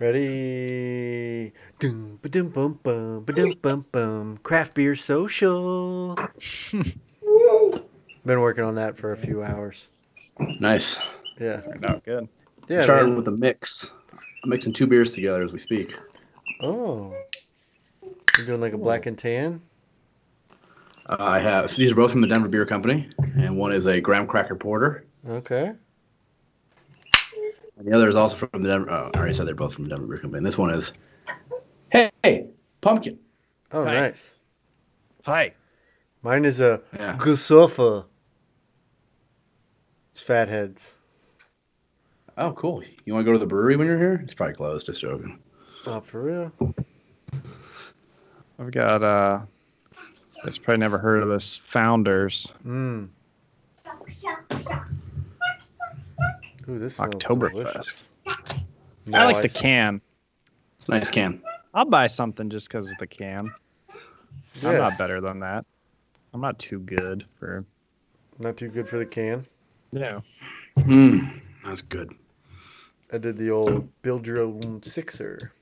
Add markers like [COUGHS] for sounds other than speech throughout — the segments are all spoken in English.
Ready? Dum ba-dum bum bum ba-dum bum bum. Craft beer social. [LAUGHS] Been working on that for a few hours. Nice. Yeah. Turned out good. Yeah. Starting man. with a mix. I'm mixing two beers together as we speak. Oh. You're doing like a black and tan? Uh, I have these are both from the Denver Beer Company, and one is a graham cracker porter, Okay. And the other is also from the Denver. Oh, I already said they're both from the Denver Beer Company. And this one is, hey, hey pumpkin. Oh, Hi. nice. Hi. Mine is a Yeah. Gusofa. It's fatheads. Oh, cool. You want to go to the brewery when you're here? It's probably closed. Just joking. Oh, for real? I've got uh guys probably never heard of this Founders Mmm. Ooh, this smells Oktoberfest. delicious. I like the Nice. can. It's a nice can. I'll buy something just because of the can. I'm not better than that. I'm not too good for Not too good for the can. yeah. Mmm, that's good. I did the old build your own sixer,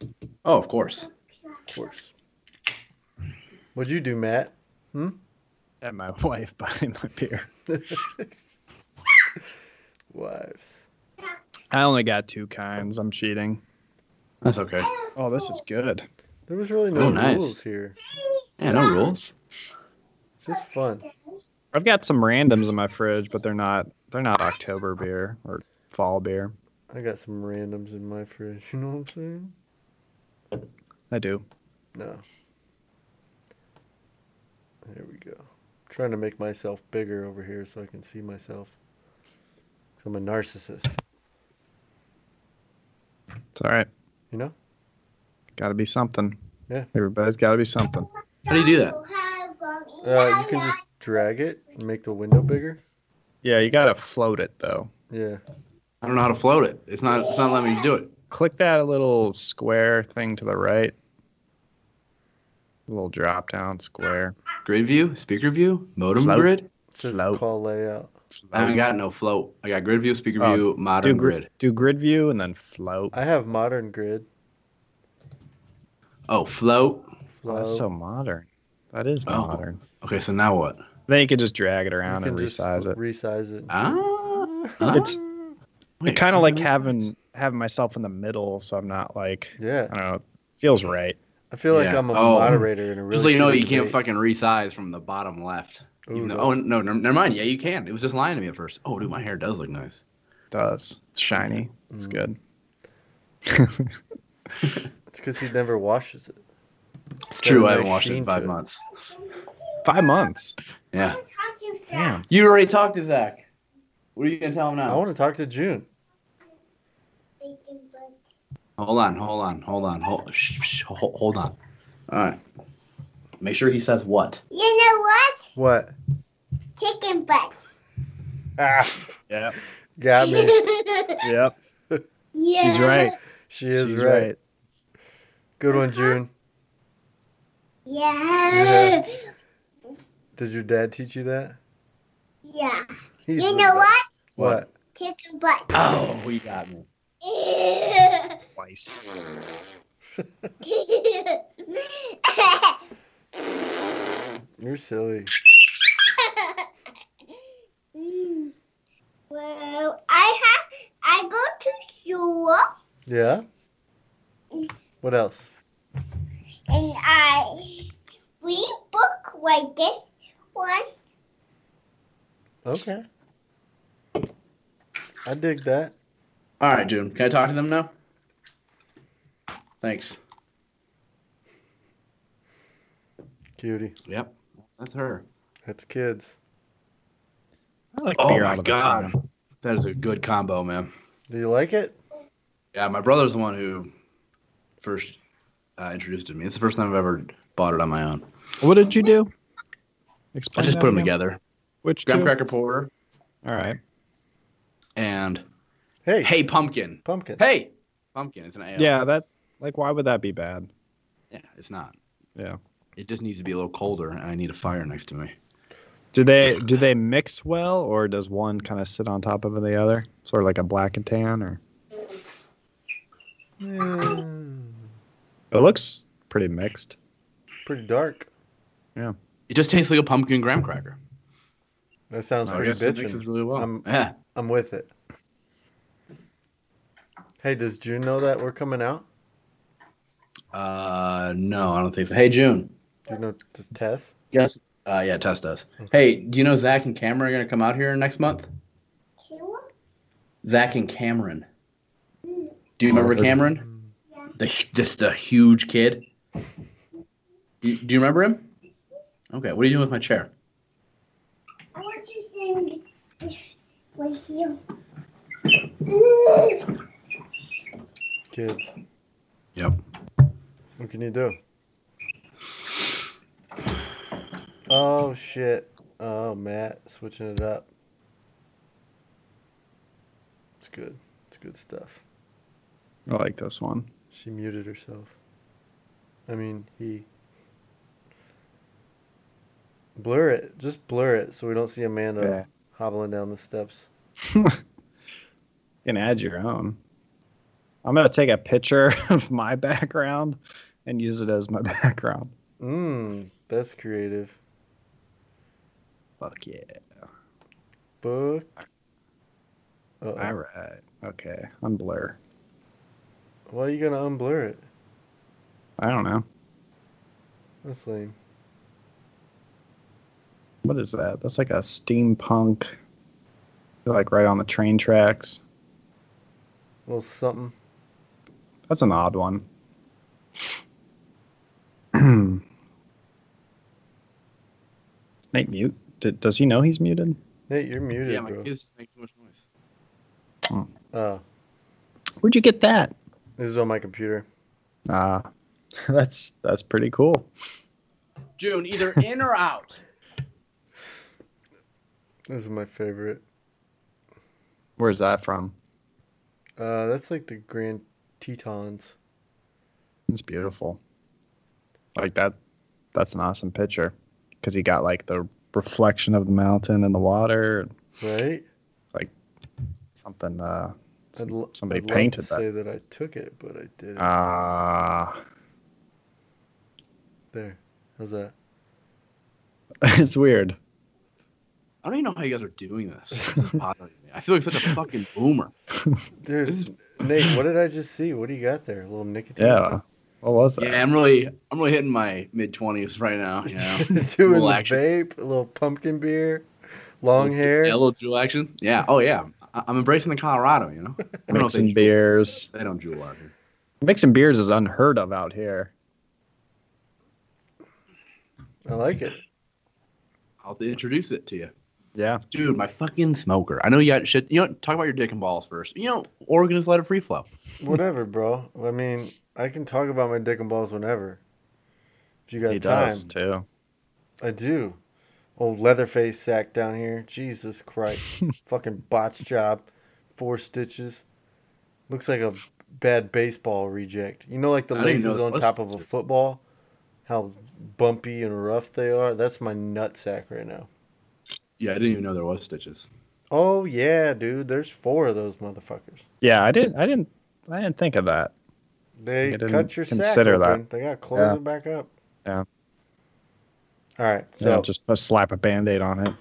Oh, of course. of course. What'd you do, Matt? Hmm? At my [LAUGHS] wife buying my beer. [LAUGHS] Wives. I only got two kinds. I'm cheating. That's okay. Oh, this is good. There was really no Oh, nice. rules here. Yeah, no rules. Just fun. I've got some randoms in my fridge, but they're not they're not October beer or fall beer. I got some randoms in my fridge. [LAUGHS] You know what I'm saying? I do. No. There we go. I'm trying to make myself bigger over here so I can see myself. Cause I'm a narcissist. It's all right. You know? Got to be something. Yeah. Everybody's got to be something. How do you do that? Uh, you can just drag it and make the window bigger. Yeah, you got to float it though. Yeah. I don't know how to float it. It's not. It's not letting me do it. Click that little square thing to the right. little drop down square. Grid view, speaker view, modem Float. grid. It says Float. call layout. I haven't got no float. I got grid view, speaker Oh, view, Do modern grid. grid. Do grid view and then float. I have modern grid. Oh, float. Oh, that's so modern. That is Oh. modern. Okay, so now what? Then you can just drag it You around can and just resize it. Resize it. Ah, ah. [LAUGHS] It's- Wait, kind of like having resize? having myself in the middle, so I'm not like Yeah. I don't know. Feels right. I feel like Yeah. I'm a Oh. moderator in a really Just so you know, shitty you can't fucking resize from the bottom left. Ooh, Even though, no. oh no, no, never mind. Yeah, you can. It was just lying to me at first. Oh, dude, my hair does look nice. does It's shiny. [LAUGHS] It's Mm. good. It's because he never washes it. It's true. I haven't washed it in five it. months. Five months. Yeah. Damn. You already talked to Zach. What are you gonna tell him now? I want to talk to June. Hold on, hold on, hold on, hold, shh, shh, hold, hold on. All right. Make sure he says what. You know what? What? Chicken butt. Ah, Yeah. got me. [LAUGHS] Yep. yeah. She's right. She is She's right. Good one, June. Yeah. Did your dad teach you that? Yeah. He's You know what? What? Chicken butt. Oh, we got me. Twice. [LAUGHS] [LAUGHS] You're silly. Mm. [LAUGHS] well, I have. I go to school Yeah? What else? and I read book like this one. Okay. I dig that. All right, June. Can I talk to them now? Thanks. Cutie. Yep. That's her. That's kids. I like Oh beer my out of god. can. That is a good combo, man. Do you like it? Yeah, my brother's the one who first uh, introduced it to me. It's the first time I've ever bought it on my own. What did you do? I just put them again. together. Which Graham two? cracker porter All right. and Hey, hey pumpkin. pumpkin. Hey pumpkin. It's an ale. Yeah, that like why would that be bad? Yeah, it's not. Yeah. It just needs to be a little colder, and I need a fire next to me. Do they do they mix well, or does one kind of sit on top of the other, sort of like a black and tan, or Yeah. It looks pretty mixed. Pretty dark. Yeah. It just tastes like a pumpkin graham cracker. That sounds I pretty guess it mixes really well. I'm- yeah. I'm with it. Hey, does June know that we're coming out? Uh, no, I don't think so. Hey, June. Do you know does Tess? Yes. Uh, yeah, Tess does. Hey, do you know Zach and Cameron are gonna come out here next month? Two? Zach and Cameron. Mm, Do you remember Oh, Cameron? yeah. The just the huge kid. You, do you remember him? Okay. What are you doing with my chair? I want you to sing with you. Mm. Kids. Yep. What can you do? Oh shit. Oh Matt, switching it up. It's good. It's good stuff. I like this one. She muted herself. I mean, he. Blur it. Just blur it so we don't see Amanda Yeah. hobbling down the steps. you [LAUGHS] can add your own. I'm gonna take a picture [LAUGHS] of my background and use it as my [LAUGHS] background. Mmm, that's creative. Fuck yeah. Book. Uh-oh. All right. Okay. Unblur. Why are you gonna unblur it? I don't know. That's lame. What is that? That's like a steampunk. Like right on the train tracks. A little something. That's an odd one. [CLEARS THROAT] Nate mute. Did, does he know he's muted? Nate, you're muted, yeah, my bro. kids just make too much noise. Oh, Where'd you get that? this is on my computer. Ah, [LAUGHS] that's that's pretty cool. June, either in or out. This is my favorite. Where's that from? Uh, that's like the Grand Tetons. It's beautiful. Like that. That's an awesome picture because he got like the reflection of the mountain and the water. and like Something. Uh, I'd some- lo- somebody I'd love painted to that. say that I took it, but I didn't. Ah, there. How's that? [LAUGHS] it's weird. I don't even know how you guys are doing this. This is bothering me. I feel like such a fucking boomer. [LAUGHS] Dude, This is- Nate, what did I just see? What do you got there? A little nicotine? Yeah. What was that? Yeah, I'm really, I'm really hitting my mid twenties right now. You know, [LAUGHS] Doing Little the vape, a little pumpkin beer, long hair. Yeah, a little Juul action. Yeah. Oh yeah. I- I'm embracing the Colorado. You know, I know they Mixing Juul- beers. They don't Juul out here. Mixing beers is unheard of out here. I like it. I'll introduce it to you, Yeah. dude. My fucking smoker. I know you got shit. You know, talk about your dick and balls first. You know, Oregon has let it free flow. Whatever, bro. I mean, I can talk about my dick and balls whenever. If you got he time. does too. I do. Old Leatherface sack down here. Jesus Christ. [LAUGHS] Fucking botch job. Four stitches. Looks like a bad baseball reject. You know, like the I laces on was top of a football? How bumpy and rough they are? That's my nut sack right now. Yeah, I didn't even know there was stitches. Oh, yeah, dude. There's four of those motherfuckers. Yeah, I didn't. I didn't. I didn't think of that. They cut your sack consider that. They got to close Yeah. it back up. Yeah. All right. So So just slap a band-aid on it.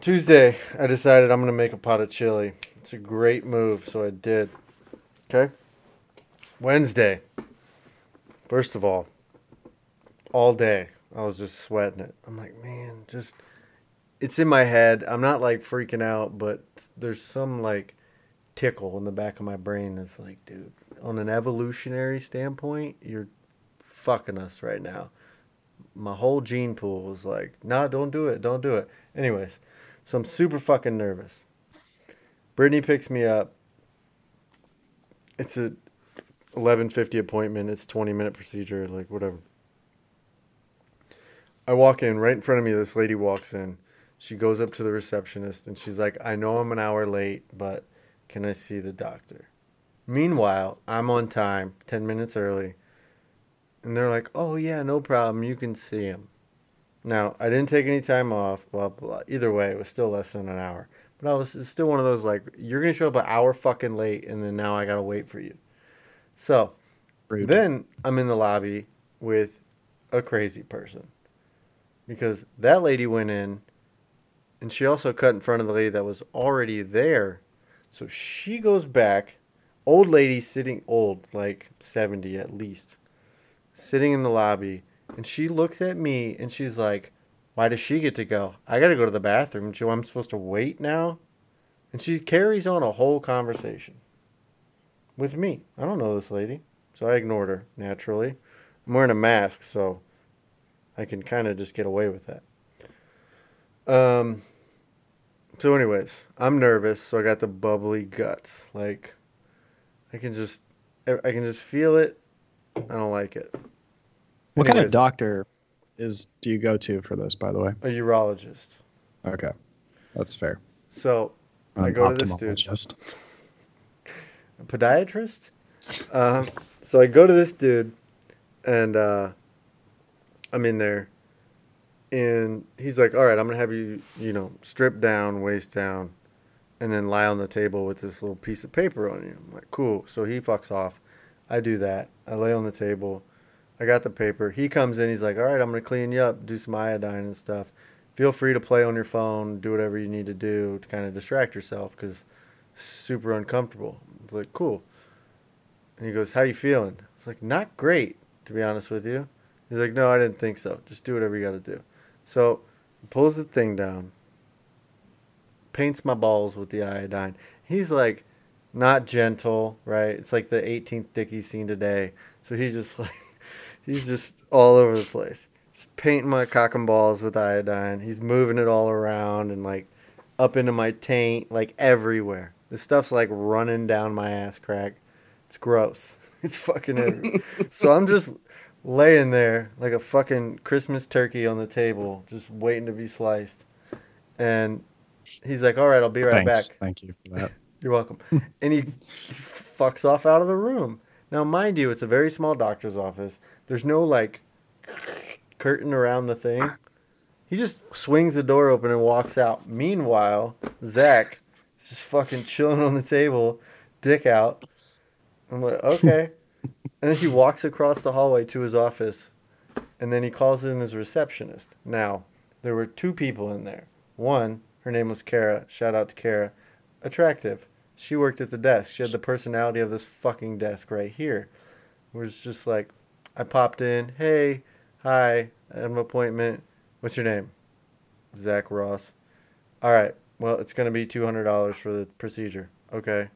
Tuesday, I decided I'm going to make a pot of chili. It's a great move, so I did. Okay? Wednesday. First of all, all day, I was just sweating it. I'm like, man, just. It's in my head. I'm not like freaking out, but there's some like tickle in the back of my brain that's like, dude, on an evolutionary standpoint, you're fucking us right now. My whole gene pool was like, nah, don't do it, don't do it. Anyways, so I'm super fucking nervous. Brittany picks me up. It's a 11:50 appointment. It's 20 minute procedure, like whatever. I walk in right in front of me. This lady walks in. She goes up to the receptionist and she's like, "I know I'm an hour late, but can I see the doctor?" Meanwhile, I'm on time, 10 minutes early. And they're like, "Oh yeah, no problem. You can see him." Now, I didn't take any time off, blah, blah. Either way, it was still less than an hour. But I was still one of those like, you're going to show up an hour fucking late, and then now I got to wait for you. So Rude. Then I'm in the lobby with a crazy person because that lady went in and she also cut in front of the lady that was already there. So she goes back, old lady sitting old, like 70 at least, sitting in the lobby, and she looks at me and she's like, "Why does she get to go? I got to go to the bathroom. Joe, I'm supposed to wait now?" And she carries on a whole conversation with me. I don't know this lady. So I ignored her naturally. I'm wearing a mask, so I can kind of just get away with that. Um. So, anyways, I'm nervous, so I got the bubbly guts. Like, I can just, I can just feel it. I don't like it. what kind of doctor is do you go to for this? By the way. A urologist. Okay, that's fair. So, I go to this dude. [LAUGHS] a podiatrist. Um, so I go to this dude, and uh, I'm in there, and he's like, "All right, I'm gonna have you, you know, strip down, waist down, and then lie on the table with this little piece of paper on you." I'm like, "Cool." So he fucks off. I do that. I lay on the table. I got the paper. He comes in. He's like, "All right, I'm gonna clean you up, do some iodine and stuff. Feel free to play on your phone, do whatever you need to do to kind of distract yourself, because super uncomfortable." It's like, "Cool." And he goes, "How you feeling?" It's like, "Not great, to be honest with you." He's like, "No, I didn't think so. Just do whatever you got to do." So he pulls the thing down, paints my balls with the iodine. He's like, not gentle, right? It's like the 18th Dickie scene today. So he's just [LAUGHS] like, he's just all over the place, just painting my cock and balls with iodine. He's moving it all around and like up into my taint, like everywhere. The stuff's like running down my ass crack. It's gross. [LAUGHS] It's fucking everywhere. [LAUGHS] so I'm just laying there like a fucking Christmas turkey on the table, just waiting to be sliced. And he's like, "All right, I'll be right Thanks. back." Thank you for that. [LAUGHS] You're welcome. and he fucks off out of the room. Now, mind you, it's a very small doctor's office. There's no like curtain around the thing. He just swings the door open and walks out. Meanwhile, Zach is just fucking chilling on the table, dick out. I'm like, okay. [LAUGHS] and then he walks across the hallway to his office, and then he calls in his receptionist. Now, there were two people in there. One, her name was Kara. Shout out to Kara. Attractive. She worked at the desk. She had the personality of this fucking desk right here. It was just like, I popped in. Hey, hi. I have an appointment. What's your name? Zach Ross. All right. Well, it's going to be $200 for the procedure. Okay.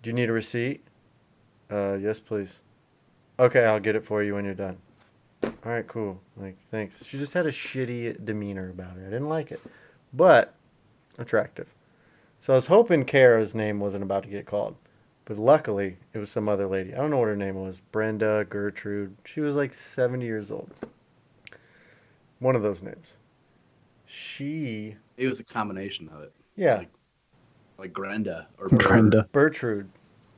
Do you need a receipt? Uh, yes, please. Okay, I'll get it for you when you're done. All right, cool. Like, thanks. She just had a shitty demeanor about her. I didn't like it, but attractive. So I was hoping Kara's name wasn't about to get called, but luckily it was some other lady. I don't know what her name was. Brenda, Gertrude. She was like 70 years old. One of those names. She, It was a combination of it, yeah, Like- like Grenda or Brenda, Bertrude.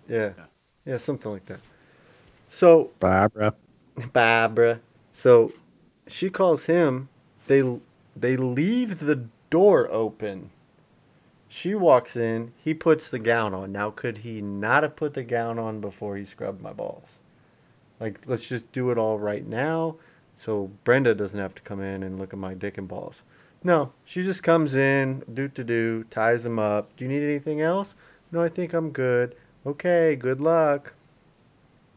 Yeah. Yeah. Yeah, something like that. So Barbara. Barbara. So she calls him. They they leave the door open. She walks in. He puts the gown on. Now, could he not have put the gown on before he scrubbed my balls? Like, let's just do it all right now, so Brenda doesn't have to come in and look at my dick and balls. No, she just comes in, do to do, ties him up. Do you need anything else? No, I think I'm good. Okay, good luck.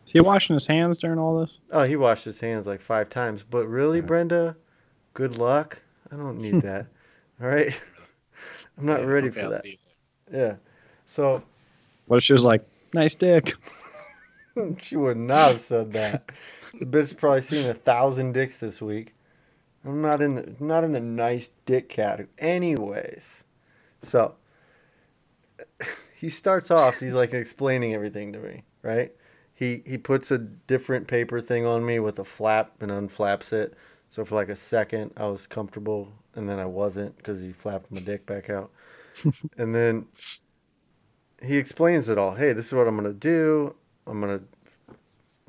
Is he washing his hands during all this? Oh, he washed his hands like five times. But really. Brenda, good luck. I don't need [LAUGHS] that. All right. [LAUGHS] I'm not Yeah, ready okay, for I'll that. Yeah. So What if she was like, nice dick? [LAUGHS] she would not have said that. The bitch probably seen a thousand dicks this week. I'm not in the not in the nice dick category. Anyways, so [LAUGHS] he starts off. He's like explaining everything to me, right? He he puts a different paper thing on me with a flap and unflaps it. So for like a second, I was comfortable, and then I wasn't because he flapped my dick back out. [LAUGHS] and then he explains it all. Hey, this is what I'm gonna do. I'm gonna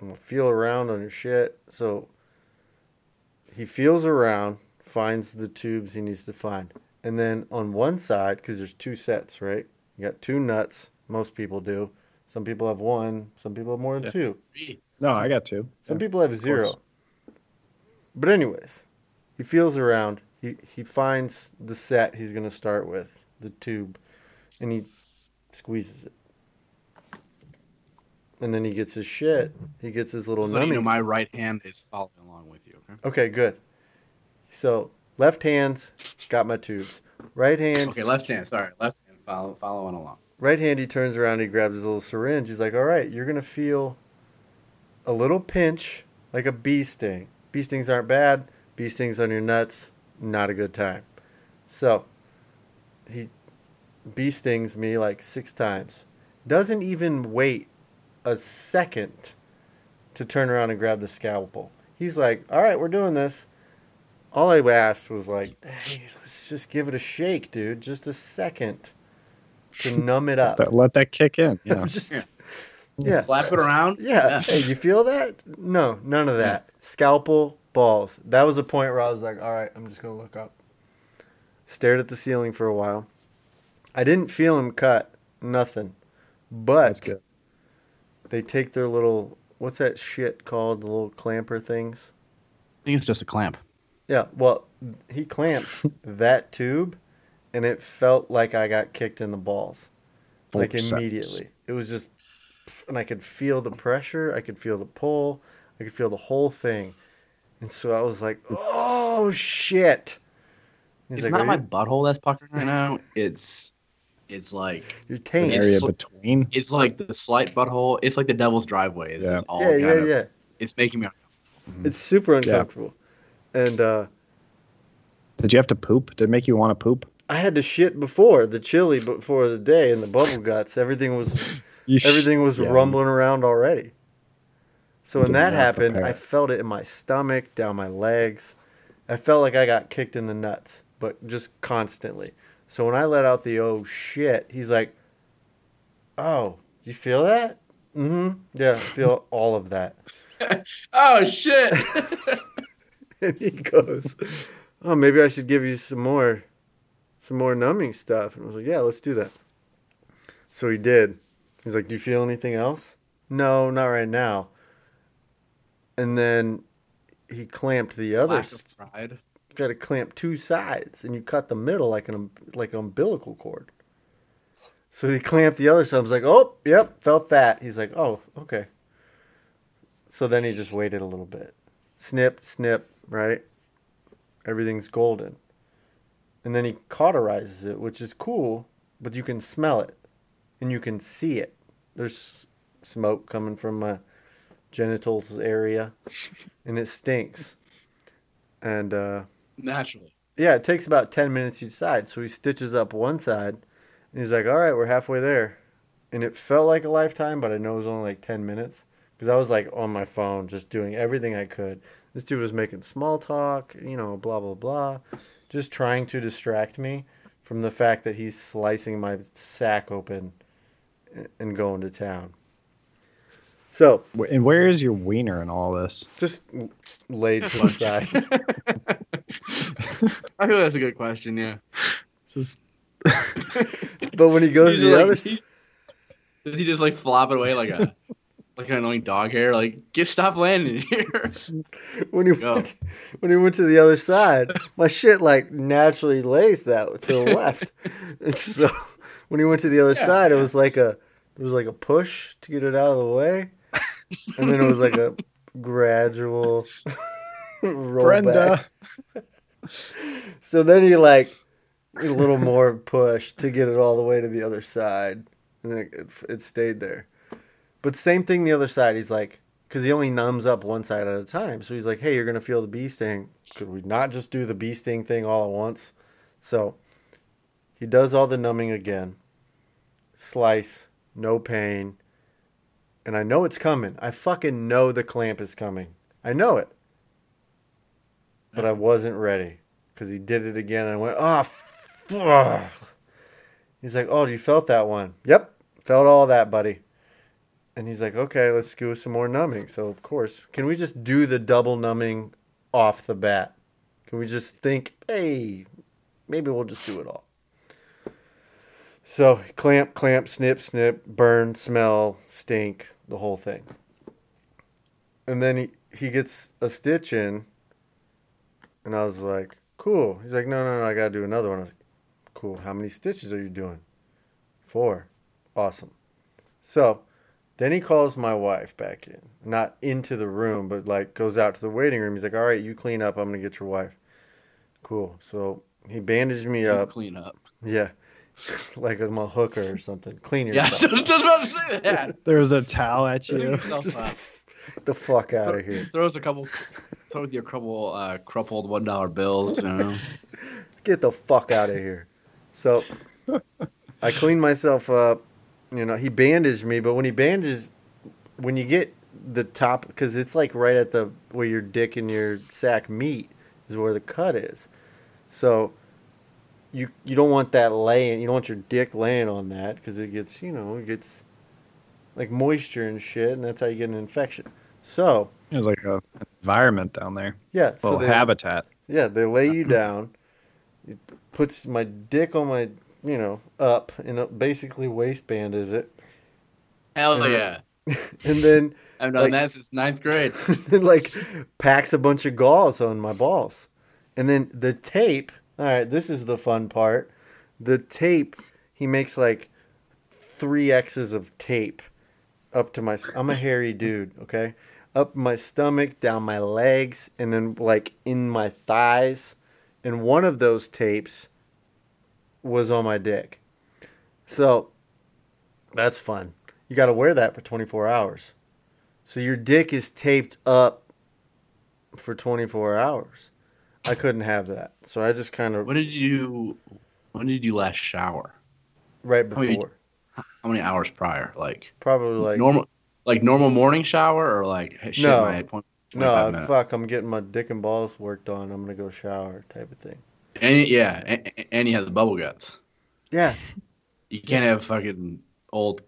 I'm gonna feel around on your shit. So he feels around, finds the tubes he needs to find, and then on one side, because there's two sets, right? You got two nuts. Most people do. Some people have one. Some people have more than Yeah. two. No, I got two. Some Yeah. people have zero. But anyways, he feels around. He he finds the set he's gonna start with, the tube, and he squeezes it. And then he gets his shit. He gets his little So, you know, my right hand is following along with you. Okay. okay, good. So left hand's got my tubes. Right hand, Okay, left hand. Sorry, left hand. Follow, following along. right hand. He turns around. He grabs his little syringe. He's like, "All right, you're gonna feel a little pinch, like a bee sting. Bee stings aren't bad. Bee stings on your nuts, not a good time. So he bee stings me like six times. Doesn't even wait a second to turn around and grab the scalpel. He's like, "All right, we're doing this." All I asked was like, "Hey, let's just give it a shake, dude. Just a second to numb it up." That- let that kick in. [LAUGHS] Yeah. just, Yeah. Yeah. Slap it around. Yeah. Hey, you feel that? No, none of that. Scalpel, balls. That was the point where I was like, all right, I'm just going to look up. Stared at the ceiling for a while. I didn't feel him cut. Nothing. But they take their little, what's that shit called? The little clamper things? I think it's just a clamp. Yeah. Well, he clamped [LAUGHS] that tube and it felt like I got kicked in the balls. Like Forceps. immediately. It was just, and I could feel the pressure. I could feel the pull. I could feel the whole thing. And so I was like, oh shit. He's it's like, not my you- butthole that's puckering right now. It's, it's like, your An taint. It's area sl- between. it's like the slight butthole. It's like the devil's driveway. It's Yeah. all Yeah, yeah, of- yeah. It's making me. It's super uncomfortable. And uh, Did you have to poop? Did it make you want to poop? I had to shit before the chili before the day and the bubble guts. Everything was You sh- everything was yeah. rumbling around already. So when that happened, prepare. I felt it in my stomach, down my legs. I felt like I got kicked in the nuts, but just constantly. So when I let out the oh shit, he's like, "Oh, you feel that?" Mm-hmm. Yeah, I feel [LAUGHS] all of that. [LAUGHS] Oh shit! [LAUGHS] And he goes, "Oh, maybe I should give you some more, some more numbing stuff." And I was like, "Yeah, let's do that." So he did. He's like, "Do you feel anything else?" No, not right now. And then he clamped the other. Lack of pride. You got to clamp two sides, and you cut the middle like an like an umbilical cord. So he clamped the other side. I was like, "Oh, yep, felt that." He's like, "Oh, okay." So then he just waited a little bit. Snip, snip, right? Everything's golden. And then he cauterizes it, which is cool, but you can smell it and you can see it. There's smoke coming from my genitals area and it stinks. And uh Naturally. yeah, it takes about 10 minutes each side. So he stitches up one side and he's like, all right, we're halfway there. And it felt like a lifetime, but I know it was only like 10 minutes because I was like on my phone just doing everything I could. This dude was making small talk, you know, blah, blah, blah, just trying to distract me from the fact that he's slicing my sack open and- and going to town. So And where is your wiener in all this? just laid to the side. [LAUGHS] [LAUGHS] I feel that's a good question. Yeah. Just [LAUGHS] But when he goes He's to the like- other he- side. Does he just like flop it away like a like an annoying dog hair? Like, get stop landing here. when he Go. went, when he went to the other side, my shit like naturally lays that to the left. and so when he went to the other Yeah, side, it was like a it was like a push to get it out of the way, and then it was like a [LAUGHS] gradual [LAUGHS] roll Brenda. back. So then he like a little more push to get it all the way to the other side, and then it, it stayed there. But same thing the other side. He's like, because he only numbs up one side at a time. So he's like, hey, you're gonna feel the bee sting. Could we not just do the bee sting thing all at once? So he does all the numbing again. Slice, no pain. And I know it's coming. I fucking know the clamp is coming. I know it. But I wasn't ready because he did it again. And I went, oh, he's like, oh, you felt that one? Yep, felt all that, buddy. And he's like, okay, let's do some more numbing. So, of course, can we just do the double numbing off the bat? Can we just think, hey, maybe we'll just do it all? So clamp, clamp, snip, snip, burn, smell, stink, the whole thing. And then he, he gets a stitch in, and I was like, cool. He's like, no, no, no, I gotta do another one. I was like, cool. How many stitches are you doing? Four. Awesome. So then he calls my wife back in, not into the room, but like goes out to the waiting room. He's like, all right, you clean up. I'm gonna get your wife. Cool. So he bandaged me up. Clean up. Yeah. [LAUGHS] like I'm a hooker or something. Clean Yeah, [LAUGHS] yourself. just, just about to say that. [LAUGHS] There was a towel at Clean you. yourself Just up. the fuck out of here. Throws a couple, throws your couple uh, crumpled one dollar bills. You know. Get the fuck out of here. So I cleaned myself up. You know, he bandaged me, but when he bandages, when you get the top, because it's like right at the where your dick and your sack meet is where the cut is. So you you don't want that laying. You don't want your dick laying on that because it gets you know it gets like moisture and shit, and that's how you get an infection. So It was like a an environment down there. yeah, so they, habitat. Yeah, they lay you [CLEARS THROAT] down. It puts my dick on my, you know, up and it basically waistbands it, Hell Yeah. yeah! [LAUGHS] and then I've done Like- that since ninth grade. it [LAUGHS] like packs a bunch of gauze on my balls, and then the tape. All right, this is the fun part. The tape. He makes like three X's of tape up to my. I'm a hairy dude. Okay, up my stomach, down my legs, and then like in my thighs. And one of those tapes was on my dick. So that's fun. You got to wear that for 24 hours. So your dick is taped up for 24 hours. I couldn't have that. So I just kind of When did you? When did you last shower? right Oh, you- before. How many hours prior? Like, Probably like normal, like normal morning shower, or like hey, shit, No. my point. no, minutes. fuck, I'm getting my dick and balls worked on. I'm going to go shower type of thing. And yeah, and, and you have the bubble guts. Yeah. You can't have fucking old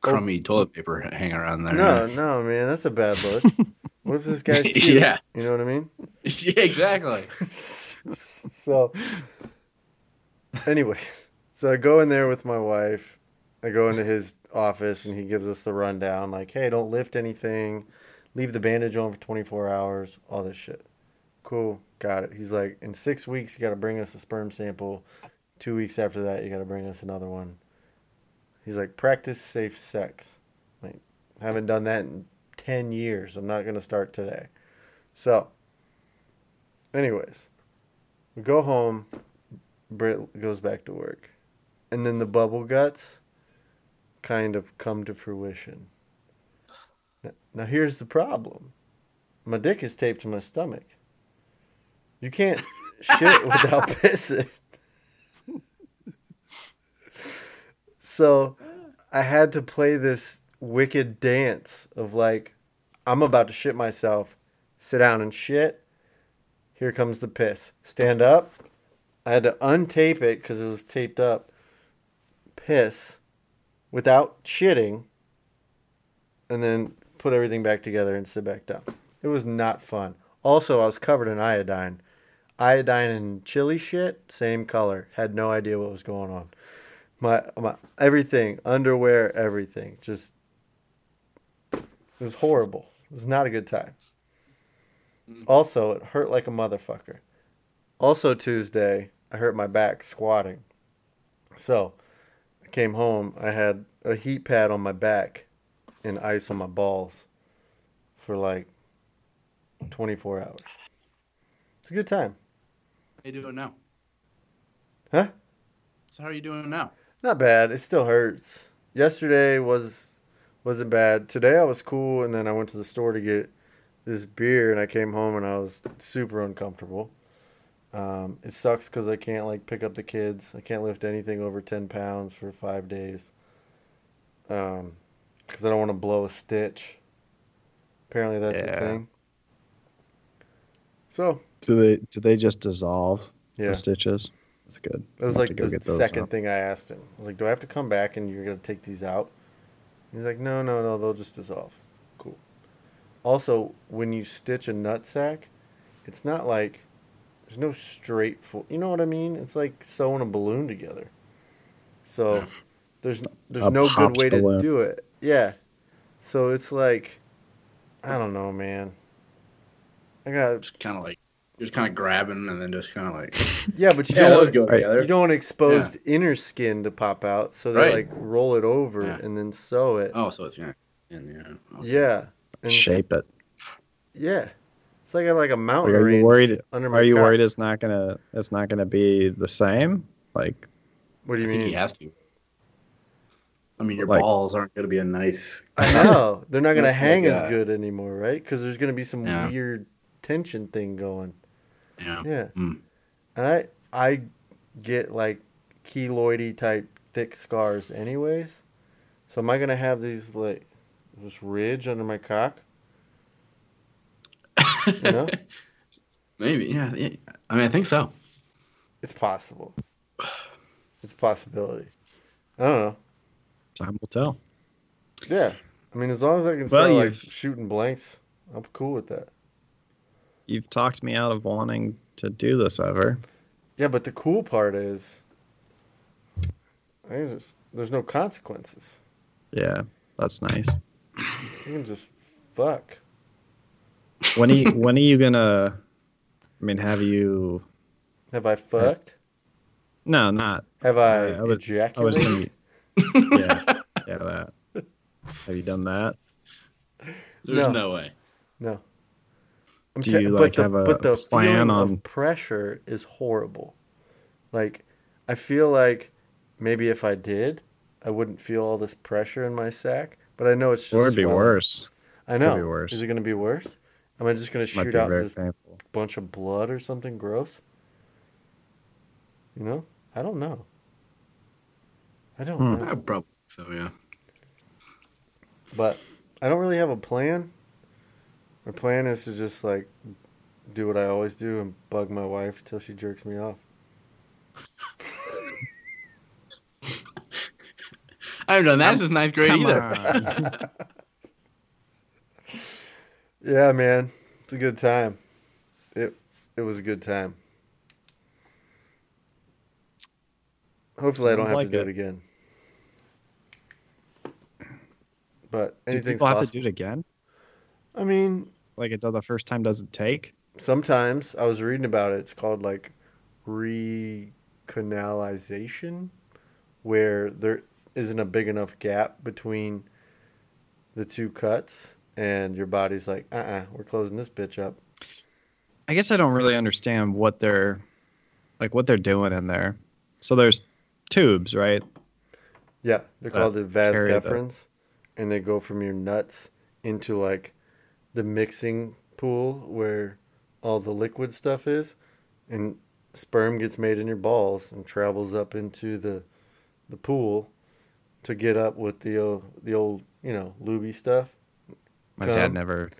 crummy toilet paper hanging around there. No, no, man, that's a bad look. [LAUGHS] what if this [LAUGHS] guy's cute? yeah, You know what I mean? [LAUGHS] yeah, exactly. [LAUGHS] so anyways so i go in there with my wife. I go into his office and he gives us the rundown like hey don't lift anything. Leave the bandage on for 24 hours. All this shit. Cool. Got it. He's like in six weeks you got to bring us a sperm sample. Two weeks after that you got to bring us another one. He's like practice safe sex. Like haven't done that in 10 years i'm not going to start today so anyways we go home. Britt goes back to work. And then the bubble guts kind of come to fruition. Now, now here's the problem my dick is taped to my stomach. You can't [LAUGHS] shit without pissing. so I had to play this wicked dance of like, I'm about to shit myself, sit down and shit. Here comes the piss. Stand up. I had to untape it because it was taped up. Piss without shitting. And then put everything back together and sit back down. It was not fun. Also, I was covered in iodine. Iodine and chili shit, same color. Had no idea what was going on. My, my everything, underwear, everything. Just it was horrible. It was not a good time. Also, it hurt like a motherfucker. Also, Tuesday, I hurt my back squatting. So, I came home. I had a heat pad on my back and ice on my balls for like 24 hours. It's a good time. How you doing now? Huh? So how are you doing now? Not bad. It still hurts. Yesterday was wasn't bad. Today I was cool, and then I went to the store to get this beer, and I came home and I was super uncomfortable. Um, it sucks because I can't like pick up the kids. I can't lift anything over ten pounds for five days. Um, because I don't want to blow a stitch. Apparently that's the Yeah. thing. So Do they do they just dissolve yeah, the stitches? That's good. That was I'll like to go the second thing I asked him. I was like, "Do I have to come back and you're gonna take these out?" He's like, "No, no, no. They'll just dissolve." Cool. Also, when you stitch a nut sack, it's not like there's no straight. Fo- you know what I mean? It's like sewing a balloon together. So there's there's A no good popped way to do it. Yeah. So it's like I don't know, man. I got Just kind of like you're just kind of grabbing and then just kind of like [LAUGHS] yeah, but you yeah, don't those want, go Right. together. you don't want exposed inner skin to pop out, so they Right. like roll it over Yeah. and then sew it. Oh, so it's yeah, and yeah. okay. Yeah. And Shape it. Yeah. It's like I got like a mountain Like, are you range worried- under my Are you cock. worried it's not gonna it's not gonna be the same? Like What do I you think mean? he has to. I mean, your Like- balls aren't going to be a nice. I know. They're not [LAUGHS] going to Like, hang as uh, good anymore, right? Because there's going to be some Yeah. weird tension thing going. Yeah. Yeah. Mm. And I I get like keloidy type thick scars anyways. So am I going to have these like this ridge under my cock? You know? [LAUGHS] Maybe. Yeah, yeah. I mean, I think so. It's possible. It's a possibility. I don't know. time will tell. Yeah. I mean, as long as I can Well, start like you've- shooting blanks, I'm cool with that. You've talked me out of wanting to do this ever. Yeah, but the cool part is, I think there's, there's no consequences. Yeah, that's nice. You can just fuck. When are you, [LAUGHS] when are you gonna? I mean, have you? Have I fucked? No, not. Have I I was- I was ejaculated? thinking. Yeah, yeah, that. [LAUGHS] Have you done that? There's No. no, way. No. I'm Do te- you, but like, the, have a but the plan feeling on- of pressure is horrible. Like, I feel like maybe if I did, I wouldn't feel all this pressure in my sack. But I know it's just. It'd be swelling. worse. I know. be worse. Is it going to be worse? Am I just going to shoot out this painful. bunch of blood or something gross? You know? I don't know. I don't Hmm. know. I probably so. Yeah. But I don't really have a plan. My plan is to just like do what I always do and bug my wife till she jerks me off. [LAUGHS] I haven't done that since ninth grade Come either. [LAUGHS] Yeah, man. It's a good time. It it was a good time. Hopefully I don't have like to do it. it again. But Do anything's people have possible. to do it again? I mean, Like it does the first time doesn't take? sometimes I was reading about it. It's called like recanalization, where there isn't a big enough gap between the two cuts, and your body's like, uh, uh-uh, we're closing this bitch up. I guess I don't really understand what they're like what they're doing in there. So there's tubes, right? Yeah, they're called the vas carry the- deferens, and they go from your nuts into like the mixing pool where all the liquid stuff is, and sperm gets made in your balls and travels up into the the pool to get up with the uh, the old you know lubey stuff. My Come. dad never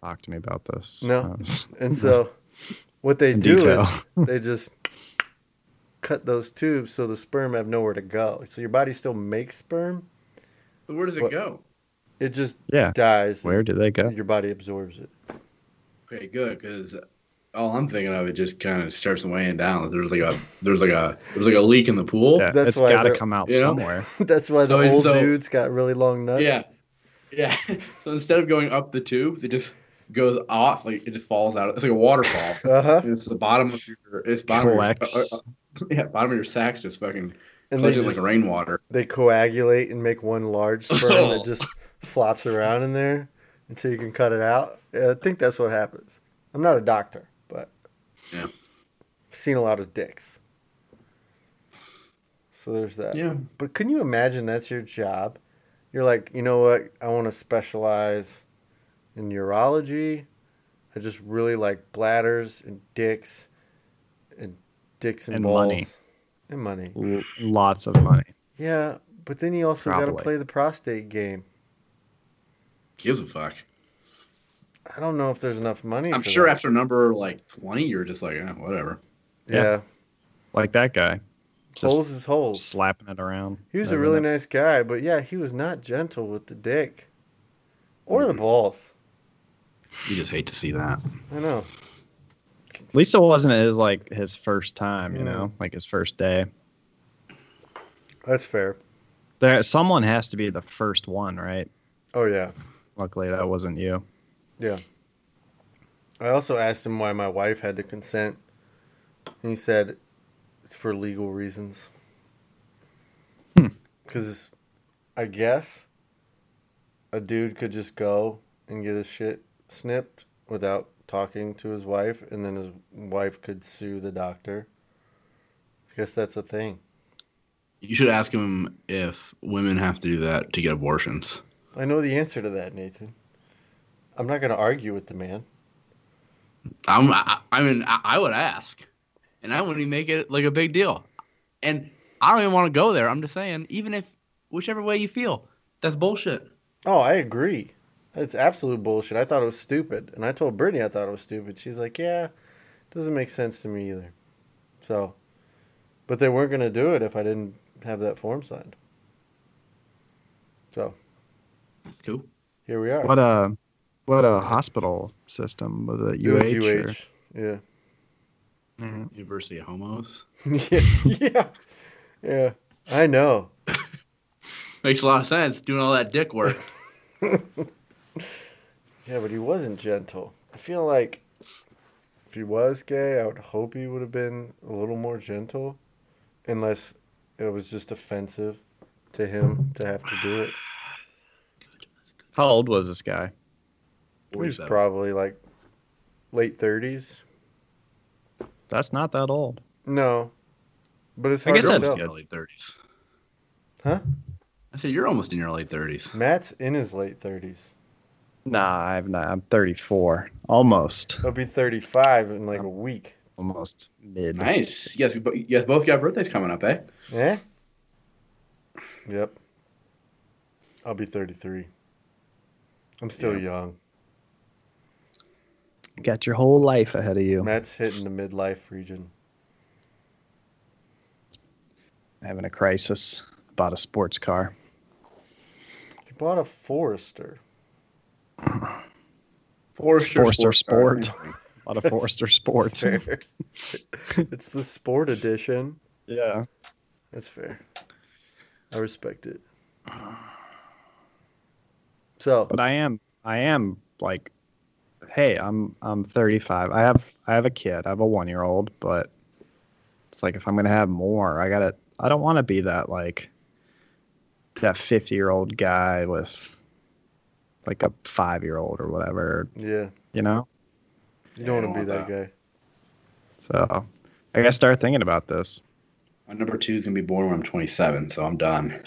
talked to me about this. No. Um, [LAUGHS] And so what they [LAUGHS] do detail. is [LAUGHS] they just cut those tubes so the sperm have nowhere to go. So your body still makes sperm, But where does it What- go? It just yeah. dies. Where do they go? your body absorbs it. Okay, good. Because all I'm thinking of it just kind of starts weighing down. There's like a there's like a there's like a leak in the pool. Yeah, That's it's why got to come out you know? somewhere. [LAUGHS] That's why the old so- dudes got really long nuts. Yeah. Yeah. [LAUGHS] so instead of going up the tubes, it just goes off. Like it just falls out. It's like a waterfall. Uh huh. And it's the bottom of your it's bottom of your, Collects. uh, uh, yeah, bottom of your sack's just fucking And they collecting just, like rainwater. they coagulate and make one large sperm that [LAUGHS] just flops around in there until you can cut it out. I think that's what happens. I'm not a doctor, but Yeah. I've seen a lot of dicks. So there's that. Yeah. But can you imagine that's your job? You're like, you know what? I want to specialize in urology. I just really like bladders and dicks and dicks and, And balls money. and money. L- lots of money. Yeah, but then you also got to play the prostate game. Gives a fuck. I don't know if there's enough money. I'm for sure that. after number like 20, you're just like, eh, whatever. Yeah, Yeah. Like that guy. Just holes is holes. slapping it around. He was a really know. nice guy, but yeah, he was not gentle with the dick or the Mhm. balls. You just hate to see that. I know. At least it wasn't his like his first time, you Mm. know, like his first day. That's fair. There, someone has to be the first one, right? Oh yeah. Luckily, that wasn't you. Yeah. I also asked him why my wife had to consent. And he said it's for legal reasons. Hmm. Because I guess a dude could just go and get his shit snipped without talking to his wife, and then his wife could sue the doctor. I guess that's a thing. You should ask him if women have to do that to get abortions. I know the answer to that, Nathan. I'm not going to argue with the man. I'm, I, I mean, I, I would ask, and I wouldn't even make it like a big deal. And I don't even want to go there. I'm just saying, even if whichever way you feel, that's bullshit. Oh, I agree. It's absolute bullshit. I thought it was stupid. And I told Brittany I thought it was stupid. She's like, yeah, doesn't make sense to me either. So, but they weren't going to do it if I didn't have that form signed. So, Cool. here we are. What a what a hospital system was it? It was UH. or- UH. Yeah. Mhm. University of Homos. yeah. [LAUGHS] Yeah. Yeah. I know. [LAUGHS] Makes a lot of sense doing all that dick work. [LAUGHS] Yeah, but he wasn't gentle. I feel like if he was gay, I would hope he would have been a little more gentle, unless it was just offensive to him to have to do it. How old was this guy? He was probably like late thirties. That's not that old. No, but it's I guess to that's tell. good. your late thirties. Huh? I said you're almost in your late thirties. Matt's in his late thirties. Nah, I've not. I'm 34, almost, He'll be thirty-five in like a week. almost mid. Nice. Yes, but you guys both got birthdays coming up, eh? Yeah. Yep. I'll be thirty-three. I'm still Yeah. young. You got your whole life ahead of you. Matt's hitting the midlife region. Having a crisis. Bought a sports car. He bought a Forester. Forster, Forster Sports Sport. Car. [LAUGHS] Bought a That's- Forester That's Sport. [LAUGHS] fair. it's the sport edition. Yeah. That's fair. I respect it. So, But I am I am like hey, I'm I'm 35. I have I have a kid. I have a 1-year-old, but it's like if I'm going to have more, I got to I don't want to be that like that 50-year-old guy with like a 5-year-old or whatever, yeah, you know? you don't I want to be don't that guy. So, I got to start thinking about this. My number two is gonna be born when I'm 27, so I'm done.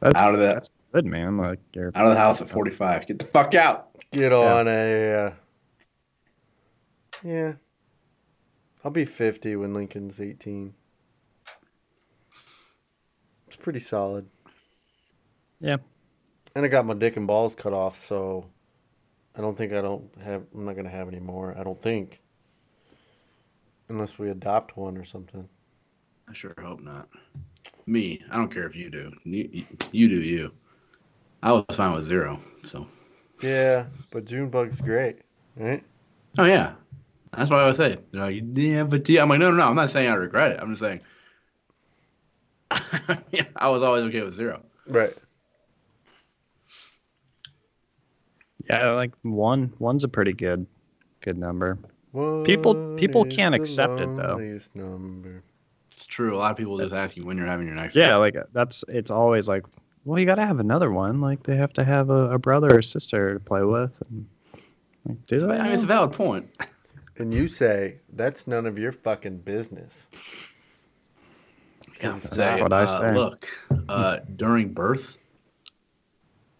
That's out of that. that's good, man. Like you're out of the house at 45. Get the fuck out. Get on a. Uh, yeah. I'll be 50 when Lincoln's 18. It's pretty solid. Yeah. And I got my dick and balls cut off, so I don't think I don't have. I'm not gonna have any more. I don't think, unless we adopt one or something. I sure hope not. Me, I don't care if you do. You, you do you. I was fine with zero. So. Yeah, but Junebug's great, right? Oh yeah, that's what I would say. They're like, yeah, but yeah. I'm like, no, no, no. I'm not saying I regret it. I'm just saying. [LAUGHS] yeah, I was always okay with zero. Right. yeah, like one one's a pretty good good number. One people is can't accept it, though. Number. It's true. A lot of people just ask you when you're having your next. Yeah, like that's it's always like, well, you got to have another one. Like they have to have a, a brother or sister to play with. And, like, do I mean, it's a valid point. [LAUGHS] And you say that's none of your fucking business. Yeah, That's say, what I uh, say. Look, uh, during birth,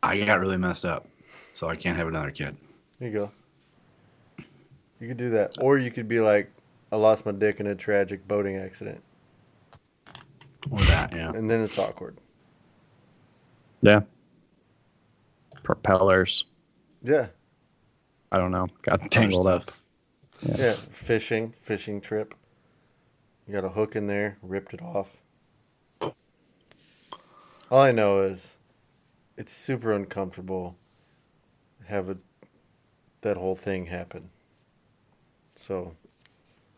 I got really messed up, so I can't have another kid. There you go. You could do that, or you could be like, I lost my dick in a tragic boating accident, Or that, yeah. and then it's awkward. Yeah. Propellers. Yeah, I don't know. Got tangled up. stuff. yeah. Fishing, fishing trip. You got a hook in there, ripped it off. All I know is, it's super uncomfortable. Have a, that whole thing happen. So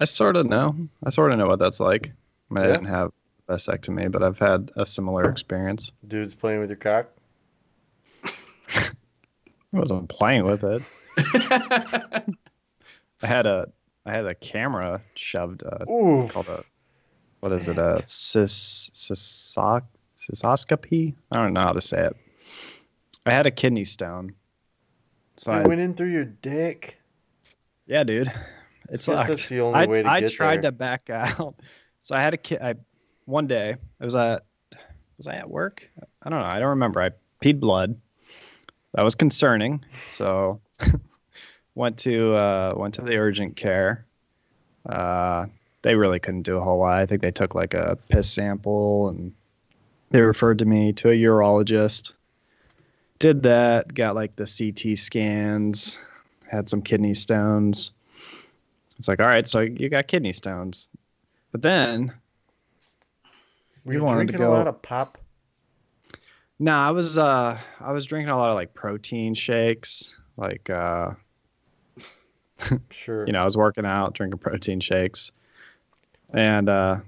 I sort of know. I sort of know what that's like. I mean, I didn't have vasectomy, but I've had a similar experience. Dudes playing with your cock. [LAUGHS] I wasn't playing with it. [LAUGHS] I had a I had a camera shoved uh, called a what is it a cis cysoc cystoscopy? I don't know how to say it. I had a kidney stone. So It I, went in through your dick. yeah, dude, it's like that's the only I, way to I get tried there. to back [LAUGHS] out. So I had a kid. I one day I was at was I at work? I don't know. I don't remember. I peed blood. That was concerning. So [LAUGHS] went to uh, went to the urgent care. Uh, they really couldn't do a whole lot. I think they took like a piss sample and they referred to me to a urologist. Did that. Got like the CT scans. Had some kidney stones. It's like, all right, so you got kidney stones. But then, Were You you wanted to drinking go- a lot of pop? no, I was uh I was drinking a lot of like protein shakes, like uh [LAUGHS] Sure. you know, I was working out, drinking protein shakes. And uh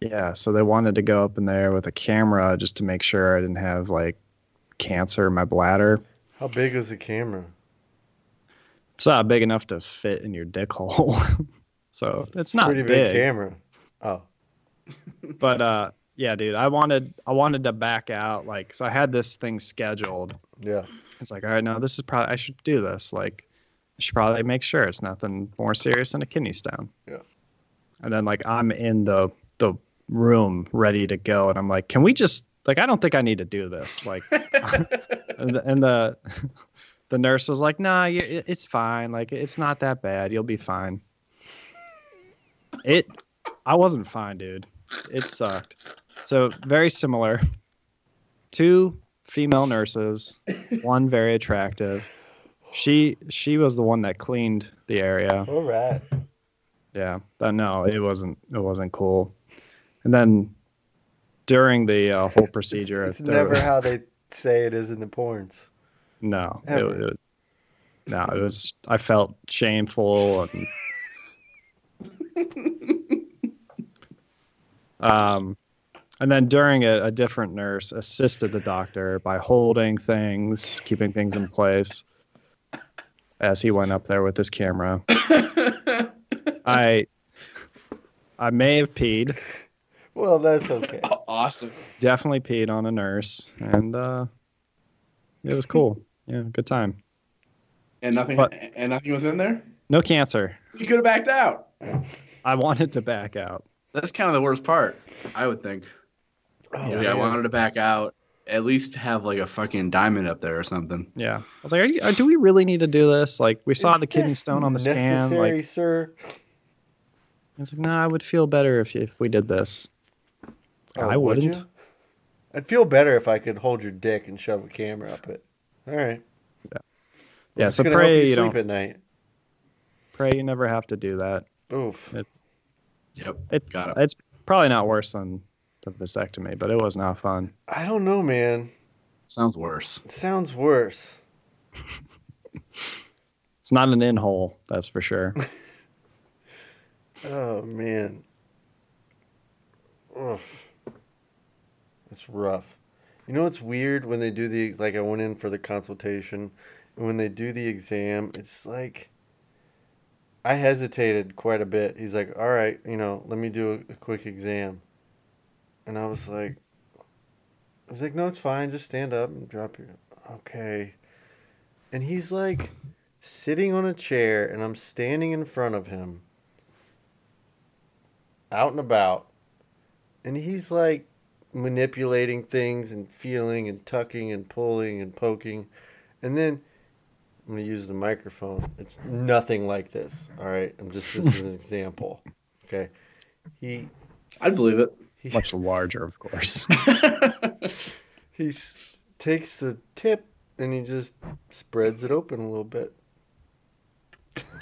yeah, so they wanted to go up in there with a camera just to make sure I didn't have like cancer in my bladder. How big is the camera? It's not big enough to fit in your dick hole. [LAUGHS] so it's, not pretty big camera. Oh, but uh yeah dude i wanted i wanted to back out like so i had this thing scheduled yeah. it's like all right no this is probably i should do this like i should probably make sure it's nothing more serious than a kidney stone Yeah. and then like i'm in the the room ready to go and i'm like can we just like i don't think i need to do this like [LAUGHS] and the, and the [LAUGHS] the nurse was like nah you, it's fine like it's not that bad you'll be fine it i wasn't fine dude it sucked. So very similar. Two female nurses [LAUGHS] one very attractive. She she was the one that cleaned the area. All right. yeah but no it wasn't it wasn't cool. And then during the uh, whole procedure It's, it's never how they say it is in the porns. no it, it, no it was i felt shameful and [LAUGHS] um and then during it a different nurse assisted the doctor by holding things keeping things in place as he went up there with his camera [LAUGHS] i i may have peed Well, that's okay. [LAUGHS] awesome. definitely peed on a nurse and uh it was cool yeah good time And nothing. But- and nothing was in there. no cancer You could have backed out. i wanted to back out That's kind of the worst part. I would think. Oh, yeah, I wanted to back out. At least have like a fucking diamond up there or something. yeah i was like are you, uh, do we really need to do this like we saw Is the kidney stone on the scan necessary, like sir. i was like no i would feel better if, if we did this Oh, I would wouldn't. you? I'd feel better if I could hold your dick and shove a camera up it. All right. yeah It's so gonna help pray you you sleep don't at night. pray you never have to do that Oof. Yep. it, Got it. it's probably not worse than the vasectomy but it was not fun I don't know, man. Sounds worse. It sounds worse. [LAUGHS] it's not an in hole that's for sure [LAUGHS] Oh man. Oof. That's rough. You know what's weird when they do the like I went in for the consultation and when they do the exam, it's like I hesitated quite a bit. He's like, "All right, you know, let me do a, a quick exam." And I was like I was like, "No, it's fine. Just stand up and drop your Okay." And he's like sitting on a chair and I'm standing in front of him out and about and he's like manipulating things and feeling and tucking and pulling and poking and then i'm going to use the microphone. It's nothing like this all right? I'm just this is an [LAUGHS] example okay? He I'd believe it. he, much larger of course. [LAUGHS] [LAUGHS] He takes the tip and he just spreads it open a little bit.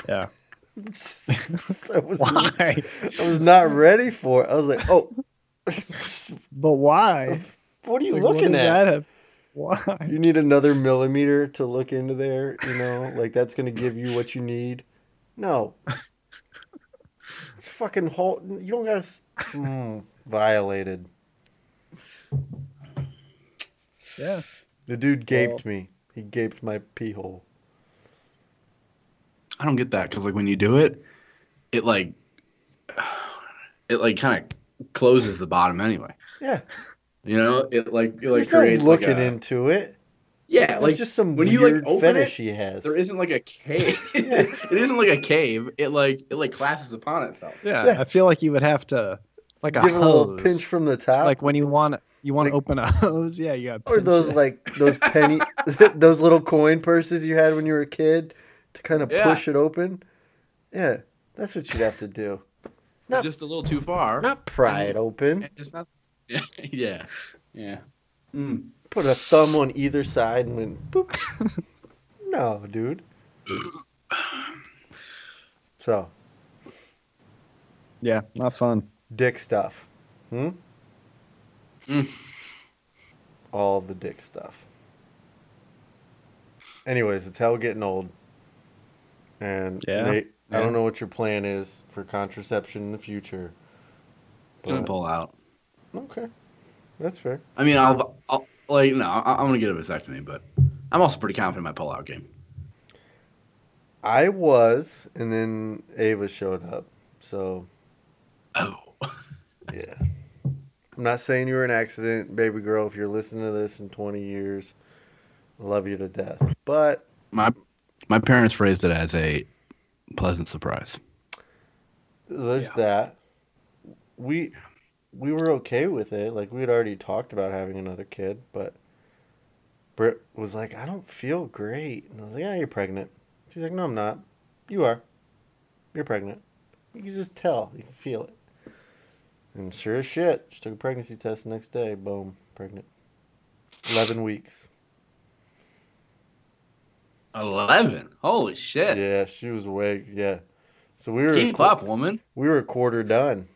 Yeah. I was, why? I was not ready for it. I was like oh. But why? What are you Like, looking does at? that have- why [LAUGHS] You need another millimeter to look into there, you know, like that's gonna give you what you need. No, it's fucking whole. You don't gotta. Mm, violated. Yeah. The dude gaped Well- me. He gaped my pee hole. I don't get that because like when you do it, it like [SIGHS] it like kind of closes the bottom anyway. Yeah, You know, it like it like he's not looking like a, into it. yeah, It's like just some when you, like, weird open fetish it, he has. there isn't like a cave. [LAUGHS] [LAUGHS] It isn't like a cave. It like it like clashes upon itself. yeah. Yeah. I feel like you would have to like a Give it a little pinch from the top. like when you want you want Like- to open a [LAUGHS] hose. Yeah, you got or those like those penny those little coin purses you had when you were a kid to kind of Yeah. push it open yeah that's what you'd have to do Not- Just a little too far. not pry it open Just not. [LAUGHS] Yeah, yeah, yeah. Mm. put a thumb on either side and went boop [LAUGHS] no dude so yeah, not fun. dick stuff hmm Mm. all the dick stuff anyways it's hell getting old and Yeah. Nate, i don't know what your plan is for contraception in the future Gonna but- pull out. Okay that's fair I mean, I'll, I'll like no, I- I'm gonna get a vasectomy, but I'm also pretty confident in my pull out game. i was and then ava showed up so Oh, [LAUGHS] yeah i'm not saying you were an accident baby girl if you're listening to this in 20 years i love you to death but my my parents phrased it as a pleasant surprise. There's Yeah. that. We we were okay with it. Like we had already talked about having another kid, but Britt was like, "I don't feel great," and I was like, "Yeah, you're pregnant." She's like, "No, I'm not. You are. You're pregnant. You can just tell. You can feel it." And sure as shit, she took a pregnancy test the next day. Boom, pregnant. Eleven weeks. Eleven. Holy shit! Yeah, she was awake. Yeah. So we were Keep qu- up, woman. we were a quarter done.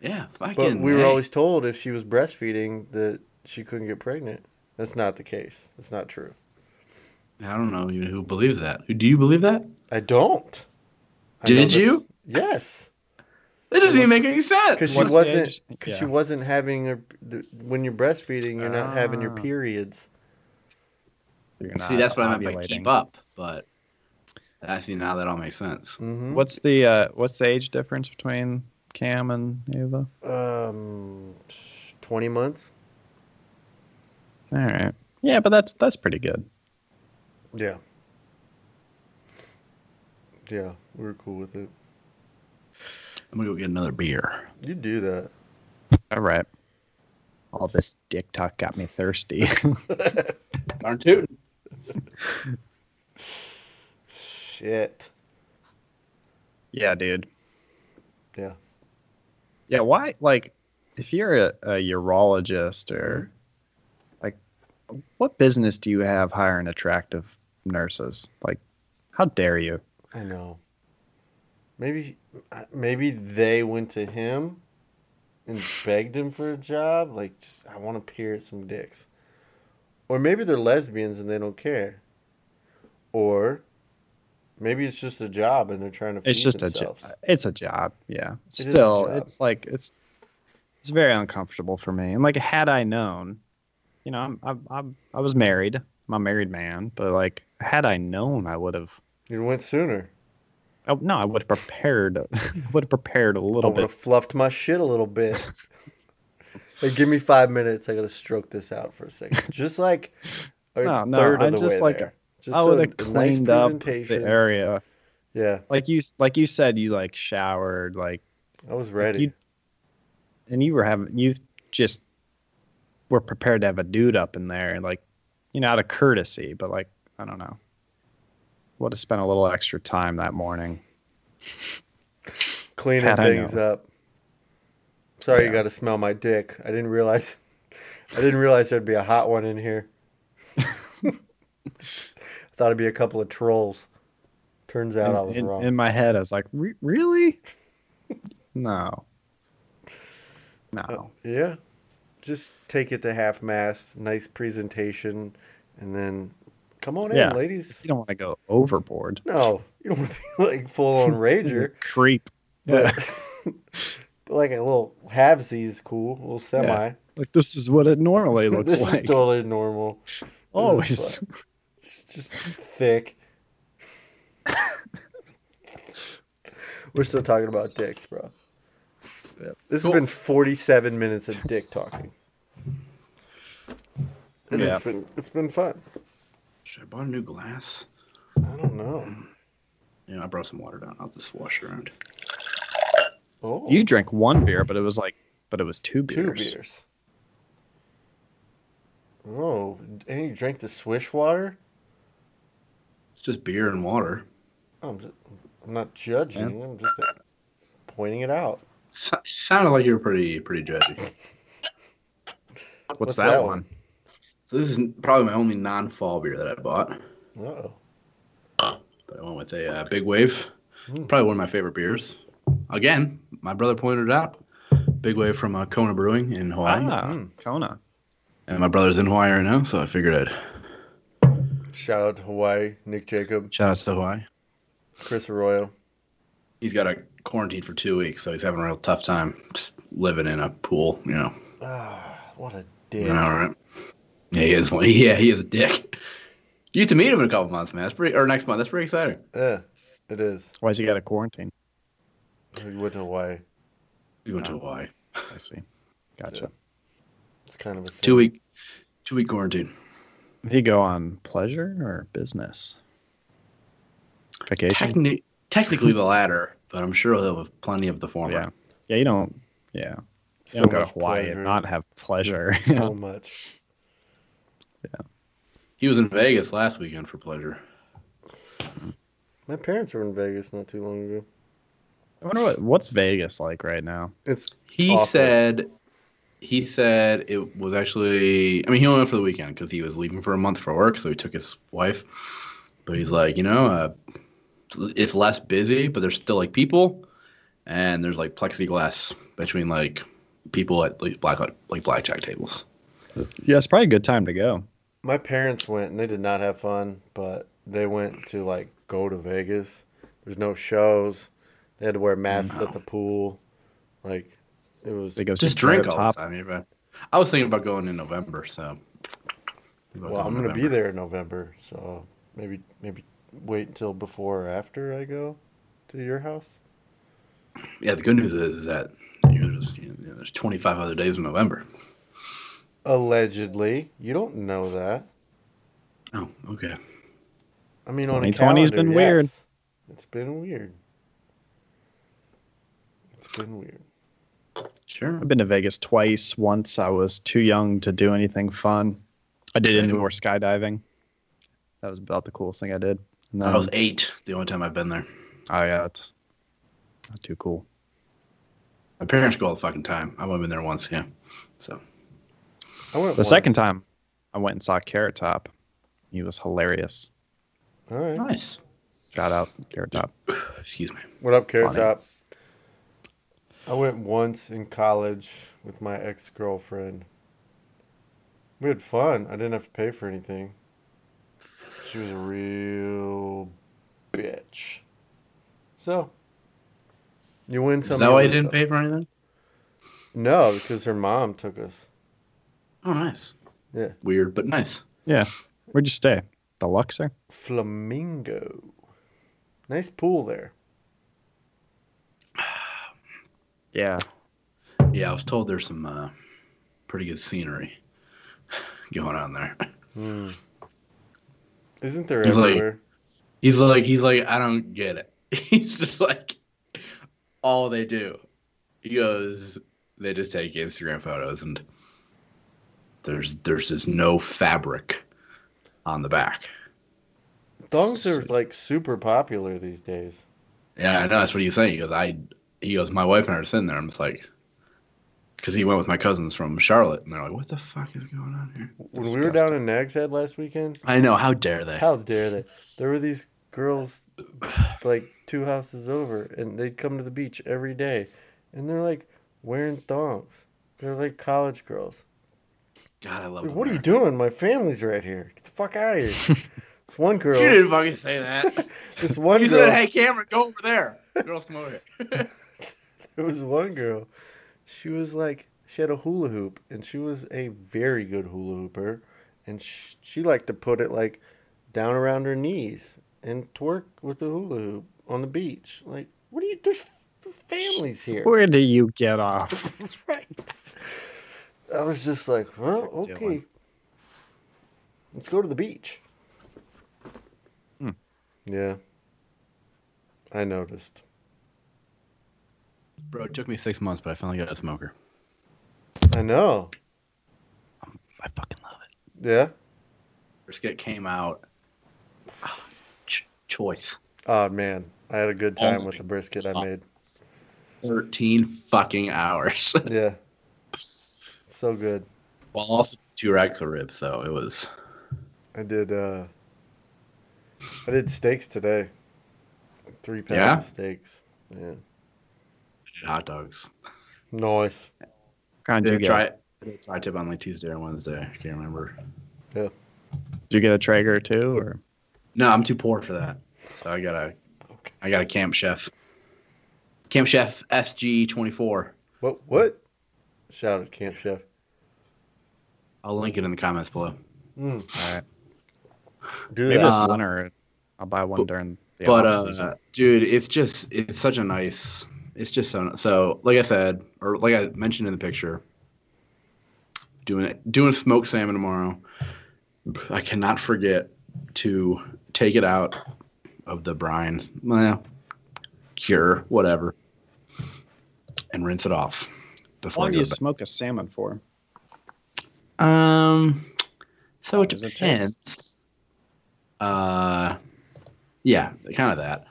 Yeah, fucking. But we were hey. always told if she was breastfeeding that she couldn't get pregnant. That's not the case. That's not true. I don't know even who believes that. Do you believe that? I don't. I Did you? Yes, That doesn't even make any sense. because she wasn't. Because Yeah. she wasn't having her. the- When you're breastfeeding, you're not having your Ah. periods. You're See, that's what I meant by ovulating. keep up. But I see now that all makes sense. hmm What's the uh, what's the age difference between Cam and Ava? Um, twenty months. All right. Yeah, but that's that's pretty good. Yeah. Yeah, we were cool with it. I'm gonna go get another beer. You do that. All right. All this dick talk got me thirsty. [LAUGHS] Darn tootin'. Shit. yeah, dude. Yeah. Yeah, why? Like, if you're a, a urologist or like, what business do you have hiring attractive nurses? Like, how dare you? I know. Maybe, uh, maybe they went to him and begged him for a job. Like, just I want to peer at some dicks, or maybe they're lesbians and they don't care, or maybe it's just a job and they're trying to. It's just themselves. a job. It's a job. Yeah. a Still, job. it's like it's it's very uncomfortable for me. And like, had I known, you know, I'm I'm, I'm I was married. I'm a married man, but like, had I known, I would have. You went sooner. Oh no, I would have prepared. [LAUGHS] I would have prepared a little bit. I would have fluffed my shit a little bit. [LAUGHS] hey, give me five minutes. I gotta stroke this out for a second. Just like a No, no, third I just like- there. Just I would have a nice cleaned up the area. Yeah, Like you, like you said, you like showered, like, I was ready. you- and you were having, you just were prepared to have a dude up in there, and like, you know, out of courtesy, but like, I don't know, would have spent a little extra time that morning. cleaning Had things up. Sorry, you got to smell my dick. I didn't realize. [LAUGHS] I didn't realize there'd be a hot one in here. [LAUGHS] Thought it'd be a couple of trolls. Turns out I was in, wrong. in my head, I was like, Re- really? [LAUGHS] no, no. Uh, yeah, just take it to half mast. Nice presentation, and then come on Yeah. in, ladies. you don't want to go overboard. No, you don't want to be [LAUGHS] like full on [LAUGHS] rager. creep. Yeah. But, like a little halvesies cool, a little semi. Like this is what it normally looks this like. is totally normal. Always. It's just thick. [LAUGHS] We're still talking about dicks, bro. Yep. This Cool. has been 47 minutes of dick talking. And Yeah. it's been it's been fun. Should I bought a new glass? I don't know. Yeah, I brought some water down. I'll just wash around. Oh, You drank one beer, but it was like, but it was two beers. two beers. beers. Oh, and you drank the swish water? It's just beer and water. I'm, just, I'm not judging. I'm just uh, pointing it out. So- sounded like you were pretty pretty judgy. [LAUGHS] What's, What's that, that one? one? So this is probably my only non-fall beer that I bought. Oh, But I went with a uh, Big Wave. Hmm. Probably one of my favorite beers. Again, my brother pointed it out. Big Wave from uh, Kona Brewing in Hawaii. Ah, Mm. Kona. And my brother's in Hawaii right now, so I figured I'd shout out to Hawaii, Nick Jacob, shout out to Hawaii. Chris Arroyo. He's got a quarantine for two weeks, so he's having a real tough time just living in a pool, you know. Ah, what a dick. You know, right? Yeah, he is. [LAUGHS] Yeah, he is a dick. You get to meet him in a couple months, man. That's pretty, or next month. That's pretty exciting. Yeah, it is. Why Why's he got a quarantine? He went to Hawaii. We went to Oh. Hawaii. I see. Gotcha. It's kind of a thing. Two week, two week quarantine. Did he go on pleasure or business? Vacation. Techni- technically the latter, but I'm sure he'll have plenty of the former. yeah. Yeah. You don't. Yeah. You So don't go much to Hawaii pleasure. and not have pleasure. [LAUGHS] so much. Yeah. He was in Vegas last weekend for pleasure. My parents were in Vegas not too long ago. I wonder what what's Vegas like right now. It's He Awful. said, he said it was actually. I mean, he only went for the weekend because he was leaving for a month for work, so he took his wife. But he's like, you know, uh, it's less busy, but there's still like people, and there's like plexiglass between like people at like black like blackjack tables. Yeah, it's probably a good time to go. my parents went and they did not have fun, but they went to like go to Vegas. There's no shows. They had to wear masks at the pool. Like it was They go Just drink all up the time. you're. I was thinking about going in November, so. Well, I'm gonna be there in November, so maybe maybe wait until before or after I go to your house. Yeah, the good news is, is that you know, there's, you know, there's 25 other days in November. Allegedly, you don't know that. Oh, okay. I mean, on a 2020's calendar, been weird. It's been weird. It's been weird. Sure. I've been to Vegas twice. Once I was too young to do anything fun. I did Same. indoor skydiving. That was about the coolest thing I did. And I was eight the only time I've been there. oh yeah, it's not too cool. My parents go all the fucking time. I've only been there once, yeah. So I went The second time, I went and saw Carrot Top. He was hilarious. All right. nice. Shout out Carrot Top. Excuse me. What up, Carrot Funny. Top? I went once in college with my ex girlfriend. We had fun. I didn't have to pay for anything. She was a real bitch. So, you win some. Is that you why you didn't some. pay for anything? No, because her mom took us. Oh, nice. Yeah. Weird, but nice. Yeah. Where'd you stay? The Luxor? Flamingo. Nice pool there. Yeah. Yeah, I was told there's some uh, pretty good scenery [LAUGHS] going on there. Hmm. Isn't there He's like- He's like, he's like, I don't get it. [LAUGHS] He's just like, all they do. He goes, they just take Instagram photos and there's there's just no fabric on the back. Thongs are like super popular these days. Yeah, I know that's what he's saying. He goes, I, he goes, my wife and I are sitting there. I'm just like, because he went with my cousins from Charlotte, and they're like, what the fuck is going on here? When we were down in Nags Head last weekend, I know, how dare they? how dare they? There were these girls like two houses over, and they'd come to the beach every day, and they're like wearing thongs. They're like college girls. God, I love. Like, what are you doing? My family's right here. Get the fuck out of here. [LAUGHS] this one girl. You didn't fucking say that. [LAUGHS] This one you girl. said, "Hey, Cameron, go over there." Girls, come over here. [LAUGHS] [LAUGHS] there was one girl. She was like, she had a hula hoop, and she was a very good hula hooper, and sh- she liked to put it like down around her knees and twerk with the hula hoop on the beach. Like, what are you? There's families here, Where do you get off? [LAUGHS] right? I was just like, well, What are you okay, let's go to the beach. Hmm. Yeah, I noticed. Bro, it took me six months, but I finally got a smoker. I know. I fucking love it. Yeah. Brisket came out. ah, [SIGHS] Ch- choice. Oh man, I had a good Oh time my with the brisket I made. 13 fucking hours. [LAUGHS] Yeah, so good. well, also two racks of ribs, so it was. I did. uh I did steaks today. Three pounds Yeah? of steaks. Yeah, hot dogs. nice. Kind Did you I try it? Tri-tip on like Tuesday or Wednesday. I can't remember. Yeah. Did you get a Traeger too, or No, I'm too poor for that. So I got a, Okay. I got a Camp Chef. Camp Chef SG24. What? What? Shout out Camp Chef. I'll link it in the comments below. Mm, all right? do Maybe that. this Uh, winter I'll buy one but- during the but off uh, season. dude, it's just it's such a nice. It's just so so. Like I said, or like I mentioned in the picture, doing it doing smoked salmon tomorrow. I cannot forget to take it out of the brine, well, cure, whatever, and rinse it off How before long I do you smoke a salmon for? Um, so it Does it. Uh, yeah, kind of that.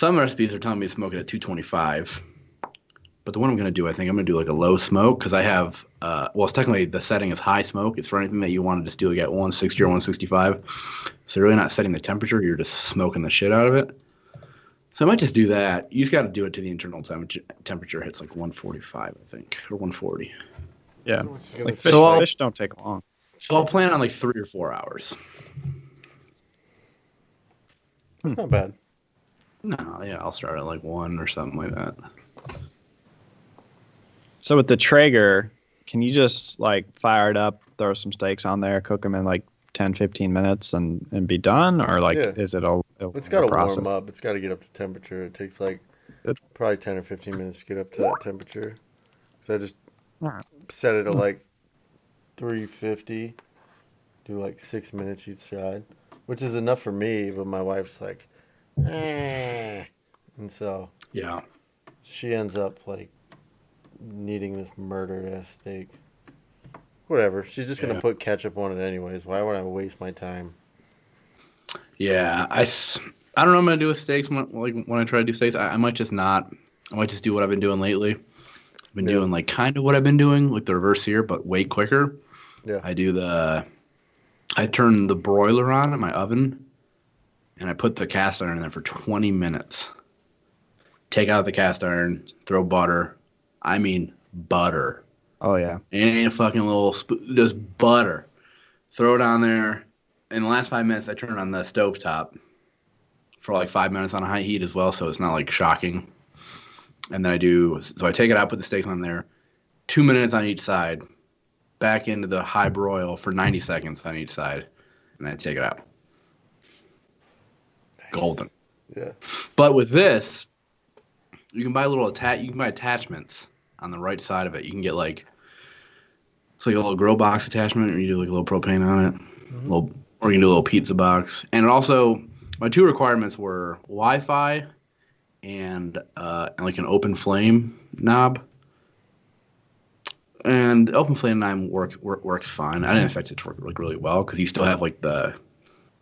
Some recipes are telling me to smoke it at 225, but the one I'm gonna do, I think I'm gonna do like a low smoke because I have, uh, well, it's technically the setting is high smoke. It's for anything that you want to just do like at 160 or 165. So you're really not setting the temperature; you're just smoking the shit out of it. So I might just do that. You just got to do it to the internal temperature. Temperature hits like 145, I think, or 140. Yeah, like fish, So I'll- fish don't take long. So I'll plan on like three or four hours. It's not bad. No, yeah, I'll start at like one or something like that. So with the Traeger, can you just like fire it up, throw some steaks on there, cook them in like 10, 15 minutes, and and be done, or like Yeah. is it a? a It's got to warm up. It's got to get up to temperature. It takes like Good. probably ten or fifteen minutes to get up to that temperature. So I just Alright. set it at like three fifty. Do like six minutes each side, which is enough for me. But my wife's like, eh. and so Yeah. she ends up like needing this murdered ass steak. Whatever. She's just gonna Yeah. put ketchup on it anyways. Why would I waste my time? Yeah. I, I don't know what I'm to do with steaks. When, like when I try to do steaks, I, I might just not. I might just do what I've been doing lately. I've been Yeah. doing like kind of what I've been doing, like the reverse here, but way quicker. Yeah. I do the. I turn the broiler on in my oven, and I put the cast iron in there for 20 minutes. Take out the cast iron, throw butter. I mean butter. Oh yeah, Ain't a fucking little sp- just butter. Throw it on there. In the last five minutes, I turn on the stove top for like five minutes on a high heat as well, so it's not like shocking. And then I do so I take it out, put the steaks on there, two minutes on each side, back into the high broil for 90 seconds on each side, and then I take it out. Golden. Yeah. But with this, you can buy little attach. You can buy attachments on the right side of it. You can get like it's like a little grill box attachment, or you do like a little propane on it, little, or you can do a little pizza box. And it also, my two requirements were Wi-Fi and uh, and like an open flame knob. And open flame knob works work, works fine. I didn't expect it to work like really well because you still have like the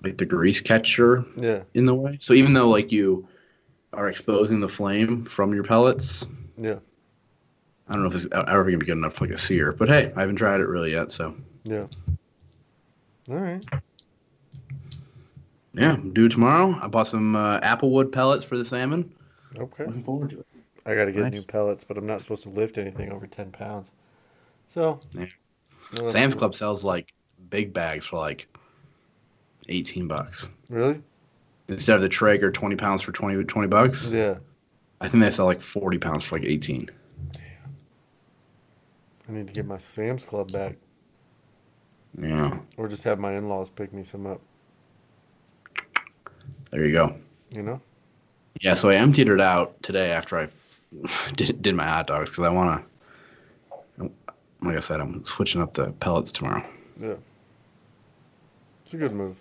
like the grease catcher Yeah. in the way. So even though like you are exposing the flame from your pellets, Yeah. I don't know if it's ever gonna be good enough for like a sear. But hey, I haven't tried it really yet, so Yeah. All right. yeah, do tomorrow. I bought some uh, applewood pellets for the salmon. Okay. Looking forward to it. I got to get Nice. new pellets, but I'm not supposed to lift anything over 10 pounds. So, Yeah. Sam's Club sells like big bags for like eighteen bucks Really? instead of the Traeger twenty pounds for 20, 20 bucks. Yeah. I think they sell like 40 pounds for like 18. I need to get my Sam's Club back, Yeah. or just have my in-laws pick me some up. There you go. You know? Yeah, so I emptied it out today after I [LAUGHS] did, did my hot dogs because I want to. Like I said, I'm switching up the pellets tomorrow. Yeah. It's a good move.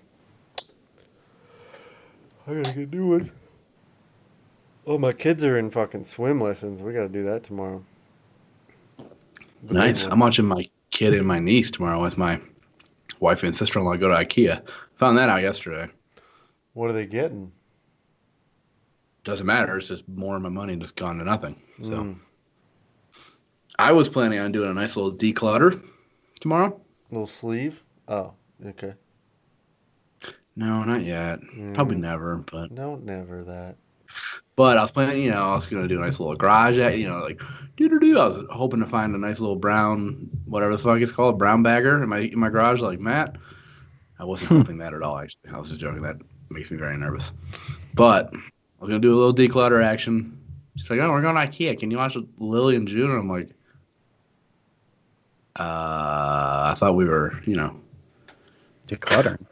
I gotta get new ones. Oh, my kids are in fucking swim lessons. We gotta do that tomorrow. The Nice. I'm watching my kid and my niece tomorrow as my wife and sister in law go to IKEA. Found that out yesterday. What are they getting? Doesn't matter. It's just more of my money just gone to nothing. So Mm, I was planning on doing a nice little declutter tomorrow. little sleeve? Oh, okay. No, not yet. Mm, Probably never. But Don't never that. but I was planning. You know, I was gonna do a nice little garage. At, you know, like doo doo doo. I was hoping to find a nice little brown, whatever the fuck it's called, brown bagger in my in my garage. Like Matt, I wasn't [LAUGHS] hoping that at all. Actually, I was just joking. That makes me very nervous. But I was gonna do a little declutter action. She's like, "Oh, we're going to IKEA. Can you watch with Lily and June?" And I'm like, "Uh, I thought we were, you know, Decluttering.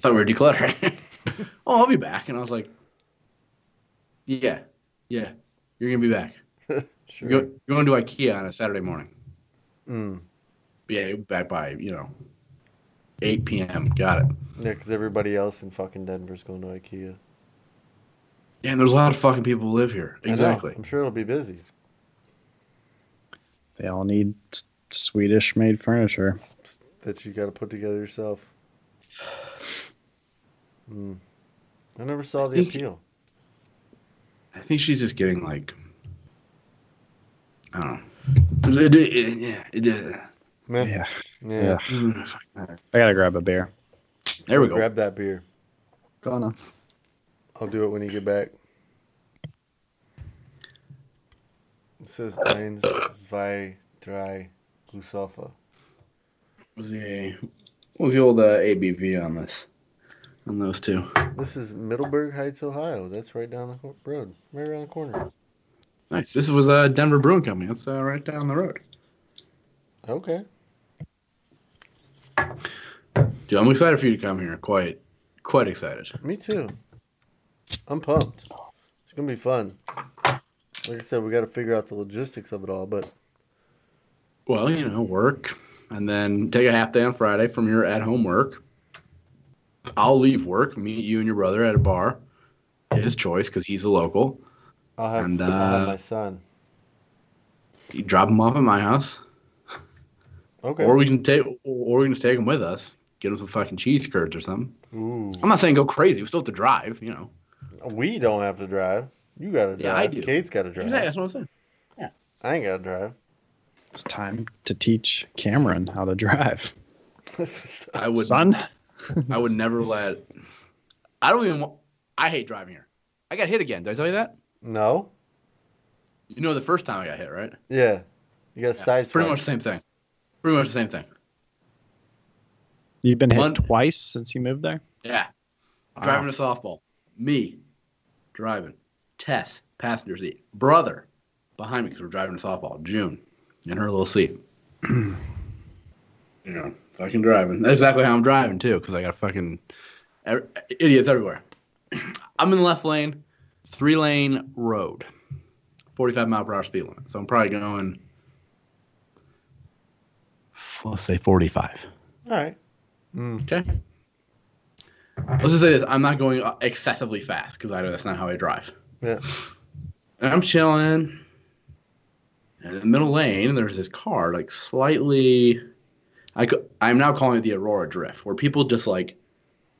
I thought we were decluttering. [LAUGHS] oh, I'll be back." And I was like, "Yeah, yeah, you're gonna be back. [LAUGHS] Sure. You're, go- going to IKEA on a Saturday morning. Mm. Yeah, back by you know, 8 p.m. Got it. Yeah, because everybody else in fucking Denver's going to IKEA. Yeah, and there's a lot of fucking people who live here. Exactly. I'm sure it'll be busy. They all need s- Swedish made furniture. that you got to put together yourself. Mm. I never saw the think- appeal. I think she's just getting like, I don't know. It, it, it, yeah, it, it, Yeah. Yeah. Yeah. I gotta grab a beer. There we go. Grab that beer. Gonna. I'll do it when you get back. It says eins, zwei, drei, Glusalpha. What was the what was the old uh, ABV on this? On those two. This is Middleburg Heights, Ohio. That's right down the road, right around the corner. Nice. This was uh, Denver Brewing Company. That's uh, right down the road. Okay. Dude, I'm excited for you to come here. Quite, quite excited. Me too. I'm pumped. It's gonna be fun. Like I said, we got to figure out the logistics of it all, but Well, you know, work, and then take a half day on Friday from your at-home work. I'll leave work, meet you and your brother at a bar. His choice, because he's a local. I'll have, And, I'll have uh, my son. You drop him off at my house, Okay. or we can take, or we can just take him with us. Get him some fucking cheese curds or something. Ooh. I'm not saying go crazy. We still have to drive, you know. We don't have to drive. You got to drive. Yeah, I do. Kate's got to drive. Exactly, that's what I'm saying. Yeah. I ain't got to drive. It's time to teach Cameron how to drive. [LAUGHS] This was- I would, Son, I would never let. I don't even. Want, I hate driving here. I got hit again. Did I tell you that? no. You know the first time I got hit, right? Yeah. You got Yeah, side it's pretty much the same thing. Pretty much the same thing. you've been hit One- twice since you moved there. Yeah. Wow. Driving a softball. Me. Driving. Tess. Passenger seat. Brother. Behind me because we're driving a softball. June. In her little seat. [CLEARS THROAT] you know, fucking driving. That's exactly how I'm driving too because I got fucking ev- idiots everywhere. [CLEARS THROAT] I'm in the left lane. Three lane road. 45 mile per hour speed limit. So I'm probably going, let's say 45. All right. Mm. Okay. Let's just say this: I'm not going excessively fast because I know that's not how I drive. Yeah. And I'm chilling. And in the middle lane, there's this car, like slightly. I I'm now calling it the Aurora Drift, where people just like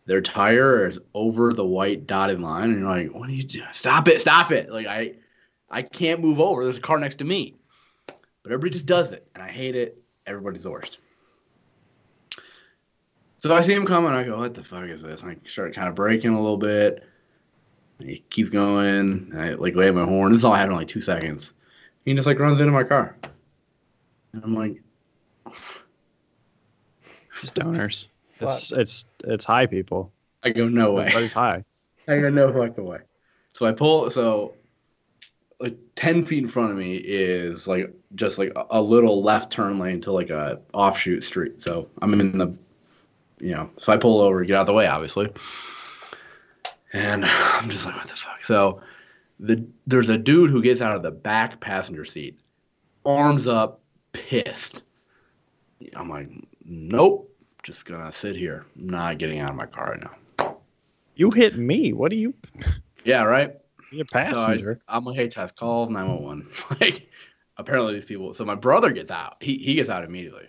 their tire is over the white dotted line, and you're like, "What are you doing? Stop it! Stop it!" Like I, I can't move over. There's a car next to me, but everybody just does it, and I hate it. Everybody's the worst. So I see him coming. I go, "What the fuck is this?" And I start kind of braking a little bit. He keeps going. I like lay my horn. This all happened in like two seconds. He just like runs into my car. And I'm like, Stoners. It's it's it's high people. I go, no way. Everybody's high. [LAUGHS] I go, no fucking way. So I pull. So like 10 feet in front of me is like just like a, a little left turn lane to like a offshoot street. So I'm in the, you know, so I pull over, get out of the way, obviously. And [SIGHS] I'm just like, what the fuck? So the there's a dude who gets out of the back passenger seat, arms up, pissed. I'm like, nope, just gonna sit here. I'm not getting out of my car right now. You hit me. What do you? Yeah, right. You're a So I, passenger. I'm like, hey, Tess, call 911. [LAUGHS] like, apparently these people. So my brother gets out. He he gets out immediately,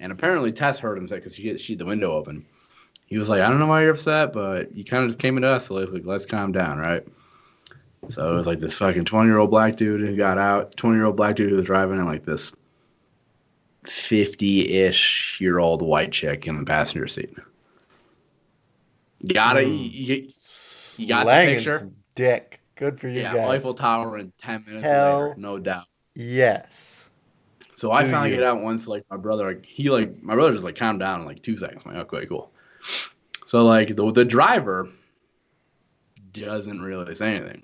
and apparently Tess heard him say because she she had the window open. He was like, I don't know why you're upset, but you kind of just came into us, so like, like, let's calm down, right? So it was like this fucking 20 year old black dude who got out, 20 year old black dude who was driving, and like this 50 ish year old white chick in the passenger seat. Got it. Mm. You, you got the picture? some dick. Good for you yeah, guys. Eiffel Tower in 10 minutes Hell later, no doubt. Yes. So I Do finally you? get out once, like my brother, like, he like my brother just like calmed down in like two seconds. I'm like, okay, cool. So like the the driver doesn't really say anything,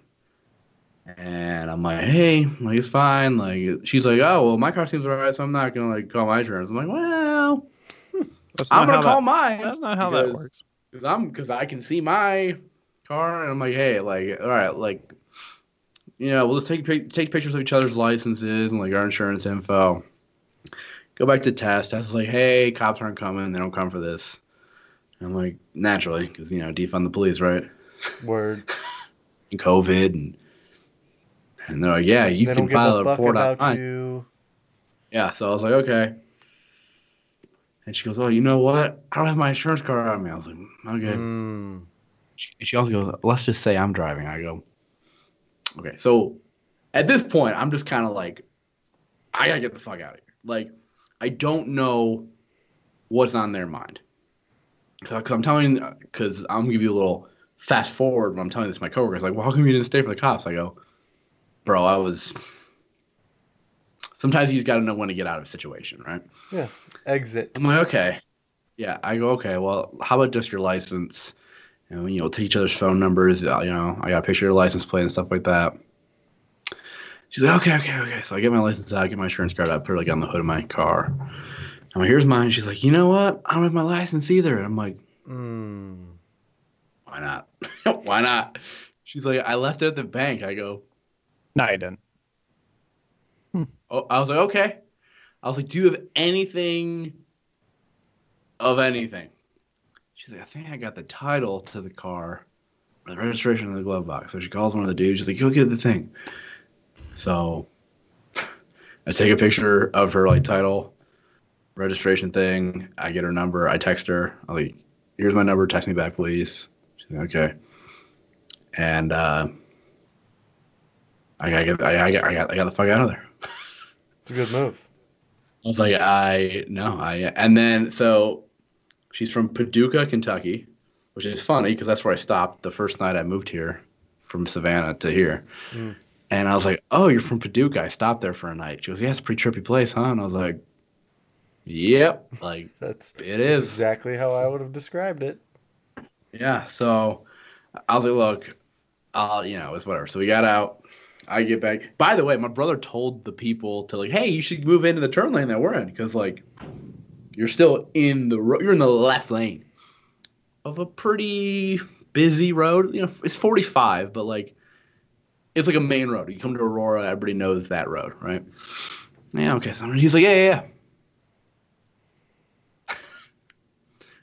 and I'm like, hey, like it's fine. Like she's like, oh well, my car seems alright, so I'm not gonna like call my insurance. I'm like, well, That's I'm gonna call that, mine. That's not how that works. Cause I'm, cause I can see my car, and I'm like, hey, like, all right, like, you know, we'll just take pic- take pictures of each other's licenses and like our insurance info. Go back to Tess. Tess is like, hey, cops aren't coming. They don't come for this. And I'm like, naturally, because you know, defund the police, right? Word. [LAUGHS] And COVID, and and they're like, yeah, you they can file a report about online. you. Yeah, so I was like, okay. And she goes, oh, you know what? I don't have my insurance card on me. I was like, okay. Mm. she, she also goes, let's just say I'm driving. I go, okay. So at this point, I'm just kind of like, I gotta get the fuck out of here. Like, I don't know what's on their mind. Cause I'm telling, cause I'm gonna give you a little fast forward. When I'm telling this to my coworkers, like, well, how come you didn't stay for the cops? I go, bro, I was. Sometimes you just gotta know when to get out of a situation, right? Yeah. Exit. I'm like, okay. Yeah, I go, okay, well, how about just your license? And, you know, take each other's phone numbers. Uh, you know, I got a picture of your license plate and stuff like that. She's like, okay, okay, okay. So I get my license out, get my insurance card out, put it like on the hood of my car. I'm like, here's mine. She's like, you know what? I don't have my license either. And I'm like, Mm. why not? [LAUGHS] why not? She's like, I left it at the bank. I go, No, I didn't. Oh, I was like, okay. I was like, do you have anything of anything? She's like, I think I got the title to the car, the registration in the glove box. So she calls one of the dudes. She's like, go get the thing. So [LAUGHS] I take a picture of her like title, registration thing. I get her number. I text her. I'm like, here's my number. Text me back, please. She's like, okay. And uh, I gotta get. I, I, got- I got. I got the fuck out of there. It's a good move. I was like, I no, I and then so she's from Paducah, Kentucky, which is funny because that's where I stopped the first night I moved here from Savannah to here. Mm. And I was like, Oh, you're from Paducah. I stopped there for a night. She goes, Yeah, it's a pretty trippy place, huh? And I was like, Yep, like [LAUGHS] That's it is. exactly how I would have described it. Yeah. So I was like, look, I'll, you know, it's whatever. So we got out. I get back. By the way, my brother told the people to like, hey, you should move into the turn lane that we're in because like you're still in the ro- you're in the left lane of a pretty busy road. You know, it's 45, but like it's like a main road. You come to Aurora, everybody knows that road, right? Yeah. Okay. So he's like, yeah, yeah. yeah. [LAUGHS]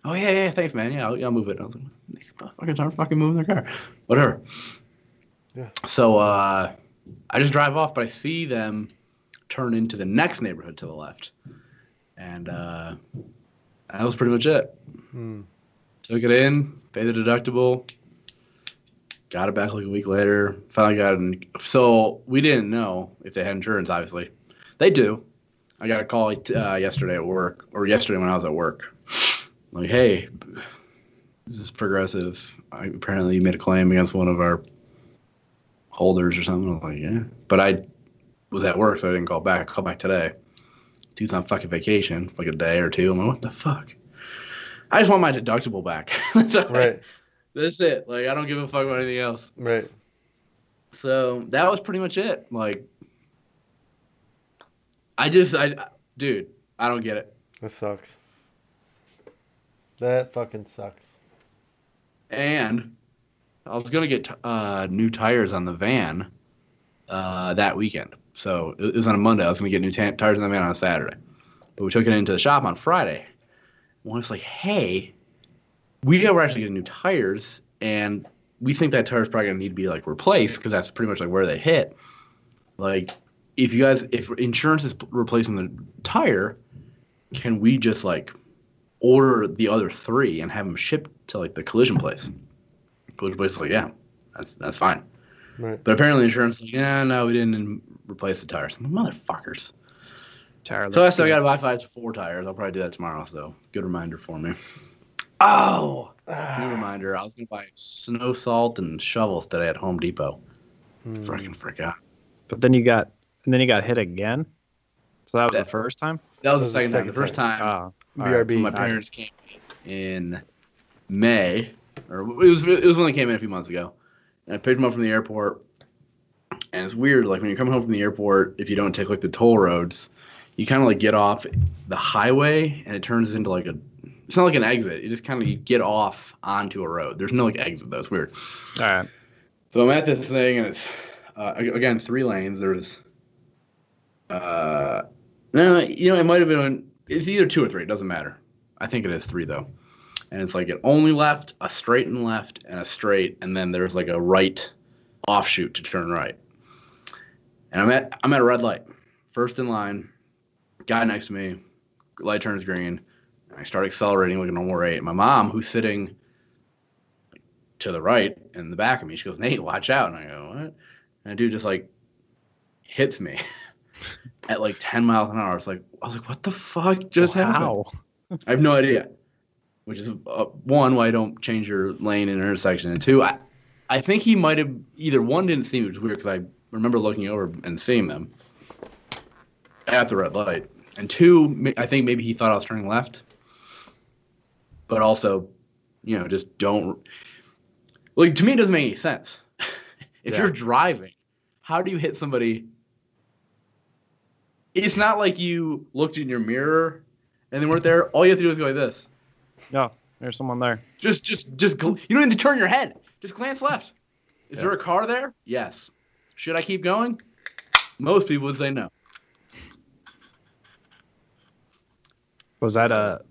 Oh yeah, yeah, thanks, man. Yeah, I'll, yeah, I'll move it. I was like, these motherfuckers aren't fucking moving their car. Whatever. Yeah. So uh, I just drive off, but I see them turn into the next neighborhood to the left, and uh, that was pretty much it. Hmm. Took it in, paid the deductible, got it back like a week later. Finally got it. So we didn't know if they had insurance. Obviously, they do. I got a call uh, yesterday at work, or yesterday when I was at work. Like, hey, this is progressive. I, apparently, you made a claim against one of our holders or something. I was like, yeah, but I was at work, so I didn't call back. I called back today. Dude's on fucking vacation, like a day or two. I'm like, what the fuck? I just want my deductible back. [LAUGHS] That's right. Right. That's it. Like, I don't give a fuck about anything else. Right. So that was pretty much it. Like, I just, I, dude, I don't get it. That sucks. That fucking sucks. And I was gonna get uh, new tires on the van uh, that weekend. So it was on a Monday. I was gonna get new ta- tires on the van on a Saturday, but we took it into the shop on Friday. One was like, "Hey, we are actually getting new tires, and we think that tire is probably gonna need to be like replaced because that's pretty much like where they hit. Like, if you guys, if insurance is replacing the tire, can we just like order the other three and have them shipped to like the collision place?" Collision place is like, "Yeah, that's that's fine." Right. But apparently, insurance is like, "Yeah, no, we didn't replace the tires." I'm like, motherfuckers. Tire So I still got to buy five to four tires. I'll probably do that tomorrow. So good reminder for me. Oh, new reminder. I was gonna buy snow salt and shovels today at Home Depot. Hmm. Freaking forgot. But then you got and then you got hit again. So that was That- the first time. That was That was the the second time. second The first time, Oh, all right. BRB. when my parents came in May, or it was it was when they came in a few months ago, and I picked them up from the airport. And it's weird, like when you're coming home from the airport, if you don't take like the toll roads, you kind of like get off the highway, and it turns into like a. It's not like an exit. You just kind of you get off onto a road. There's no like exit though. It's weird. All right. So I'm at this thing, and it's uh, again three lanes. There's, uh, no, you know, it might have been. It's either two or three. It doesn't matter. I think it is three though, and it's like it only left, a straight and left, and a straight, and then there's like a right offshoot to turn right. And I'm at I'm at a red light, first in line. Guy next to me, light turns green. I start accelerating like a normal rate. My mom, who's sitting to the right in the back of me. She goes, Nate, watch out. And I go, what? And a dude just like hits me [LAUGHS] at like 10 miles an hour. It's like, I was like, what the fuck just happened? I have no idea. Which is uh, one, why I don't change your lane in an intersection. And two, I, I think he might have either one didn't see me, which is weird because I remember looking over and seeing them at the red light. And two, I think maybe he thought I was turning left. But also, you know, just don't like to me it doesn't make any sense. [LAUGHS] if Yeah. you're driving, how do you hit somebody? It's not like you looked in your mirror and they weren't there. All you have to do is go like this. No, there's someone there. Just, just, just. gl- You don't need to turn your head. Just glance left. Is Yeah. there a car there? Yes. Should I keep going? Most people would say no. Was that a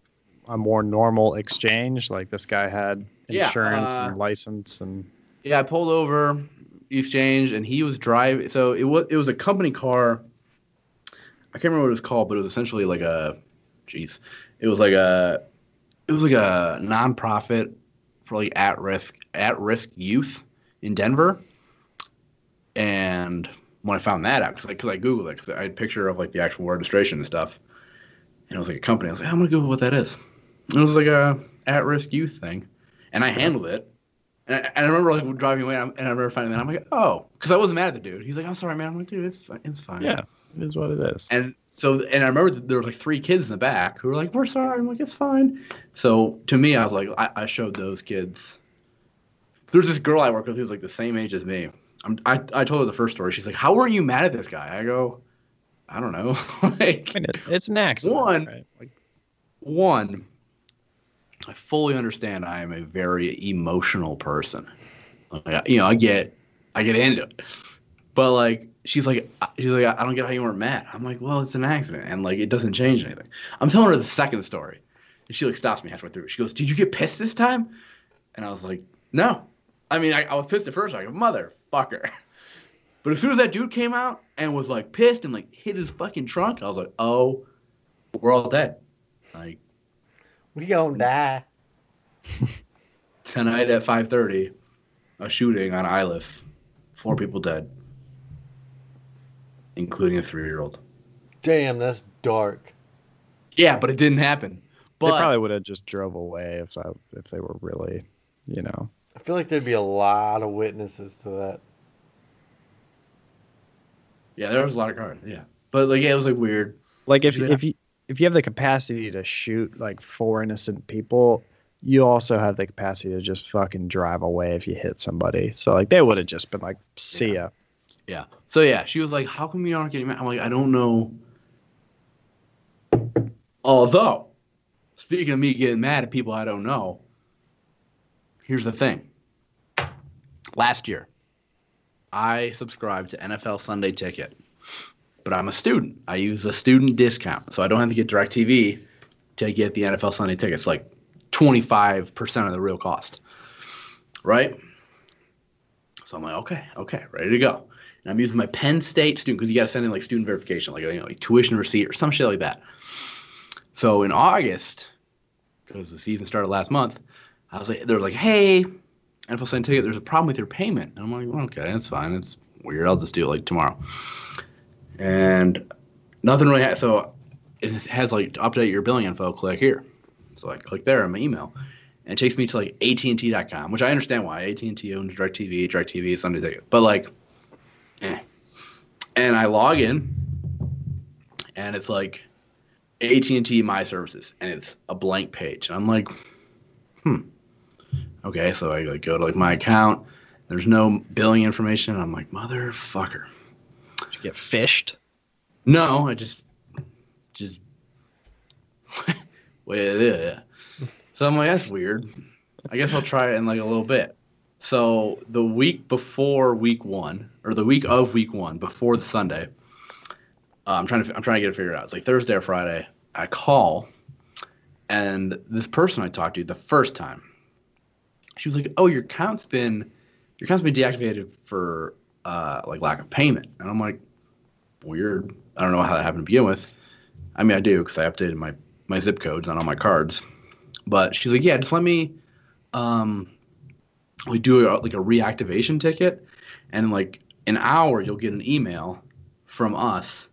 a more normal exchange? Like this guy had Yeah, insurance uh, and license and Yeah, I pulled over, the exchange, and he was driving. So it was it was a company car. I can't remember what it was called, but it was essentially like a, jeez, it was like a, it was like a nonprofit for like at risk at risk youth in Denver. And when I found that out, because I, cause I googled it, because I had a picture of like the actual registration and stuff, and it was like a company. I was like, I'm gonna Google what that is. And it was like a at risk youth thing, and I handled it. And I, and I remember like driving away, and I and I remember finding that. I'm like, oh, because I wasn't mad at the dude. He's like, I'm sorry, man. I'm like, dude, it's fine. It's fine. yeah, it is what it is. And so, and I remember there was like three kids in the back who were like, "We're sorry." I'm like, "It's fine." So to me, I was like, I, I showed those kids. There's this girl I work with who's like the same age as me. I'm, I I told her the first story. She's like, "How weren't you mad at this guy?" I go, "I don't know." [LAUGHS] like I mean, it's an accident. One- right? Like, one, I fully understand. I am a very emotional person. Like, you know, I get, I get into it. But like, she's like, uh, she's like, I don't get how you weren't mad. I'm like, well, it's an accident, and like, it doesn't change anything. I'm telling her the second story, and she like stops me halfway through. She goes, "Did you get pissed this time?" And I was like, "No." I mean, I, I was pissed at first. Like, motherfucker. [LAUGHS] But as soon as that dude came out and was like pissed and like hit his fucking trunk, I was like, "Oh, we're all dead." Like We gonna die. [LAUGHS] tonight at 5:30, a shooting on Iliff, four people dead, including a three-year-old. Damn, that's dark. Yeah, but it didn't happen. But they probably would have just drove away if that if they were really, you know. I feel like there'd be a lot of witnesses to that. yeah, there was a lot of cars. Yeah, but like yeah, it was like weird. Like if Yeah. if you if you have the capacity to shoot like four innocent people, you also have the capacity to just fucking drive away if you hit somebody. So like they would have just been like, see ya. Yeah. So yeah, she was like, "How come you aren't getting mad?" I'm like, "I don't know." Although, speaking of me getting mad at people I don't know, here's the thing. Last year, I subscribed to NFL Sunday Ticket, but I'm a student. I use a student discount, so I don't have to get DirecTV to get the NFL Sunday Tickets, like 25% of the real cost, right? So I'm like, okay, okay, ready to go. And I'm using my Penn State student because you got to send in like student verification, like you know, like tuition receipt or some shit like that. So in August, because the season started last month, I was like, they were like, hey, NFL Ticket, there's a problem with your payment. And I'm like, well, okay, that's fine. It's weird. I'll just do it like tomorrow. And nothing really. Ha- so it has like to update your billing info. Click here. So I click there on my email, and it takes me to like AT&T.com, which I understand why AT&T owns DirecTV, DirecTV is Sunday Ticket, but like, eh. And I log in, and it's like AT&T My Services, and it's a blank page. And I'm like, hmm. Okay, so I like go to like my account. There's no billing information. I'm like, motherfucker. Did you get phished? No, I just just [LAUGHS] well, yeah. So I'm like, that's weird. I guess I'll try it in like a little bit. So the week before week one, or the week of week one, before the Sunday, uh, I'm trying to I'm trying to get it figured out. It's like Thursday or Friday. I call, and this person I talked to the first time, she was like, "Oh, your account's been your account's been deactivated for uh, like lack of payment," and I'm like, "Weird. I don't know how that happened to begin with. I mean, I do because I updated my my zip codes on all my cards. But she's like, yeah, just let me um we do a, like a reactivation ticket and like an hour you'll get an email from us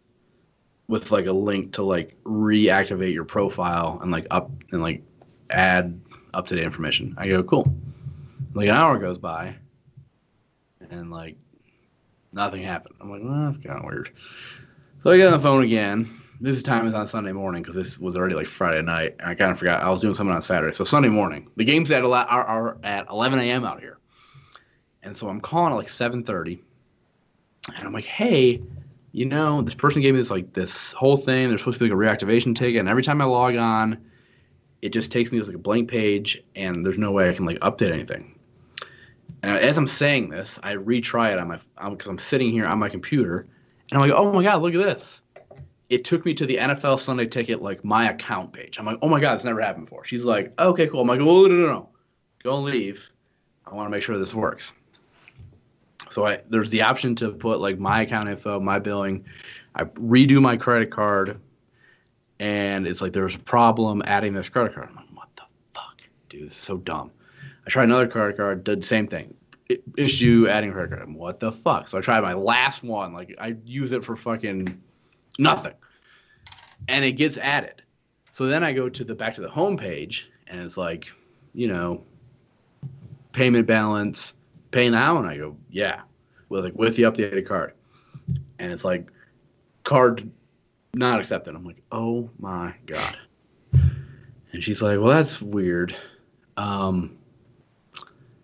with like a link to like reactivate your profile and like up and like add up to date information. I go, cool. Like an hour goes by and like nothing happened. I'm like, well, that's kind of weird. So I get on the phone again this time is on Sunday morning because this was already like Friday night, I kind of forgot I was doing something on Saturday. So Sunday morning, the games at a are, are at 11 a.m. out here, and so I'm calling at like 7:30, and I'm like, hey, you know, this person gave me this like this whole thing. There's supposed to be like a reactivation ticket, and every time I log on, it just takes me to like a blank page, and there's no way I can like update anything. And as I'm saying this, I retry it on my because I'm sitting here on my computer, and I'm like, oh my god, look at this it took me to the NFL Sunday Ticket like my account page. I'm like, oh my god, it's never happened before. She's like, okay, cool. I'm like, oh no no no, go leave. I want to make sure this works. So I there's the option to put like my account info, my billing. I redo my credit card, and it's like there's a problem adding this credit card. I'm like, what the fuck, dude? This is so dumb. I tried another credit card, did the same thing. issue adding credit card. I'm, what the fuck? So I tried my last one. Like I use it for fucking nothing. And it gets added. So then i go to the back to the home page and it's like you know payment balance pay now? And i go yeah with like with the updated card. And it's like card not accepted. I'm like oh my god. And she's like well that's weird. Um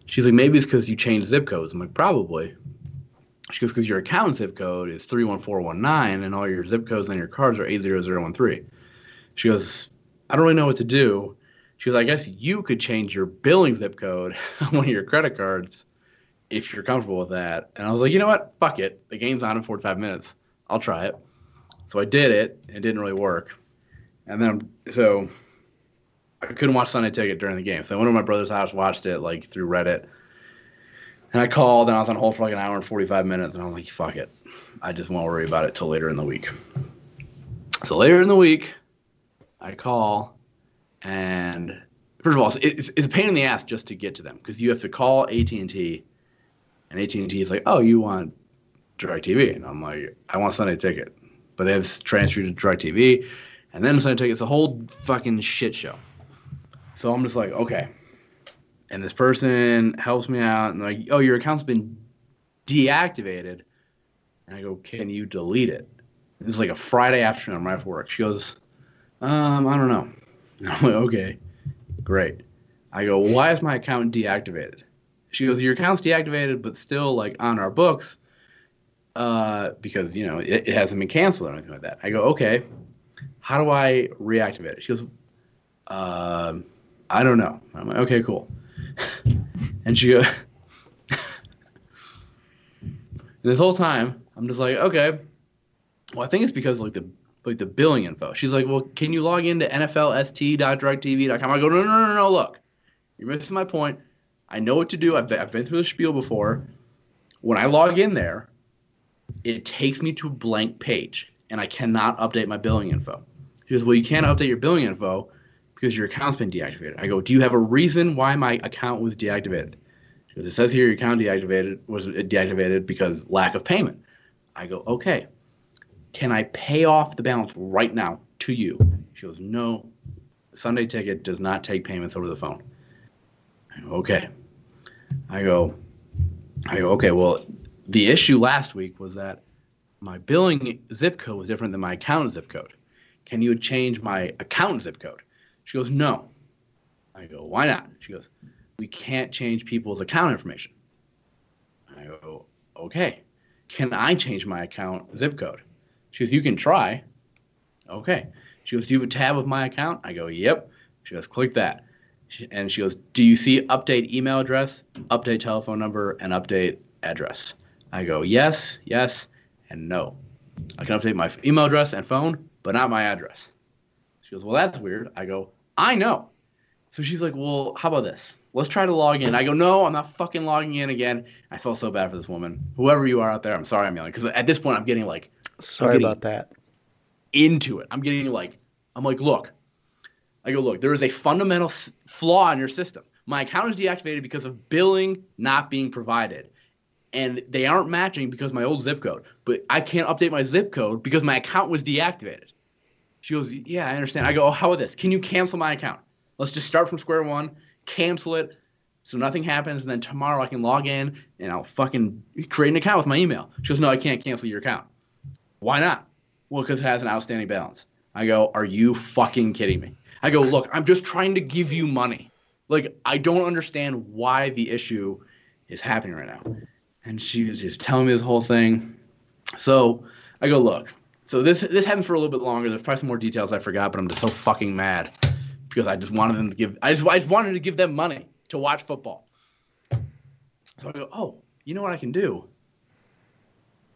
she's like maybe it's because you changed zip codes. I'm like probably she goes, because your account zip code is 31419 and all your zip codes on your cards are 80013. She goes, I don't really know what to do. She goes, I guess you could change your billing zip code [LAUGHS] on one of your credit cards if you're comfortable with that. And I was like, you know what? Fuck it. The game's on in 45 minutes. I'll try it. So I did it. It didn't really work. And then, so I couldn't watch Sunday Ticket during the game. So I went to my brother's house, watched it like through Reddit and I called and I was on hold for like an hour and 45 minutes. And I'm like, fuck it. I just won't worry about it till later in the week. So later in the week, I call and first of all, it's, it's a pain in the ass just to get to them because you have to call AT&T and AT&T is like, oh, you want DirecTV? And I'm like, I want Sunday Ticket. But they have transferred to DirecTV and then Sunday Ticket. It's a whole fucking shit show. So I'm just like, okay, and this person helps me out and like, oh, your account's been deactivated. And I go, can you delete it? It's like a Friday afternoon, I'm right after work. She goes, um, I don't know. And [LAUGHS] I'm like, okay, great. I go, why is my account deactivated? She goes, your account's deactivated, but still like on our books, uh, because you know it, it hasn't been canceled or anything like that. I go, okay, how do I reactivate it? She goes, um, I don't know. I'm like, okay, cool. And she goes, [LAUGHS] this whole time, I'm just like, okay. Well, I think it's because like the like the billing info. She's like, well, can you log into NFLST.directv.com? I go, no, no, no, no, look, you're missing my point. I know what to do. I've been, I've been through the spiel before. When I log in there, it takes me to a blank page, and I cannot update my billing info. She goes, well, you can't update your billing info because your account's been deactivated. I go, do you have a reason why my account was deactivated? She goes, it says here your account deactivated was deactivated because lack of payment. I go, okay. Can I pay off the balance right now to you? She goes, no. Sunday Ticket does not take payments over the phone. I go, okay. I go, I go, okay. Well, the issue last week was that my billing zip code was different than my account zip code. Can you change my account zip code? She goes, no. I go, why not? She goes, we can't change people's account information. I go, okay. Can I change my account zip code? She goes, you can try. Okay. She goes, do you have a tab of my account? I go, yep. She goes, click that. She, and she goes, do you see update email address, update telephone number, and update address? I go, yes, yes, and no. I can update my email address and phone, but not my address. She goes, well, that's weird. I go, I know. So she's like, well, how about this? Let's try to log in. I go, no, I'm not fucking logging in again. I felt so bad for this woman. Whoever you are out there, I'm sorry I'm yelling. Because at this point, I'm getting like Sorry getting- about that. into it. I'm getting like, I'm like, look. I go, look, there is a fundamental s- flaw in your system. My account is deactivated because of billing not being provided. And they aren't matching because of my old zip code. But I can't update my zip code because my account was deactivated. She goes, Yeah, I understand. I go, Oh, how about this? Can you cancel my account? Let's just start from square one, cancel it so nothing happens. And then tomorrow I can log in and I'll fucking create an account with my email. She goes, No, I can't cancel your account. Why not? Well, because it has an outstanding balance. I go, Are you fucking kidding me? I go, Look, I'm just trying to give you money. Like, I don't understand why the issue is happening right now. And she was just telling me this whole thing. So I go, Look, so this this happened for a little bit longer. There's probably some more details I forgot, but I'm just so fucking mad because I just wanted them to give. I just I just wanted to give them money to watch football. So I go, oh, you know what I can do?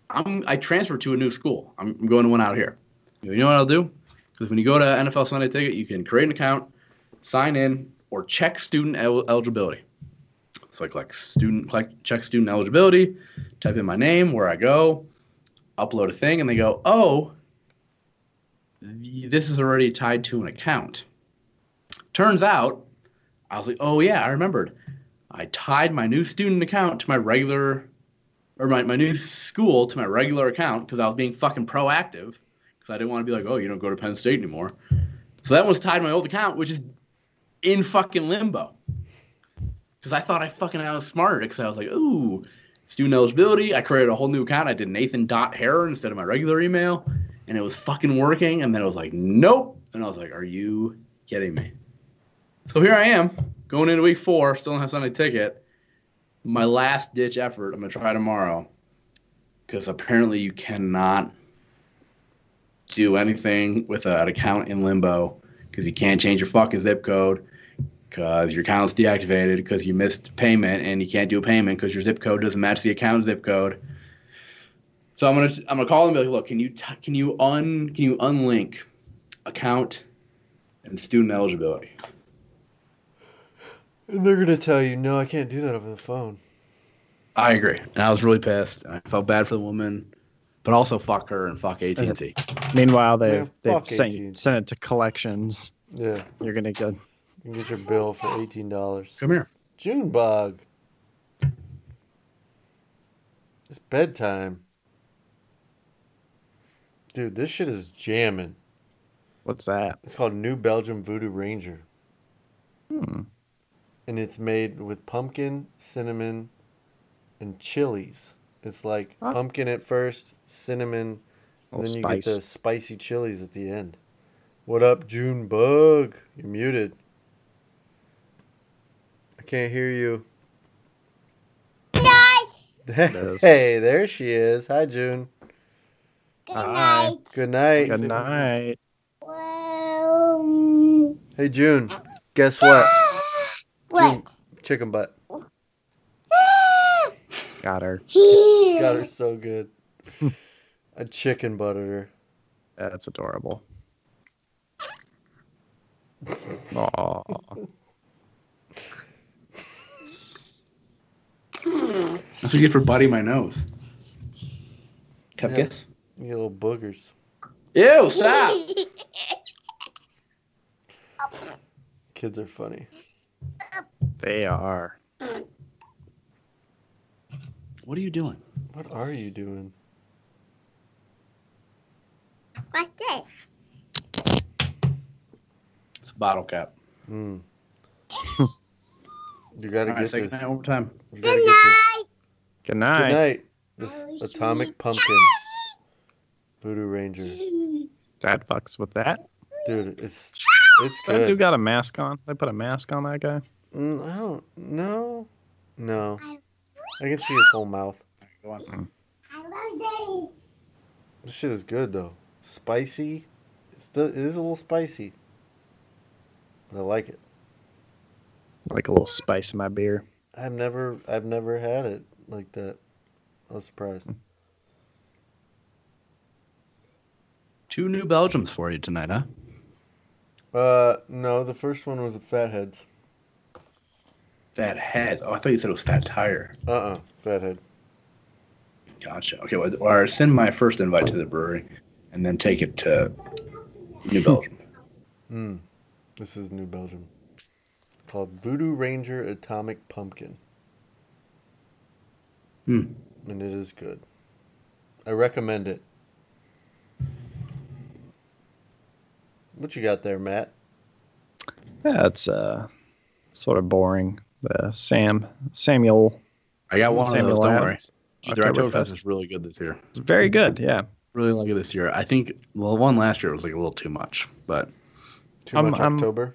I'm I transfer to a new school. I'm, I'm going to one out here. You know what I'll do? Because when you go to NFL Sunday Ticket, you can create an account, sign in, or check student el- eligibility. So I click student, click check student eligibility, type in my name, where I go, upload a thing, and they go, oh, this is already tied to an account. Turns out, I was like, oh yeah, I remembered. I tied my new student account to my regular, or my, my new school to my regular account because I was being fucking proactive because I didn't want to be like, oh, you don't go to Penn State anymore. So that one's tied to my old account, which is in fucking limbo. Because I thought I fucking outsmarted it because I was like, ooh, student eligibility. I created a whole new account. I did Nathan dot instead of my regular email, and it was fucking working. And then it was like, nope. And I was like, are you kidding me? So here I am, going into week four, still don't have Sunday ticket. My last ditch effort. I'm gonna try tomorrow, because apparently you cannot do anything with an account in limbo because you can't change your fucking zip code because your account's deactivated because you missed payment and you can't do a payment because your zip code doesn't match the account zip code. So I'm gonna I'm gonna call them and be like, look, can you t- can you un can you unlink account and student eligibility? And they're gonna tell you, no, I can't do that over the phone. I agree, and I was really pissed. I felt bad for the woman, but also fuck her and fuck AT and T. Meanwhile, they Man, they've sent, sent it to collections. Yeah, You're gonna get you can get your bill for eighteen dollars. Come here. June bug. It's bedtime. Dude, this shit is jamming. what's that? It's called New Belgium Voodoo Ranger. Hmm. And it's made with pumpkin, cinnamon, and chilies. It's like Huh. pumpkin at first, cinnamon, and Little then you spice. get the spicy chilies at the end. What up, June Bug? You're muted. Can't hear you. Good night. [LAUGHS] Hey, there she is. Hi, June. Good Hi. night. Good night. Good night. Well, Hey, June. Guess what? [GASPS] what? Chicken butt. [GASPS] Got her. Here. Got her so good. [LAUGHS] A chicken butted her. That's adorable. [LAUGHS] Aw. That's what you get for biting my nose. Tough Yeah. guess. You little boogers. Ew, stop. [LAUGHS] Kids are funny. They are. What are you doing? What are you doing? What's this? It's a bottle cap. Mm. [LAUGHS] you gotta All right, get second this. night one more time. You gotta Good night. Good Good night. night. This Oh, atomic pumpkin. Voodoo Ranger. That fucks with that. Dude, it's it's That dude got a mask on. They put a mask on that guy. Mm, I don't no. No. I I can see his whole mouth. Go on. I love Daddy. This shit is good though. Spicy. It's still, it is a little spicy. But I like it. Like a little spice in my beer. I've never I've never had it like that. I was surprised. Two new Belgiums for you tonight, huh? Uh no, the first one was a fatheads. Fat head. Oh, I thought you said it was fat tire. Uh uh fathead. Gotcha. Okay, well, or send my first invite to the brewery, and then take it to New Belgium. Mm. This is New Belgium. Called Voodoo Ranger Atomic Pumpkin. Hmm. And it is good. I recommend it. What you got there, Matt? Yeah, it's uh, sort of boring. The Sam Samuel I got one Samuel of those. Don't worry. Adams. Dude, their Oktoberfest Oktoberfest. is really good this year. It's very good. Yeah, Really like it this year. I think well, one last year was like a little too much, but Too I'm- much I'm- October?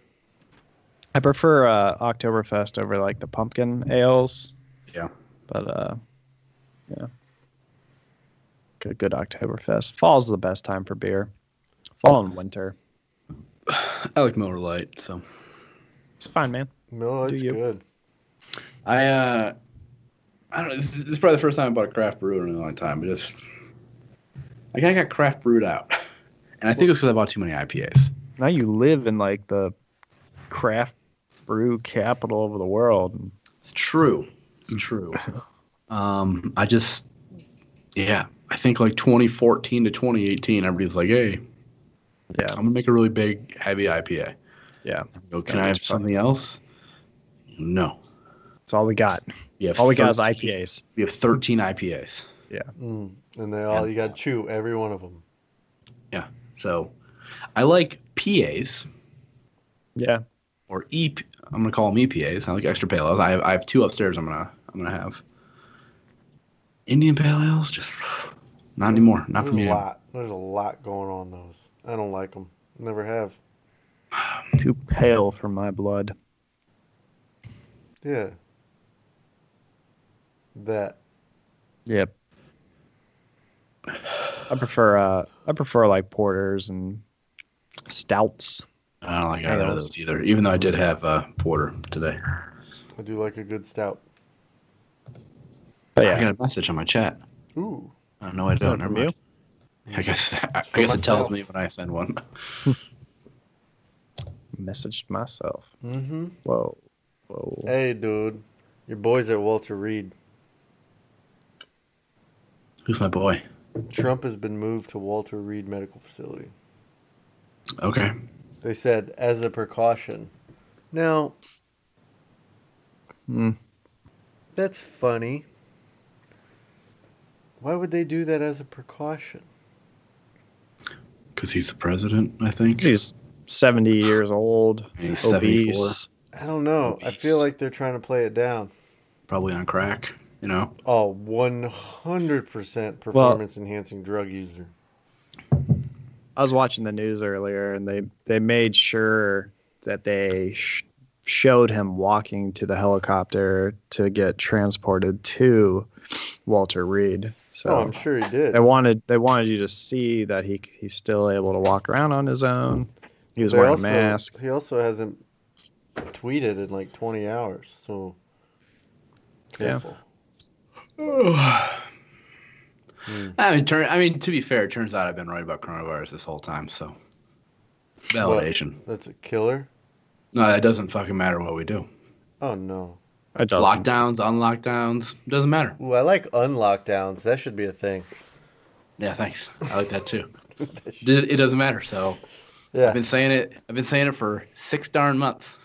I prefer uh, Oktoberfest over like the pumpkin ales. Yeah. But uh, yeah, good good Oktoberfest. Fall's the best time for beer. Fall and winter. [SIGHS] I like Miller Lite. So It's fine, man. No, Do it's good. I uh, I don't know. This is, this is probably the first time I bought a craft brew in a long time. But just like I got craft brewed out, [LAUGHS] and I think it was because I bought too many IPAs. Now you live in like the craft brew capital of the world. It's true. It's true. Um, I just, yeah, I think like 2014 to 2018, everybody's like, hey, Yeah, I'm gonna make a really big, heavy IPA. yeah. I go, can I have fun. something else? No. That's all we got. We have All we got is IPAs. We have 13 IPAs. Mm. And they all you got to chew every one of them. Yeah. So I like PAs Yeah, or EP. I'm gonna call them EPAs. I like extra pale ales. I have, I have two upstairs. I'm gonna I'm gonna have Indian pale ales. Just [SIGHS] not anymore. Not for me. a lot. There's a lot going on those. I don't like them. Never have. [SIGHS] too pale for my blood. Yeah. That. Yep. [SIGHS] I prefer uh I prefer like porters and stouts. I don't like either of those either. Even though I did have uh, porter today. I do like a good stout. Oh, yeah. I got a message on my chat. Ooh. I don't know what I don't. Never from you? mind. I guess [LAUGHS] I, For guess it tells me when I send one. [LAUGHS] messaged myself. Mm-hmm. Whoa, whoa. Hey, dude. Your boy's at Walter Reed. Who's my boy? Trump has been moved to Walter Reed Medical Facility. Okay. They said as a precaution. Now, Hmm. that's funny. Why would they do that as a precaution? Because he's the president, I think. He's seventy years old, And he's 74. I don't know. I feel like they're trying to play it down. probably on crack. You know. Oh, 100% performance enhancing drug user. I was watching the news earlier, and they they made sure that they sh- showed him walking to the helicopter to get transported to Walter Reed. So oh, I'm sure he did. they wanted they wanted you to see that he he's still able to walk around on his own. He was They wearing also- a mask. He also hasn't tweeted in like 20 hours, so Yeah. [SIGHS] [SIGHS] [SIGHS] careful. I mean, turn. I mean, to be fair, it turns out I've been right about coronavirus this whole time. So validation. That's a killer. No, that doesn't fucking matter what we do. Oh no. It doesn't. Lockdowns, unlockdowns, doesn't matter. Ooh, I like unlockdowns. That should be a thing. Yeah, thanks. I like that too. [LAUGHS] it it doesn't matter. So Yeah. I've been saying it. I've been saying it for six darn months.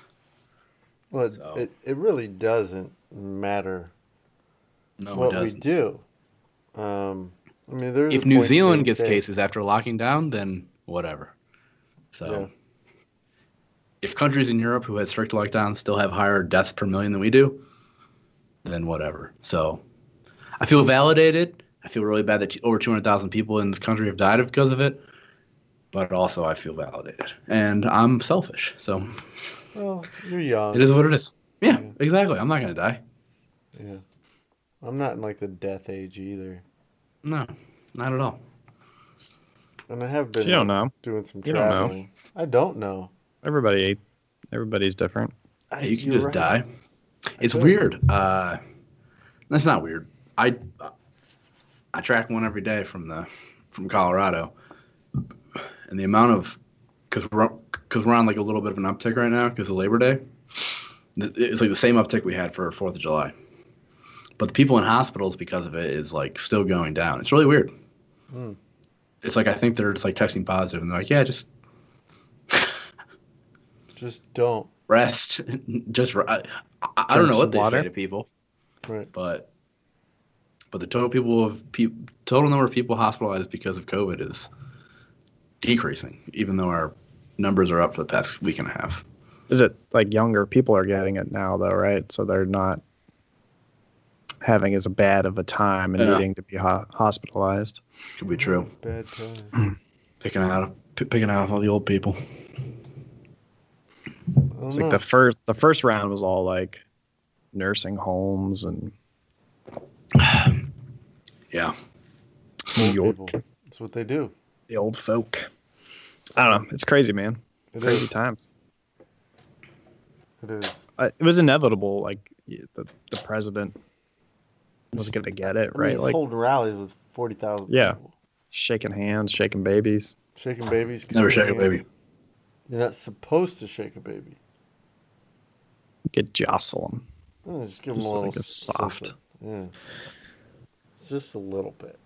Well, So- it, it really doesn't matter No, it what we doesn't. do. Um, I mean, If New Zealand gets safe. cases after locking down, then whatever. So, Yeah. if countries in Europe who had strict lockdowns still have higher deaths per million than we do, then whatever. So, I feel validated. I feel really bad that over 200,000 people in this country have died because of it. But also, I feel validated. And I'm selfish. So, Well, you're young. it is what it is. Yeah, Yeah. exactly. I'm not going to die. Yeah. I'm not in like the death age either. No, not at all. And I have been You don't know. doing some You don't know. traveling. I don't know. Everybody, everybody's different. I, you can just right. die. It's weird. Uh, that's not weird. I I track one every day from the from Colorado, and the amount of because we're because we're on like a little bit of an uptick right now because of Labor Day. It's like the same uptick we had for Fourth of July, but the people in hospitals because of it is like still going down. It's really weird. Hmm. It's like I think they're just like testing positive, and they're like, yeah, just [LAUGHS] Just don't. rest, [LAUGHS] just re- I, I, I don't know what they water. say to people. Right. but but the total people of pe- total number of people hospitalized because of COVID is decreasing, even though our numbers are up for the past week and a half. Is it like younger people are getting it now though, right? So they're not having as bad of a time and Yeah. needing to be ho- hospitalized. Could be true. Bad time. [CLEARS THROAT] Picking out p- picking out all the old people. I don't It's know. like the first the first round was all like nursing homes and [SIGHS] Yeah, New York, people. That's what they do. the old folk. I don't know. It's crazy, man. It crazy is. times. It is. Uh, it was inevitable. Like the the president was going to get it, I right? he's Like holding rallies with 40,000 Yeah. people. shaking hands, shaking babies. Shaking babies. never kissing shake a baby. You're not supposed to shake a baby. Get jostle 'em. Oh, just give Just them a little like a soft. Yeah. It's just a little bit.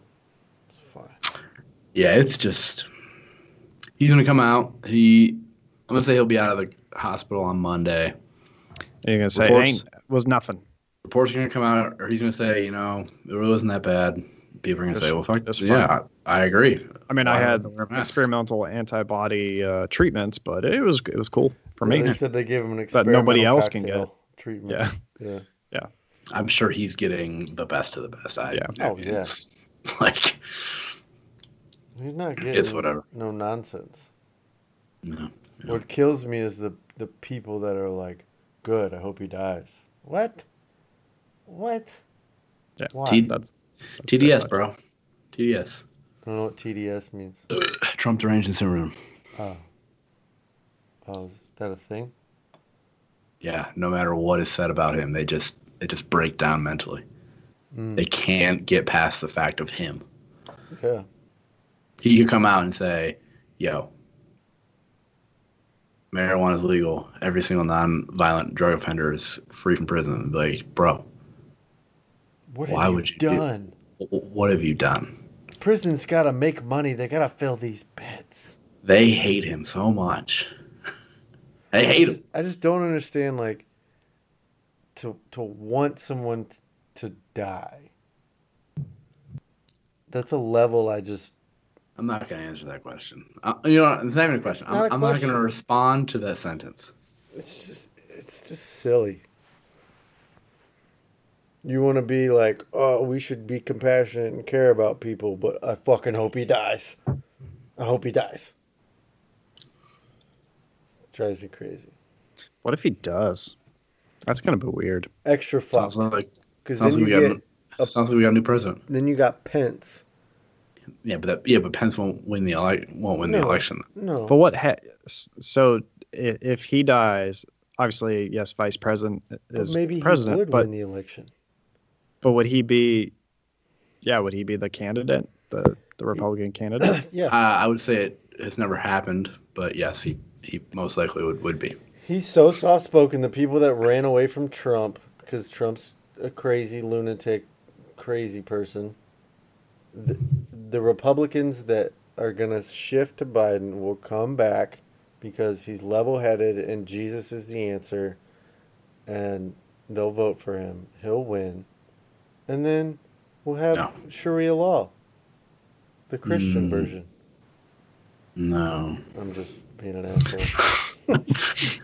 It's fine. Yeah, it's just he's gonna come out. He I'm gonna say he'll be out of the hospital on Monday. And you're gonna say it ain't was nothing. Reports are gonna come out, or he's gonna say, you know, it really wasn't that bad. People are gonna say, well, fuck this. Yeah, I, I agree. I mean, Why I I had have to wear a mask? experimental antibody uh, treatments, but it was it was cool for Yeah, me. They said they gave him an But experimental nobody else can cocktail get treatment. Yeah. Yeah. yeah. I'm sure he's getting the best of the best. I, Yeah. I Oh, yeah. [LAUGHS] Like He's not getting it's whatever. no nonsense. No. Yeah. What kills me is the the people that are like, "Good, I hope he dies." What? What? Yeah, Why? T- that's, that's TDS, bro. TDS. I don't know what TDS means. [CLEARS THROAT] Trump deranged syndrome. Oh. Oh, is that a thing? Yeah. No matter what is said about him, they just they just break down mentally. Mm, They can't get past the fact of him. yeah. He could come out and say, "Yo, marijuana is legal. Every single non-violent drug offender is free from prison." Like, bro, What Why have you would you done? wh- what have you done? Prison's got to make money. They got to fill these beds. They hate him so much. [LAUGHS] they I hate just, him. I just don't understand, like, to to want someone t- to die. That's a level I just. I'm not gonna answer that question. Uh, you know, it's not even a question. Not I'm, I'm not gonna respond to that sentence. It's just. It's just silly. You want to be like, oh, we should be compassionate and care about people, but I fucking hope he dies. I hope he dies. Drives me crazy. What if he does? That's gonna be weird. Extra fucked. Sounds like Because sounds then like you we get got a, sounds like we got a new president. then you got Pence. Yeah, but that, yeah, but Pence won't win the ele- won't win the election. No. But what? Ha- so i- if he dies, obviously, yes, vice president But is maybe he president. would but win the election. But would he be? Yeah, would he be the candidate, the the Republican candidate? [CLEARS THROAT] yeah. Uh, I would say it has never happened, but yes, he he most likely would, would be. He's so soft spoken. The people that ran away from Trump because Trump's a crazy lunatic, crazy person. The, the Republicans that are gonna shift to Biden will come back because he's level headed and Jesus is the answer, and they'll vote for him. He'll win, and then we'll have No. Sharia law, the Christian Mm. version. No. I'm just being an asshole. [LAUGHS]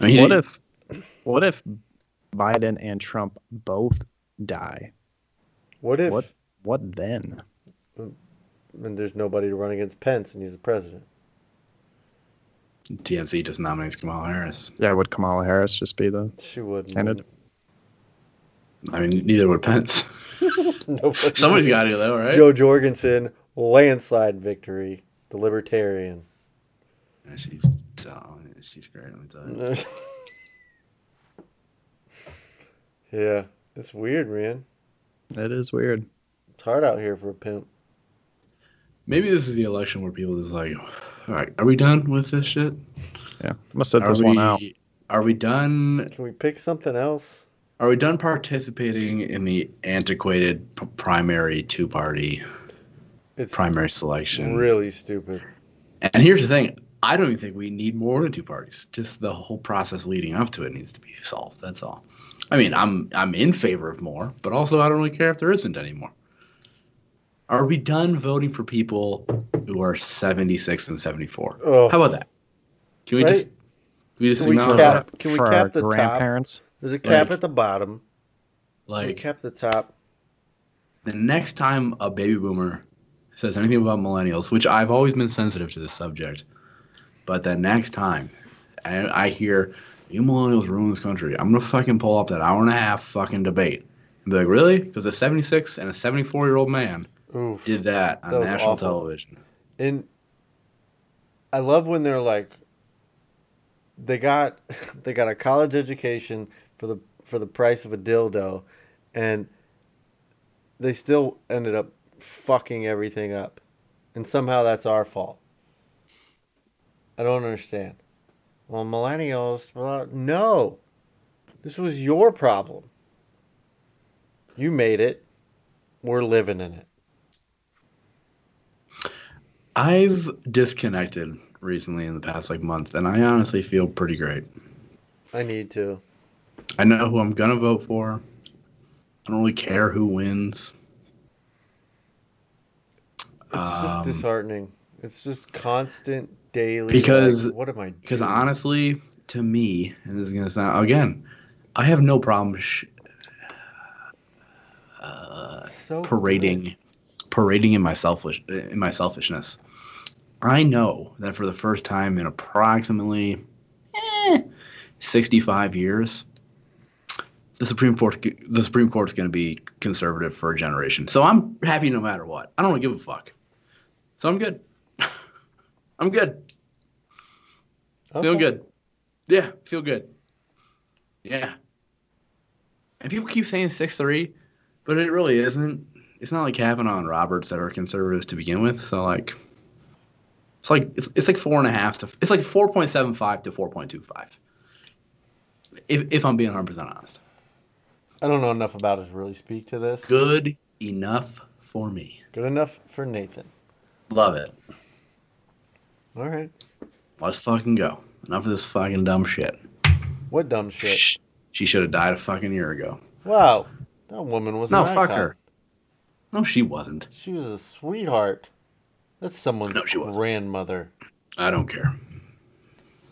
I mean, what if? What if Biden and Trump both die? What if What? What then? and there's nobody to run against Pence and he's the president? DNC just nominates Kamala Harris? Yeah, would Kamala Harris just be the? She would. Candidate. I mean, neither would Pence. [LAUGHS] Somebody's got to though, right? Jo Jorgensen, landslide victory. The Libertarian. Yeah, she's dumb. She's great. Let me tell you. [LAUGHS] yeah, it's weird, man. It is weird. It's hard out here for a pimp. Maybe this is the election where people just like, all right, are we done with this shit? Yeah, I'm gonna sit Are this we, one out. Are we done? Can we pick something else? Are we done participating in the antiquated p- primary two party primary selection? really stupid. And here's the thing: I don't even think we need more than two parties. Just the whole process leading up to it needs to be solved. That's all. I mean, I'm I'm in favor of more, but also I don't really care if there isn't any more. Are we done voting for people who are 76 and 74? Oh, How about that? Can we Right? just can we just Can we cap- that? can we for cap our the top? There's a cap Like- at the bottom. Like we Like cap the top? the next time a baby boomer says anything about millennials, which I've always been sensitive to this subject, but the next time I, I hear you millennials ruin this country, I'm gonna fucking pull up that hour and a half fucking debate and be like, really? Because a 76 and a 74 year old man Oof. did that on That national awful. television. And I love when they're like they got [LAUGHS] they got a college education for the for the price of a dildo and they still ended up fucking everything up. And somehow that's our fault. I don't understand. Well, millennials, well, no. This was your problem. You made it. We're living in it. I've disconnected recently in the past like month, and I honestly feel pretty great. I need to. I know who I'm gonna vote for. I don't really care who wins. It's just Um, disheartening. It's just constant daily. Because- like, what am I? Because honestly, to me, and this is gonna sound again, I have no problem sh- uh, so parading, parading in my selfish in my selfishness. I know that for the first time in approximately eh, 65 years, the Supreme Court the Supreme Court's going to be conservative for a generation. So I'm happy no matter what. I don't really give a fuck. So I'm good. [LAUGHS] I'm good. good. Feel good. Yeah, feel good. Yeah. And people keep saying six three, but it really isn't. It's not like Kavanaugh and Roberts that are conservatives to begin with. So like, it's like it's, it's like four and a half to it's like four point seven five to four point two five. If if I'm being hundred percent honest, I don't know enough about it to really speak to this. good enough for me. Good enough for Nathan. Love it. All right. Let's fucking go. Enough of this fucking dumb shit. What dumb shit? She should have died a fucking year ago. Wow. That woman was No, fuck icon. her. No, she wasn't. She was a sweetheart. That's someone's No, grandmother. I don't care.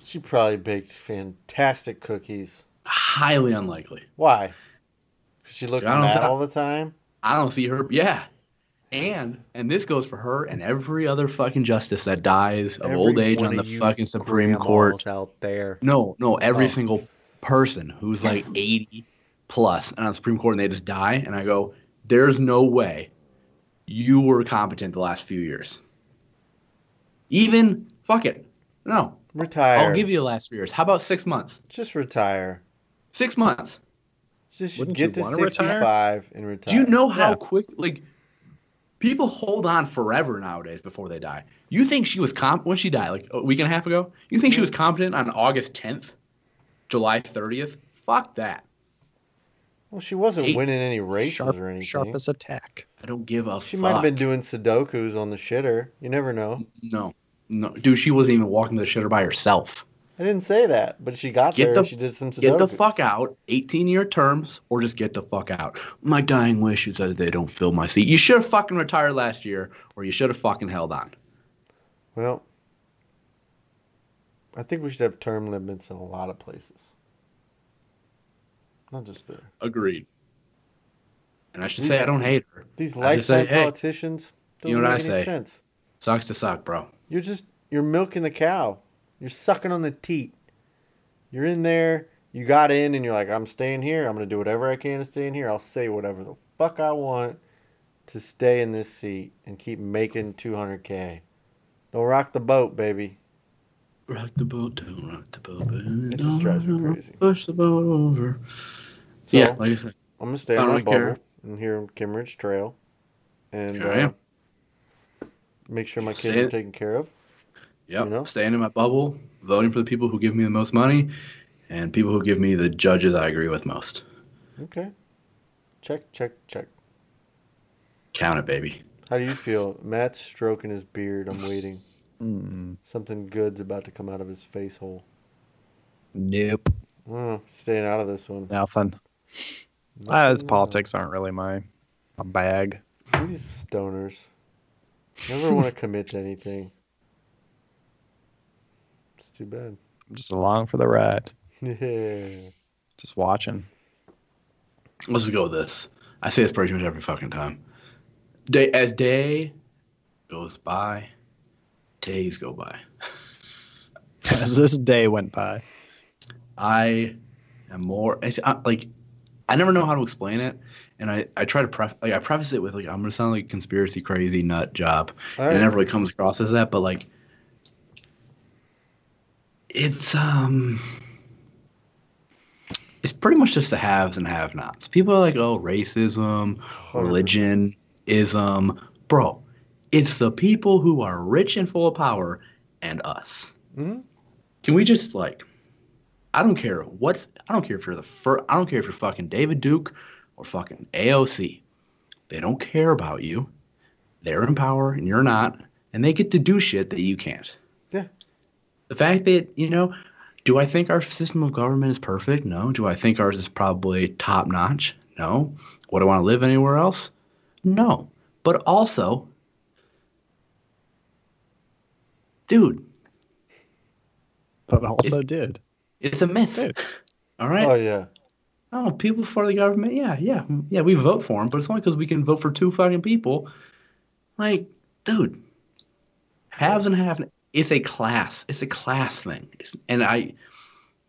She probably baked fantastic cookies. Highly unlikely. Why? She looked I mad know. all the time. I don't see her. Yeah, And and this goes for her and every other fucking justice that dies of Every old age on the fucking Supreme Court. out there. No, no, every Oh. single person who's like [LAUGHS] 80 plus and on the Supreme Court and they just die. And I go, there's no way you were competent the last few years. Even, fuck it. No, Retire. I'll give you the last few years. How about six months? Just retire. Six months. Just Wouldn't get you to wanna retire? 65 and retire. Do you know how Yeah. quick, like, people hold on forever nowadays before they die? You think she was comp when she died, like a week and a half ago? You think she was competent on August 10th, July 30th? Fuck that. Well, she wasn't Eight- winning any races Sharp, or anything. sharp as a tack. I don't give a fuck. she fuck. might have been doing Sudokus on the shitter. You never know. No, no, dude, she wasn't even walking to the shitter by herself. I didn't say that, but she got Get there. the- and she did some Sudokus. Get the fuck out, 18 year terms, or just get the fuck out. My dying wish is that they don't fill my seat. You should have fucking retired last year, or you should have fucking held on. Well, I think we should have term limits in a lot of places. Not just there. Agreed. And I should These- say I don't hate her. These say, lifetime hey, politicians doesn't you know what make I any say. sense. Sucks to suck, bro. You're just you're milking the cow. You're sucking on the teat. You're in there. You got in, and you're like, I'm staying here. I'm gonna do whatever I can to stay in here. I'll say whatever the fuck I want to stay in this seat and keep making 200k. Don't rock the boat, baby. Rock the boat, don't rock the boat, baby. It just drives me crazy. Push the boat over. So yeah, like I said. I'm gonna stay on my care. bubble and here on Kimmeridge Trail, and uh, am. make sure my Say kids are it. taken care of. Yep. you know? Staying in my bubble, voting for the people who give me the most money, and people who give me the judges I agree with most. Okay. Check, check, check. Count it, baby. How do you feel? Matt's stroking his beard. I'm waiting. Mm, Something good's about to come out of his face hole. nope. Mm, staying out of this one. Nothing. Uh, his uh, politics aren't really my, my bag. These stoners never want to commit to anything. It's too bad. I'm just along for the ride. Yeah. Just watching. Let's just go with this. I say this pretty much every fucking time. Day as day goes by, days go by. [LAUGHS] As this day went by. I am more it's, I, like I never know how to explain it, and I I try to pref like I preface it with like I'm gonna sound like a conspiracy crazy nut job, All and it never really comes across as that, but like it's um it's pretty much just the haves and have-nots. People are like, oh, racism, religion, ism, bro. It's the people who are rich and full of power, and us. Mhm. Can we just like? I don't care what's. I don't care if you're the first. I don't care if you're fucking David Duke or fucking AOC. They don't care about you. They're in power and you're not, and they get to do shit that you can't. Yeah. The fact that you know, do I think our system of government is perfect? No. Do I think ours is probably top notch? No. Would I want to live anywhere else? No. But also, dude, But also did. it's a myth. Dude. All right. Oh yeah. Oh, people for the government. Yeah, yeah, yeah. We vote for them, but it's only because we can vote for two fucking people. Like, dude, haves and have. It's a class. It's a class thing. It's, and I,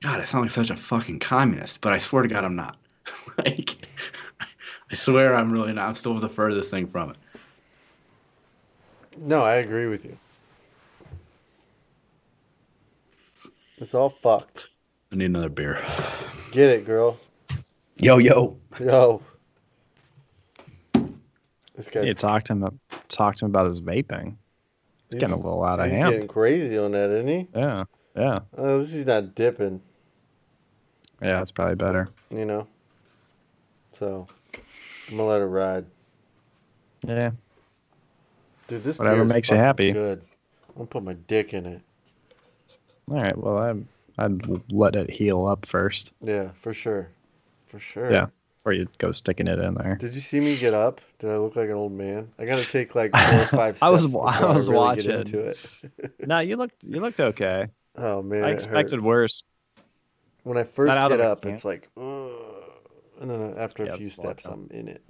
God, I sound like such a fucking communist, but I swear to God, I'm not. [LAUGHS] like, I swear I'm really not. I'm still the furthest thing from it. No, I agree with you. It's all fucked. I need another beer. Get it, girl. Yo, yo. Yo. This guy. You guy's need to him. Talk to him about his vaping. It's getting a little out of he's hand. getting crazy on that, isn't he? Yeah, yeah, Oh, this is not dipping, yeah. It's probably better. you know. So I'm gonna let it ride. Yeah, Dude, this Whatever makes you happy. Good. I'm gonna put my dick in it. all right. Well, I'm. I'd let it heal up first. Yeah, for sure. For sure. Yeah. Before you go sticking it in there. Did you see me get up? Did I look like an old man? I gotta take like [LAUGHS] four or five steps. I was- I was really get watching. into it. [LAUGHS] no, you looked. You looked okay. Oh man, I expected worse. When I first get up, it's like, Ugh. and then after a Yeah, few a lot steps. I'm in it.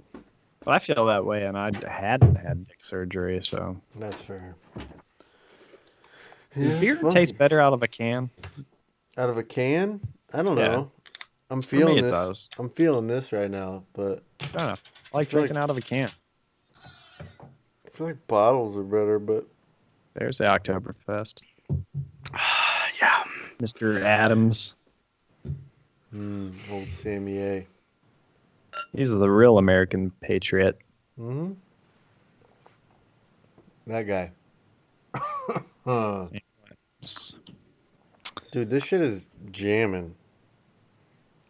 Well, I feel that way, and I hadn't had dick surgery, so That's fair. Yeah, beer tastes better out of a can. out of a can. I don't Yeah. know. I'm For me, feeling it this. does. I'm feeling this right now, but I don't know. I like feel like- drinking out of a can. I feel like bottles are better. But There's the Oktoberfest. [SIGHS] yeah. Mr. Adams. mm, old Sammy A. He's the real American patriot. Mm-hmm. That guy. [LAUGHS] Huh. Dude, this shit is jamming.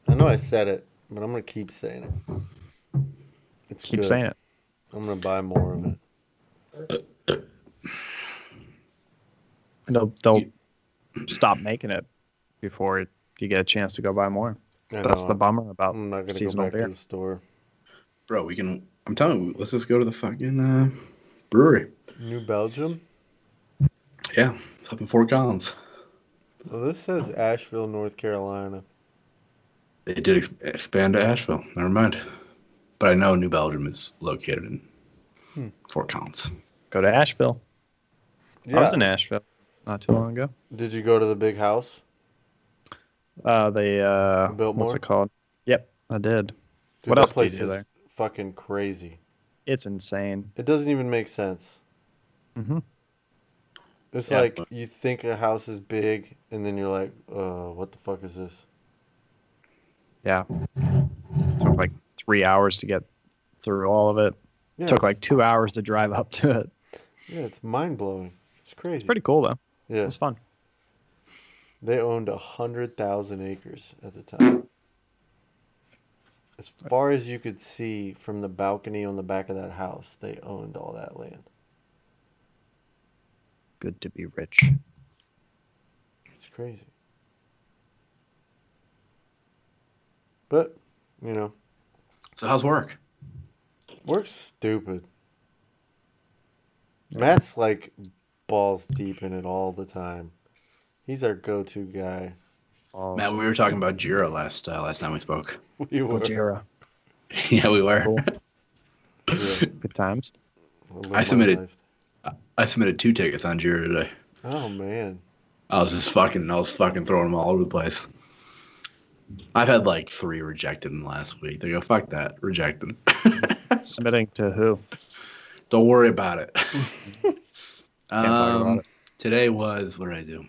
I know I said it, but I'm gonna keep saying it. It's Keep good. saying it. I'm gonna buy more of it. They'll, they'll stop making it before you get a chance to go buy more. I That's know, the bummer about I'm not gonna go back beer. to the store. Bro, we can. I'm telling you, let's just go to the fucking uh, brewery. New Belgium. Yeah, it's up in Fort Collins. Well, this says Asheville, North Carolina. They did ex- expand to Asheville. Never mind. But I know New Belgium is located in Hmm. Fort Collins. go to Asheville. I was in Asheville not too long ago. Did you go to the big house? Uh, the uh, Biltmore? what's it called? Yep, I did. Dude, What that else do you place do is there? Fucking crazy. It's insane. It doesn't even make sense. hmm It's Yeah, like but- you think a house is big, and then you're like, uh, what the fuck is this? Yeah, took like three hours to get through all of it. Yeah, Took like two hours to drive up to it. yeah, it's mind blowing. It's crazy. It's pretty cool though. yeah, It's fun. they owned a hundred thousand acres at the time. As far as you could see from the balcony on the back of that house, they owned all that land. Good to be rich. It's crazy. But, you know, So how's work? work's stupid. Matt's like balls deep in it all the time. He's our go-to guy. Balls. Matt, we were talking about Jira last uh, last time we spoke. [LAUGHS] We were. Gojira. [LAUGHS] yeah, we were. Cool. Yeah, [LAUGHS] Good times. live I submitted- I submitted two tickets on Jira today. Oh man, I was just fucking, I was fucking throwing them all over the place. I've had like three rejected in the last week. They go, fuck that, rejected. [LAUGHS] Submitting to who? Don't worry about it. [LAUGHS] Can't talk about Um, it. Today was what did I do?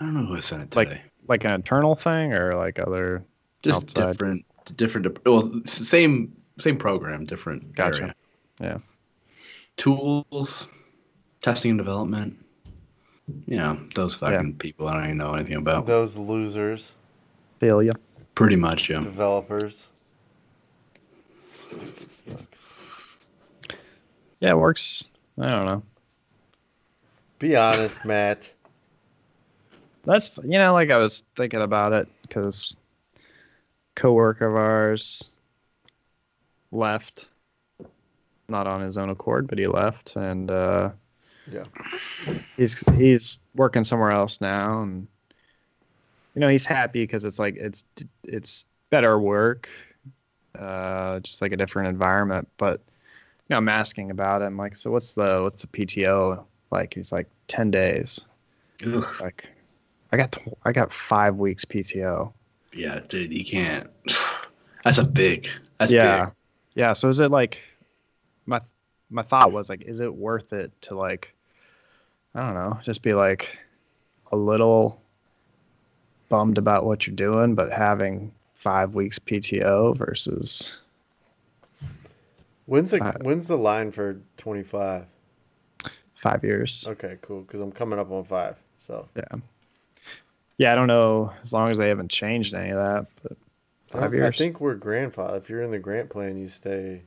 I don't know who I sent it Like- today. Like an internal thing or like other? Just outside. different, different. Well, same, same program, different Gotcha. area. Yeah. Tools, testing and development. You know, those fucking people I don't even know anything about. those losers, Feel ya. Pretty much, yeah. developers. Stupid fucks. Yeah, it works. I don't know. Be honest, Matt. That's you know, like I was thinking about it because coworker of ours left, not on his own accord, but he left, and uh, Yeah. he's he's working somewhere else now, and you know he's happy because it's like it's it's better work, uh, just like a different environment. But you know, I'm asking about it. I'm like, so what's the what's the PTO like? He's like ten days. Ugh. Like, I got tw- I got five weeks PTO. Yeah, dude, you can't. [SIGHS] That's a big. That's yeah, big. yeah. So is it like my thought was like, is it worth it to like, I don't know, just be like a little bummed about what you're doing, but having five weeks PTO versus When's the Uh, when's the line for twenty five? five years. Okay, cool. Because I'm coming up on five. So Yeah. Yeah, I don't know as long as they haven't changed any of that, but I, five don't- I think we're grandfather. If you're in the grant plan, you stay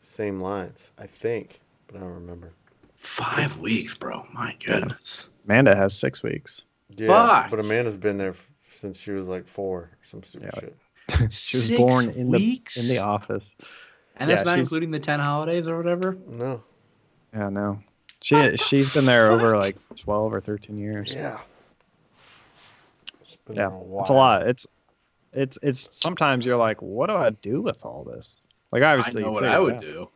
same lines. I think, but I don't remember. Five weeks, bro. My goodness. Amanda has six weeks. Yeah, Fuck. but Amanda's been there f- since she was like four, or some stupid Yeah. shit. [LAUGHS] She was Six born in weeks? the in the office. And that's Yeah, not she's- including the ten holidays or whatever. No. Yeah, no. She she's been there over like twelve or thirteen years. Yeah. It's been Yeah, there a it's a while. lot. It's it's it's sometimes you're like, what do I do with all this? Like obviously, I know what I would out, do.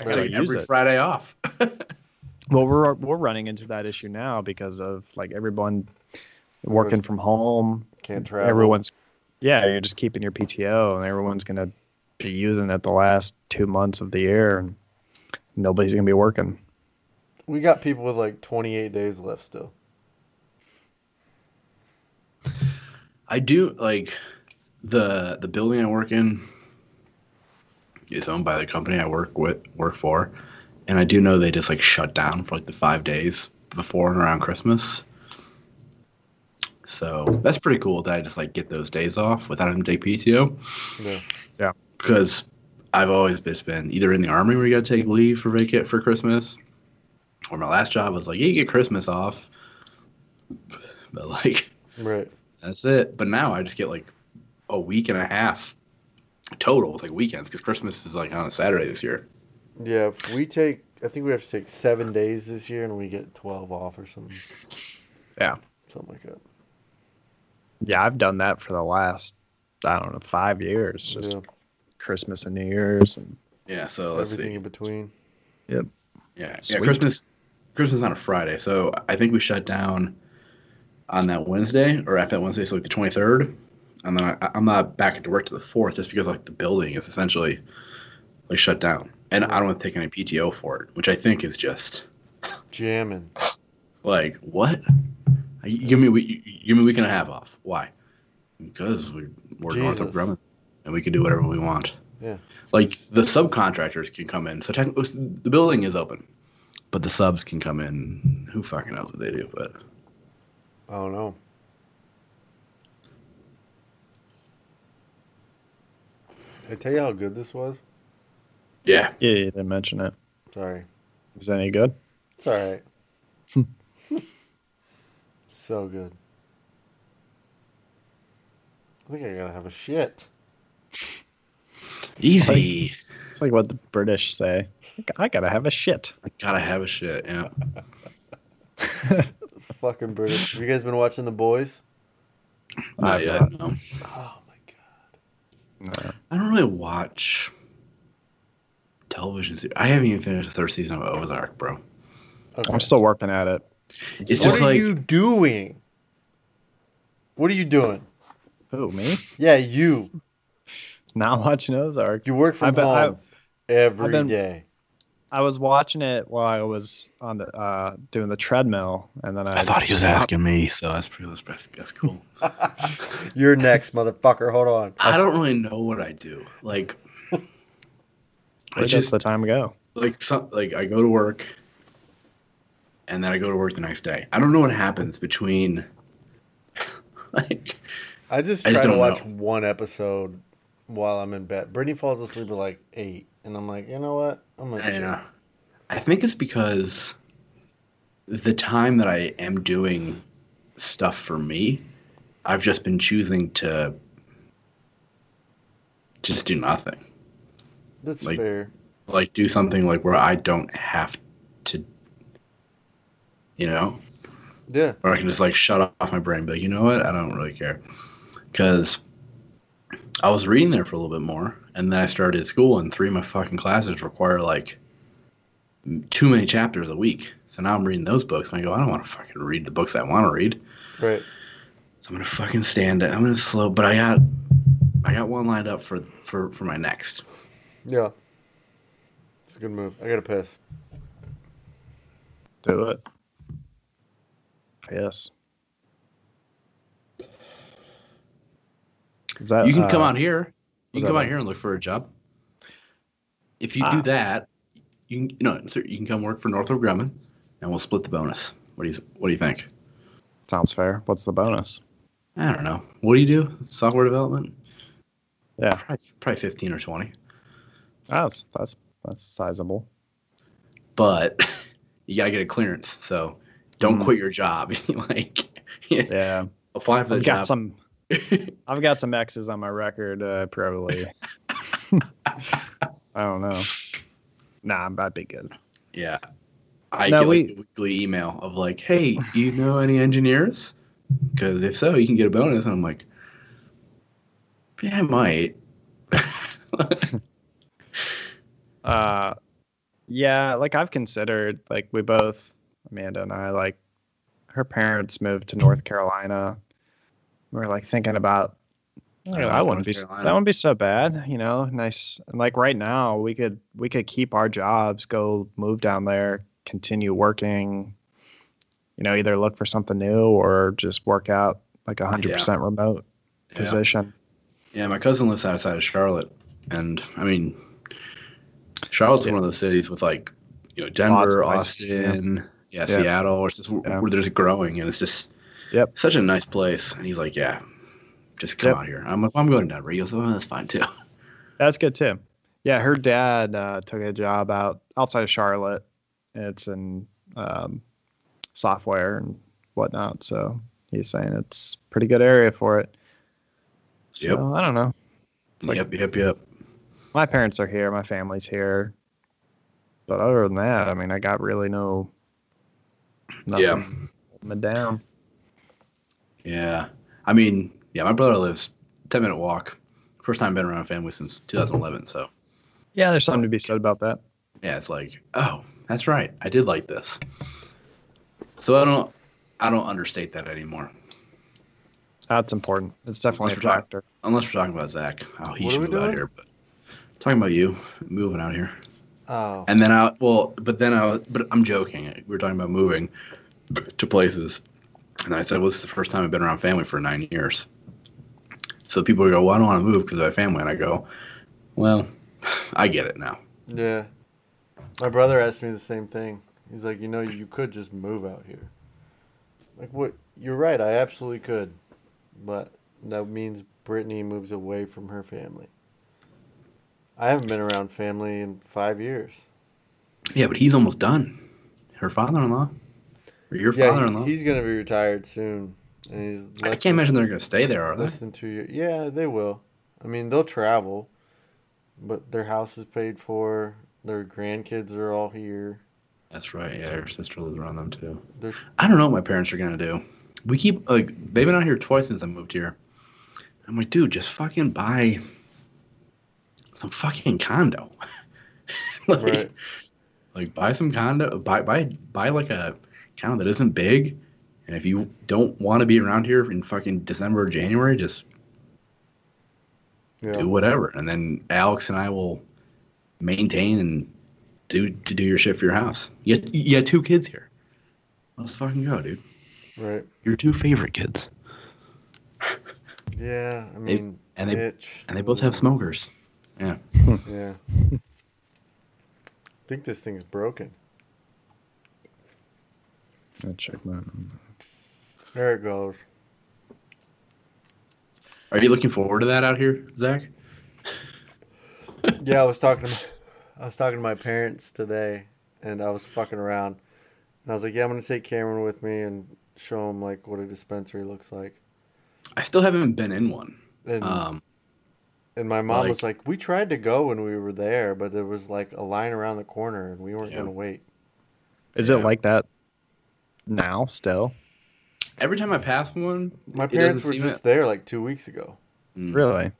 I gotta take use every it. Friday off. [LAUGHS] Well, we're we're running into that issue now because of like everyone working from home. Can't travel. Everyone's yeah, you're just keeping your PTO, and everyone's gonna be using it the last two months of the year, and nobody's gonna be working. We got people with like 28 days left still. I do like the the building I work in is owned by the company I work with work for, and I do know they just like shut down for like the five days before and around Christmas. So that's pretty cool that I just like get those days off without having to take PTO Yeah. Yeah. Because I've always just been either in the army where you got to take leave for vacate for Christmas, or my last job was like yeah, you get Christmas off, but like Right. that's it. But now I just get like a week and a half total with like weekends because Christmas is like on a Saturday this year. Yeah. We take, I think we have to take seven days this year and we get 12 off or something. Yeah. Something like that. Yeah, I've done that for the last I don't know five years, just yeah. Christmas and New Year's, and Yeah, so let's Everything see. in between. Yep. Yeah, yeah, Christmas. Christmas on a Friday, so I think we shut down on that Wednesday or after that Wednesday, so like the twenty third, and then I, I'm not back into work to the fourth just because like the building is essentially like shut down, and I don't want to take any PTO for it, which I think is just Jamming. [LAUGHS] Like what? You give me a week, you give me a week and a half off. Why? Because we, we're north of. Bremen, and we can do whatever we want. Yeah. Like the subcontractors can come in. So technically, oh, the building is open, but the subs can come in. Who fucking knows what they do? But I don't know. I tell you how good this was? yeah, yeah, you didn't mention it. Sorry. Is it any good? It's all right. [LAUGHS] so good. I think I gotta have a shit. easy. It's like what the British say. I gotta have a shit. I gotta have a shit. Yeah. [LAUGHS] Fucking British. Have you guys been watching The Boys? Not I've yet. not. No. Oh my god. No. I don't really watch television series. I haven't even finished the third season of Ozark, bro. Okay. I'm still working at it. It's what just are like you doing? What are you doing? Who me? Yeah, you. Not watching Ozark. You work from I've been- home every I've day. Been- I was watching it while I was on the uh, doing the treadmill, and then I, I thought he was stopped. asking me, so that's pretty. That's, that's cool. [LAUGHS] You're next, motherfucker. Hold on. I don't really know what I do. Like, I Where just the time ago. like some like I go to work, and then I go to work the next day. I don't know what happens between. [LAUGHS] like, I just I try just to don't watch know. one episode while I'm in bed. Brittany falls asleep at like eight, and I'm like, you know what? I'm gonna. I, know. I think it's because the time that I am doing stuff for me, I've just been choosing to just do nothing. That's like- fair. like do something like where I don't have to, you know, Yeah. or I can just like shut off my brain, but you know what, I don't really care, because I was reading there for a little bit more, and then I started school, and three of my fucking classes require like too many chapters a week. So now I'm reading those books, and I go, I don't want to fucking read the books I want to read. Right. So I'm gonna fucking stand it. I'm gonna slow, but I got, I got one lined up for for for my next. Yeah. It's a good move. I gotta piss. Do it. Yes. That, You can come uh, out here. You can come out here and look for a job. If you Ah. do that, you can no, sir, you can come work for Northrop Grumman, and we'll split the bonus. What do you What do you think? Sounds fair. What's the bonus? I don't know. What do you do? Software development? Yeah, Probably, probably fifteen or twenty. that's that's that's sizable. But [LAUGHS] you gotta get a clearance. So don't Mm. quit your job. [LAUGHS] like [LAUGHS] Yeah, apply for the I've job. got some. [LAUGHS] I've got some X's on my record. Uh, probably. [LAUGHS] I don't know. Nah, I'd be good. yeah. I get we- like a weekly email of like, "Hey, do you know any engineers? Because if so, you can get a bonus." And I'm like, Yeah, I might. [LAUGHS] Uh, yeah, like I've considered, like we both, Amanda and I, like her parents moved to North Carolina. We are like thinking about, oh, like that wouldn't be Carolina. that wouldn't be so bad, you know. Nice, and like right now, we could we could keep our jobs, go move down there, continue working. You know, either look for something new or just work out like a hundred percent remote Yeah. position. Yeah, my cousin lives outside of Charlotte, and I mean, Charlotte's Yeah. one of those cities with like, you know, Denver, Austin, yeah, Yeah. Seattle, or it's just where there's growing, and it's just Yep. such a nice place. And he's like, yeah, just come Yep. out here. I'm like, I'm going to Denver. He goes, oh, that's fine too. [LAUGHS] That's good too. Yeah, her dad uh, took a job out outside of Charlotte. It's in um, software and whatnot. So he's saying it's pretty good area for it. So Yep. I don't know. Like- yep, yep, yep. My parents are here. My family's here. But other than that, I mean, I got really no nothing Yeah. me down. Yeah. I mean, yeah, my brother lives 10 minute walk. First time I've been around a family since 2011. So, Yeah, there's something to be said about that. yeah, it's like, oh, that's right. I did like this. So I don't, I don't understate that anymore. That's important. It's definitely a Unless we're talking- factor. Unless we're talking about Zach. Oh, he What should are we out doing? here. But talking about you moving out here. Oh, And then I, well, but then I, but I'm joking. We're talking about moving to places. And I said, well, this is the first time I've been around family for nine years. So people go, well, I don't want to move because I have family. And I go, well, [LAUGHS] I get it now. yeah. My brother asked me the same thing. He's like, you know, you could just move out here. Like, what? You're right. I absolutely could, but that means Brittany moves away from her family. I haven't been around family in five years. Yeah, but he's almost done. Her father-in-law, or your yeah, father-in-law. he- he's gonna be retired soon, and he's. I can't imagine they're going to stay there, are they? Less than two years. Yeah, they will. I mean, they'll travel, but their house is paid for. Their grandkids are all here. That's right. Yeah, her sister lives around them too. There's I don't know what my parents are gonna do. We keep like they've been out here twice since I moved here. I'm like, dude, just fucking buy some fucking condo. [LAUGHS] like, right. like buy some condo, buy buy buy like a condo that isn't big. And if you don't want to be around here in fucking December or January, just Yeah. do whatever. And then Alex and I will maintain and do to do your shit for your house. You got, you got two kids here. Let's fucking go, dude. Right. Your two favorite kids. Yeah. I They- mean, and they- And they both have smokers. Yeah. [LAUGHS] I think this thing's broken. I'll check that. There it goes. Are you looking forward to that out here, Zach? Yeah, I was talking to my, I was talking to my parents today, and I was fucking around, and I was like, "Yeah, I'm gonna take Cameron with me and show him like what a dispensary looks like." I still haven't been in one. And Um, and my mom was like- like, "We tried to go when we were there, but there was like a line around the corner, and we weren't Yeah. gonna wait." Is Yeah. it like that now still? every time I pass one, My parents were seem just it. there like two weeks ago. Mm. Really?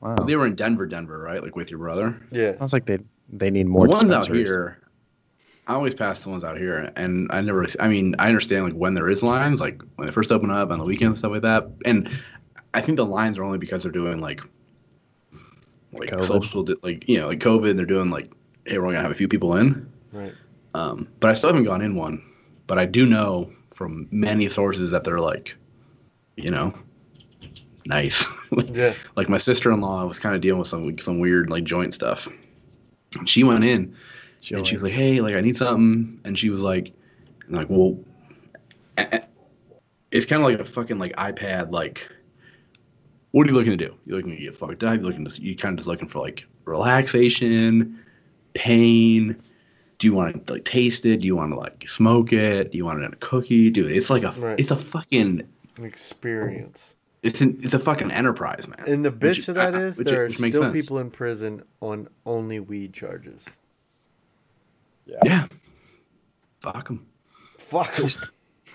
Wow. They were in Denver, Denver, right? Like with your brother. Yeah. Sounds like they they need more the ones out here, I always pass the ones out here, and I never. I mean, I understand like when there is lines, like when they first open up on the weekend and stuff like that, and I think the lines are only because they're doing like, like COVID. social, like you know, like COVID. And they're doing like, hey, we're only gonna have a few people in. Right. Um, but I still haven't gone in one. But I do know from many sources that they're like, you know, nice. [LAUGHS] Yeah. like my sister-in-law was kind of dealing with some some weird like joint stuff. And she went in and she was like, "Hey, like I need something," and she was like, and like, well, it's kind of like a fucking like iPad. Like, what are you looking to do? You're looking to get fucked up? You're looking to you kind of just looking for like relaxation, pain. Do you want to like taste it? Do you want to like smoke it? Do you want it in a cookie? Dude, it's like a Right. it's a fucking An experience. it's an it's a fucking enterprise, man. And the Which- bitch of that I- is which- there are which makes still sense. people in prison on only weed charges. Yeah. Fuck them. Fuck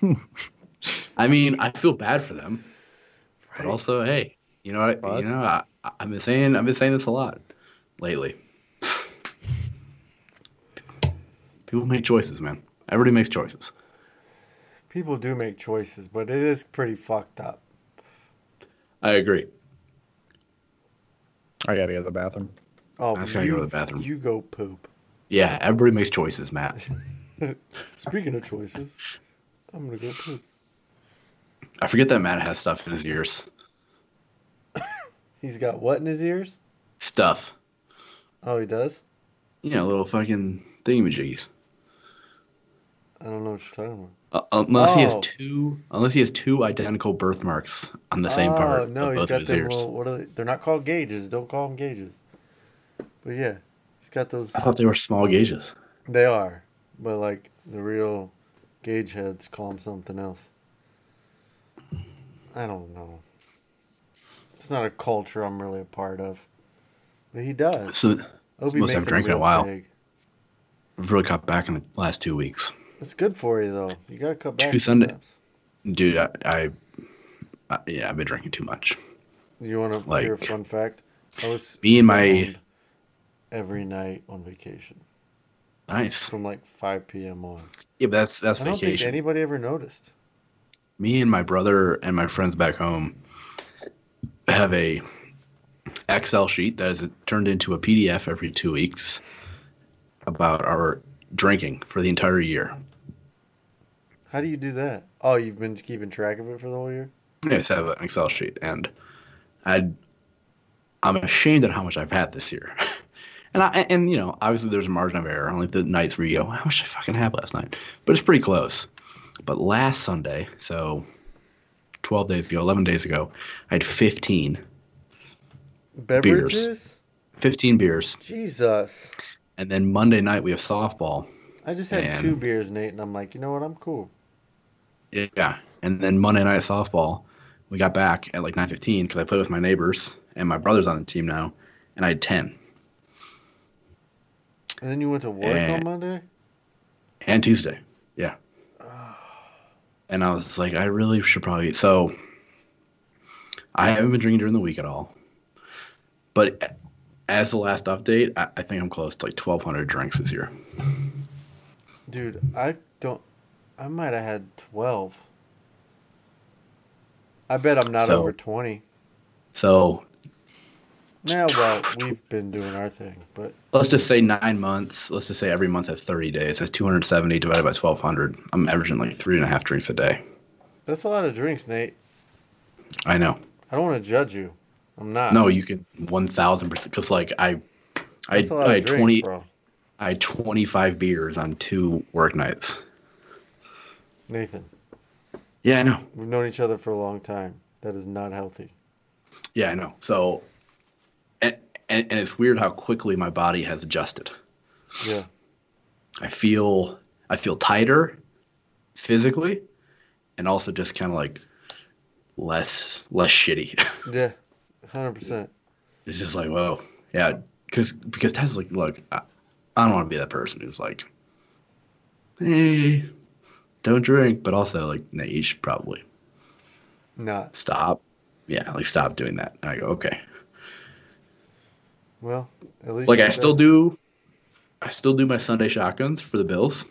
'em. [LAUGHS] I mean, I feel bad for them, but also, hey, You know what? What? You know, I, I've been saying I've been saying this a lot lately. People make choices, man. Everybody makes choices. People do make choices, but it is pretty fucked up. I agree. I gotta go to the bathroom. Oh, I just gotta go to the bathroom. You go poop. Yeah, everybody makes choices, Matt. [LAUGHS] Speaking of choices, I'm gonna go poop. I forget that Matt has stuff in his ears. [LAUGHS] He's got what in his ears? Stuff. Oh, he does. You know, little fucking thingamajiggies. I don't know what you're talking about. Uh, unless he has Oh. two, unless he has two identical birthmarks on the same part Oh, no, of he's both got of his them ears. little. What are they? They're not called gauges. Don't call them gauges. But yeah, he's got those. I thought they were small gauges. They are, but like the real gauge heads call them something else. I don't know. It's not a culture I'm really a part of, but he does. So Obi most I've drank in a while. big. I've really cut back in the last two weeks, It's good for you though. You gotta cut back. Two Sunday- dude. I, I, I yeah, I've been drinking too much. You want to hear a fun fact? I was Me and my- every night on vacation Nice. from like 5 p.m. on. Yeah, but that's that's I don't think anybody ever noticed. Me and my brother and my friends back home have a Excel sheet that is turned into a PDF every two weeks about our drinking for the entire year. How do you do that? Oh, you've been keeping track of it for the whole year? Yes, I have an Excel sheet, and I, I'm ashamed at how much I've had this year. [LAUGHS] And I and you know obviously there's a margin of error on like the nights where you go, how much did I fucking have last night? But it's pretty close. But last Sunday, so 12 days ago, 11 days ago, I had 15, Beverages? 15 beers, Jesus. and then Monday night we have softball. I just had Man. two beers, Nate, and I'm like, you know what? I'm cool. Yeah, and then Monday night softball, we got back at like 9:15 because I play with my neighbors and my brother's on the team now, and I had 10 And then you went to work Eh. on Monday? and Tuesday. Yeah. And I was like, I really should probably. So I haven't been drinking during the week at all. But as the last update, I, I think I'm close to like 1,200 drinks this year. Dude, I don't. I might have had 12. I bet I'm not So- over 20. So Yeah, well, we've been doing our thing, but let's just say nine months. Let's just say every month at 30 days. That's 270 divided by 1,200. I'm averaging like three and a half drinks a day. that's a lot of drinks, Nate. I know. I don't want to judge you. I'm not. No, you can 1,000%. Because like I, I, that's I had drinks, 20. bro. I had 25 beers on two work nights. Nathan, Yeah, I know. we've known each other for a long time. That is not healthy. Yeah, I know. So, and, and, and it's weird how quickly my body has adjusted. Yeah. I feel I feel tighter physically, and also just kind of like less less shitty. [LAUGHS] Yeah. 100%. it's just like whoa, yeah, because because Ted's like, look, I, I don't want to be that person who's like, hey, don't drink, but also like, nah, you should probably Not. stop. Yeah, like stop doing that. And I go, okay. Well, at least. like I still do I still do my Sunday shotguns for the Bills.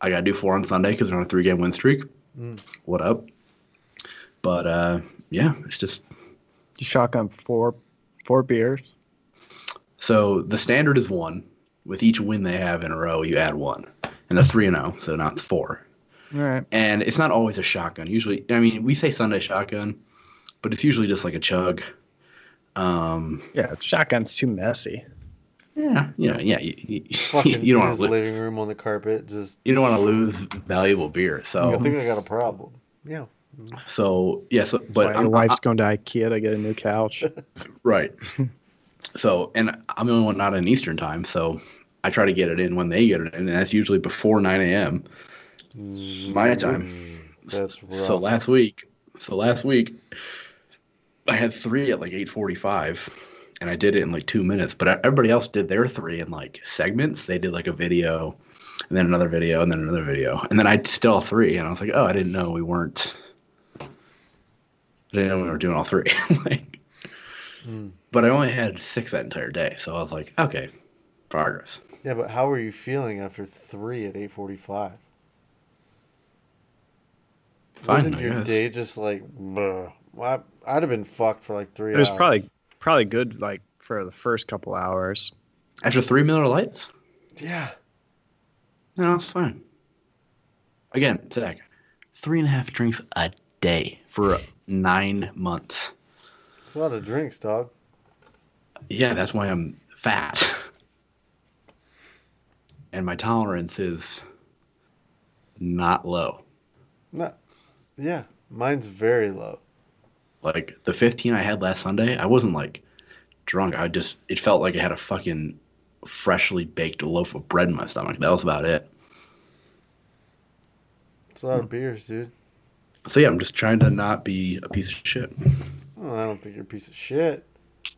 I gotta do four on Sunday because they're on a three game win streak. Mm. What up? But uh yeah, it's just You shotgun four four beers. so the standard is one. With each win they have in a row, you add one. And they're three and oh, so now it's four. All right. And it's not always a shotgun. Usually I mean we say Sunday shotgun, but it's usually just like a chug. Um Yeah, shotgun's too messy. yeah, you know, yeah, you, you, [LAUGHS] you don't in want his to li- living room on the carpet. Just. you don't want to lose valuable beer. So I think I got a problem. Yeah. So yeah, so But but your I'm, wife's going to IKEA to get a new couch. [LAUGHS] right. [LAUGHS] so and I'm the only one not in Eastern time, so I try to get it in when they get it in, and that's usually before 9 a.m. My time. That's rough. So last week, so last week, I had three at like 8:45, and I did it in like two minutes. But everybody else did their three in like segments. They did like a video, and then another video, and then another video, and then I still three, and I was like, oh, I didn't know we weren't I didn't know we were doing all three. [LAUGHS] like, Mm. but I only had six that entire day, so I was like, okay, progress. Yeah, but how were you feeling after three at eight forty-five? Fine, Wasn't I your guess. day just like? Bleh. Well, I, I'd have been fucked for like three. It was hours. probably probably good like for the first couple hours. After three Miller Lites, Yeah. no, it's fine. Again, Zach, three and a half drinks a day for nine months. It's a lot of drinks, dog. Yeah, that's why I'm fat. [LAUGHS] and my tolerance is not low. Not. Yeah, mine's very low. Like the 15 I had last Sunday, I wasn't like drunk. I just it felt like I had a fucking freshly baked loaf of bread in my stomach. That was about it. It's a lot of beers, dude. So yeah, I'm just trying to not be a piece of shit. Oh, I don't think you're a piece of shit.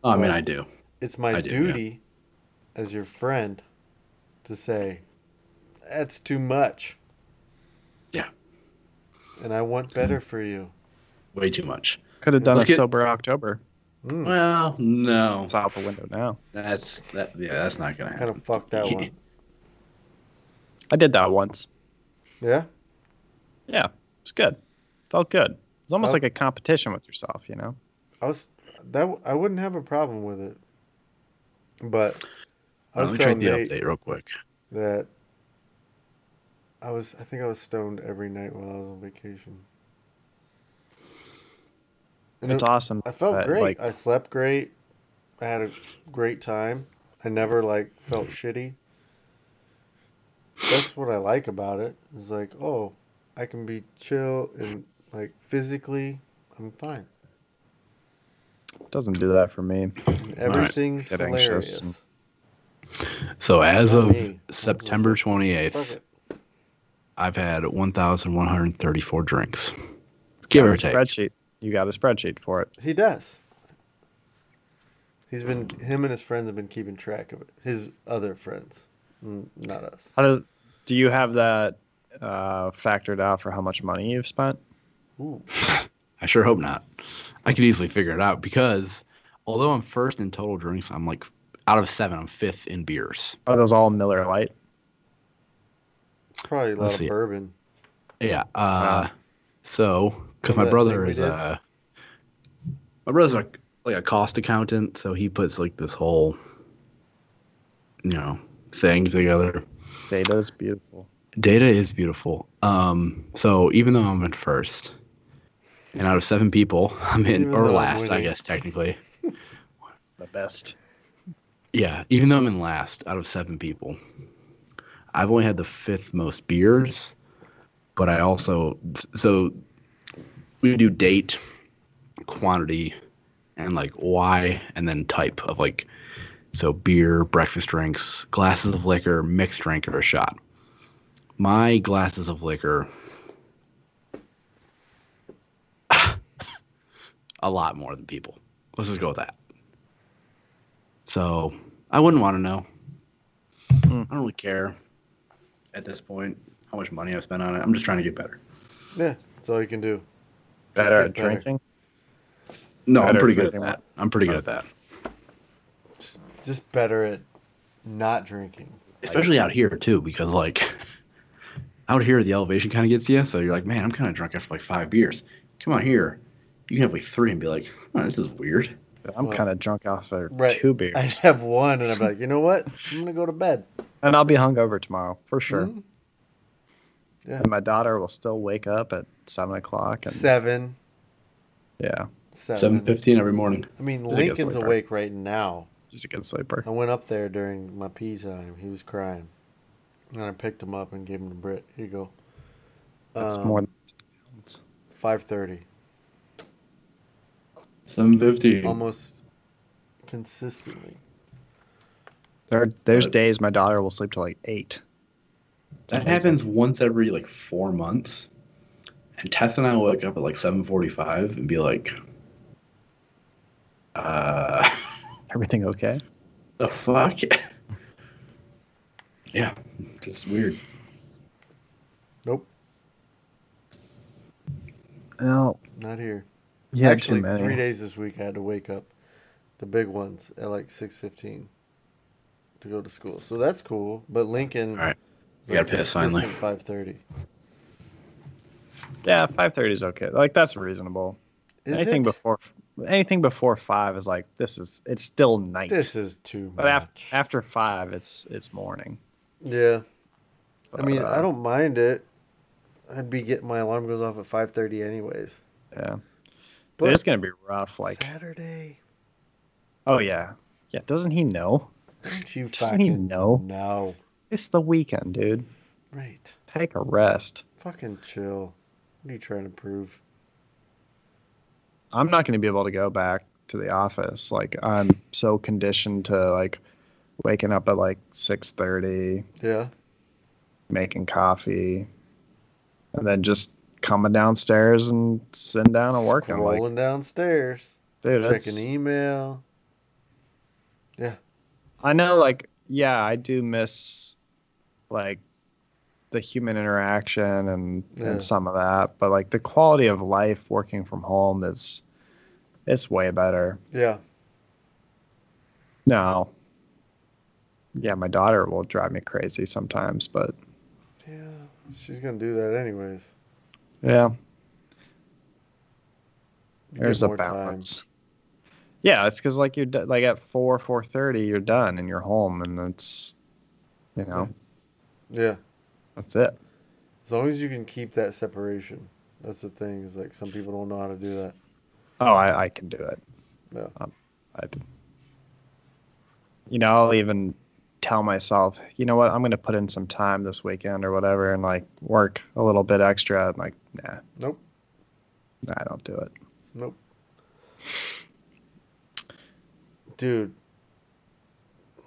Oh, I mean, I do. It's my do, yeah. duty as your friend to say that's too much. Yeah. And I want better for you. Way too much. Could have done Let's a get- sober October. Mm, Well, no. It's out the window now. That's that. Yeah, that's not gonna happen. kind of fucked that one. [LAUGHS] I did that once. Yeah. Yeah, it's good. Felt good. It's almost Oh. like a competition with yourself, you know. I was that I wouldn't have a problem with it, but I Let was me check the Nate update real quick. that I was I think I was stoned every night while I was on vacation. And It's it- awesome. I felt great. Like, I slept great. I had a great time. I never like felt shitty. That's what I like about it. It's like, oh, I can be chill and like physically, I'm fine. doesn't do that for me. And everything's anxious hilarious. So as Not of me. September 28th, it. I've had 1,134 drinks, give Got or a take. Spreadsheet. You got a spreadsheet for it. He does. He's been him and his friends have been keeping track of it. His other friends, Mm, not us. How does? Do you have that uh, factored out for how much money you've spent? Ooh. [LAUGHS] I sure hope not. I could easily figure it out because although I'm first in total drinks, I'm like out of seven, I'm fifth in beers. Are those all Miller Lite? Probably a lot Let's of see. bourbon. Yeah. Uh, so because my brother is did? uh, my brother's like like a cost accountant, so he puts like this whole you know thing together. Data is beautiful. Data is beautiful. Um, so even though I'm in first, and out of seven people, [LAUGHS] I'm in Even or though I'm last, I guess technically. [LAUGHS] The best. Yeah, even though I'm in last out of seven people, I've only had the fifth most beers, but I also so we do date, quantity, and like why, and then type of like so beer, breakfast drinks, glasses of liquor, mixed drink, or a shot. My glasses of liquor, [SIGHS] a lot more than people. Let's just go with that. So I wouldn't want to know. Hmm. I don't really care at this point how much money I spent on it. I'm just trying to get better. Yeah, that's all you can do. Better at better. drinking. No, I'm pretty good at drinking that. I'm pretty good at that. Just, just better at not drinking. Especially out here too, because like [LAUGHS] out here the elevation kind of gets you. So you're like, man, I'm kind of drunk after like five beers. Come on here, you can have like three and be like, oh, this is weird. I'm Well, kind of drunk off of Right. two beers, I just have one, and I'm like, you know what? I'm gonna go to bed. and I'll be hungover tomorrow for sure. Mhm. And my daughter will still wake up at seven o'clock, and Seven, yeah, seven. Seven fifteen every morning. I mean, She's Lincoln's awake right now. she's a good sleeper. I went up there during my pee time. He was crying, and I picked him up and gave him to Britt. Here you go. That's Um, more. Than, Five thirty, Seven fifteen. almost consistently. there, there's But- days my daughter will sleep till like eight. That amazing. happens once every like four months. And Tess and I will wake up at like seven forty five and be like, uh [LAUGHS] Everything okay? the fuck? [LAUGHS] yeah, just weird. Nope, No, not here. You had Actually, too many. three days this week I had to wake up the big ones at like six fifteen to go to school. So that's cool. But Lincoln All right. is You gotta piss finally. five thirty. Yeah, five thirty is okay. Like that's reasonable. Is anything it? before anything before five is like this is it's still night. This is too much. af- after after five, it's it's morning. yeah. I mean, But, I uh, don't mind it. I'd be getting my alarm goes off at five thirty anyways. Yeah, But it's gonna be rough. Like, Saturday. oh yeah, yeah. Doesn't he know? Don't you Doesn't he fucking know? No. It's the weekend, dude. Right. Take a rest. Fucking chill. What are you trying to prove? I'm not gonna be able to go back to the office. Like, I'm so conditioned to like waking up at like six thirty, Yeah. making coffee, and then just coming downstairs and sitting down and working. Like, Rolling downstairs. dude, checking email. Yeah, I know, like, yeah, I do miss like the human interaction and Yeah. and some of that, but like the quality of life working from home is it's way better. Yeah. Now, yeah, my daughter will drive me crazy sometimes, but Yeah. She's gonna do that anyways. Yeah, there's a more time. balance. Yeah, it's because like you're like at four four thirty, you're done and you're home, and it's you know Yeah. that's it. As long as you can keep that separation. That's the thing. Is like some people don't know how to do that. Oh, I, I can do it. Yeah. Um, I, you know, I'll even tell myself, you know what, I'm going to put in some time this weekend or whatever and like work a little bit extra. I'm like, nah. Nope. Nah, I don't do it. Nope. Dude,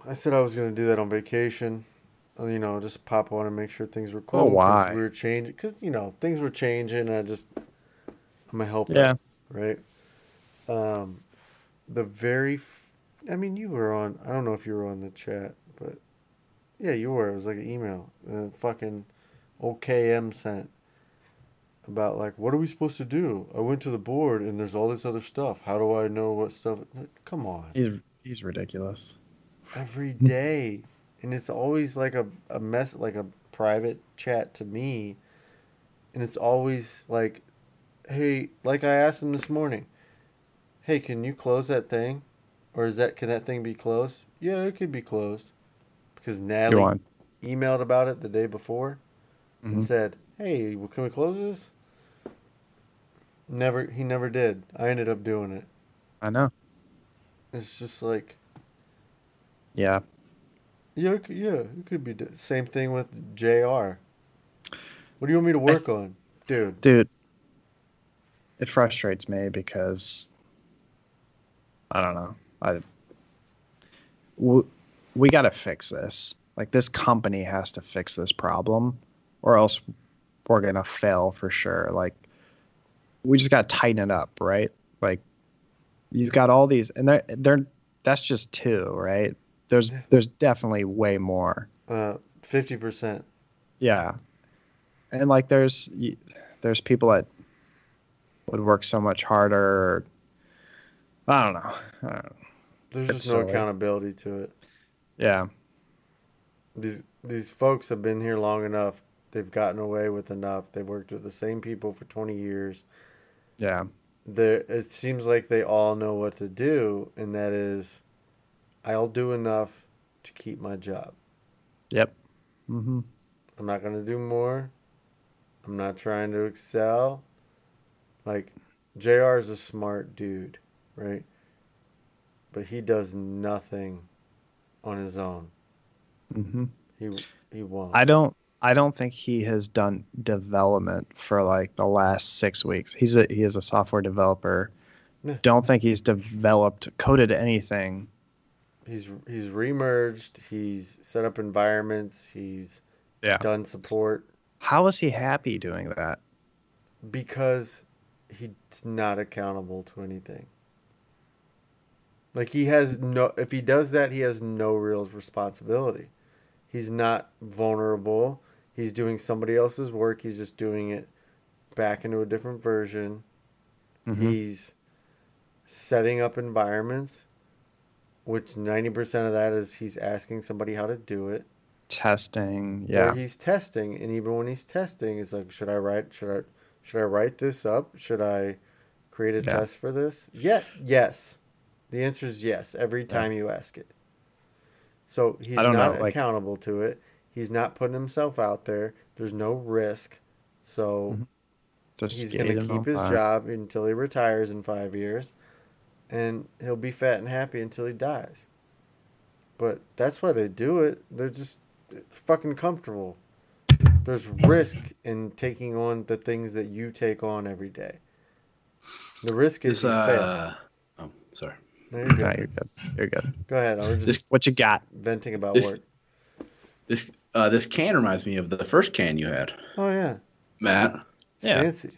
I said I was gonna do that on vacation. Uh, You know, just pop on and make sure things were cool. Oh, why? We were changing because you know things were changing. And I just I'm a helper. Yeah. right? Um, the very, f- I mean, you were on. I don't know if you were on the chat, but yeah, you were. It was like an email, and fucking OKM sent about like, what are we supposed to do? I went to the board, and there's all this other stuff. How do I know what stuff? Come on, He's, he's ridiculous. every day, and it's always like a a mess, like a private chat to me, and it's always like, hey, like I asked him this morning, hey, can you close that thing, or is that can that thing be closed? Yeah, it could be closed, because Natalie emailed about it the day before and Mhm. said, hey, can we close this? Never, he never did. I ended up doing it. I know. It's just like. Yeah. Yeah, it could, yeah, it could be. d- Same thing with JR. What do you want me to work on, dude? Dude, it frustrates me because I don't know. I we got to fix this. Like this company has to fix this problem or else we're going to fail for sure. Like we just got to tighten it up, right? Like you've got all these and they're, they're that's just two, right? There's there's definitely way more. Uh, fifty percent. Yeah, and like there's there's people that would work so much harder. I don't know. I don't know. There's It's just no silly. accountability to it. Yeah, These these folks have been here long enough. They've gotten away with enough. They've worked with the same people for twenty years. yeah, There, it seems like they all know what to do, and that is, I'll do enough to keep my job. yep. hmm I'm not gonna do more. I'm not trying to excel. Like, JR is a smart dude, right? But he does nothing on his own. hmm He he won't. I don't. I don't think he has done development for like the last six weeks. He's a he is a software developer. Yeah. Don't think he's developed coded anything. He's he's remerged. He's set up environments. He's Yeah. done support How is he happy doing that? because he's not accountable to anything. Like he has no if he does that he has no real responsibility. He's not vulnerable. He's doing somebody else's work. He's just doing it back into a different version, Mhm. He's setting up environments, which 90% of that is he's asking somebody how to do it. Testing. Or Yeah. he's testing, and even when he's testing, it's like, should I write? Should I? Should I write this up? Should I create a Yeah. test for this? Yeah. Yes. The answer is yes every time you ask it. So he's don't not know, like- accountable to it. He's not putting himself out there. There's no risk. So Mhm. Just he's going to keep his by. job until he retires in five years, and he'll be fat and happy until he dies. But that's why they do it. They're just fucking comfortable. There's risk in taking on the things that you take on every day. The risk is This, you uh, sorry. No, you're No, good. you're good. You're good. Go ahead. I was just This- What you got? venting about this- work. This uh, this can reminds me of the first can you had, Oh yeah, Matt. it's Yeah. fancy.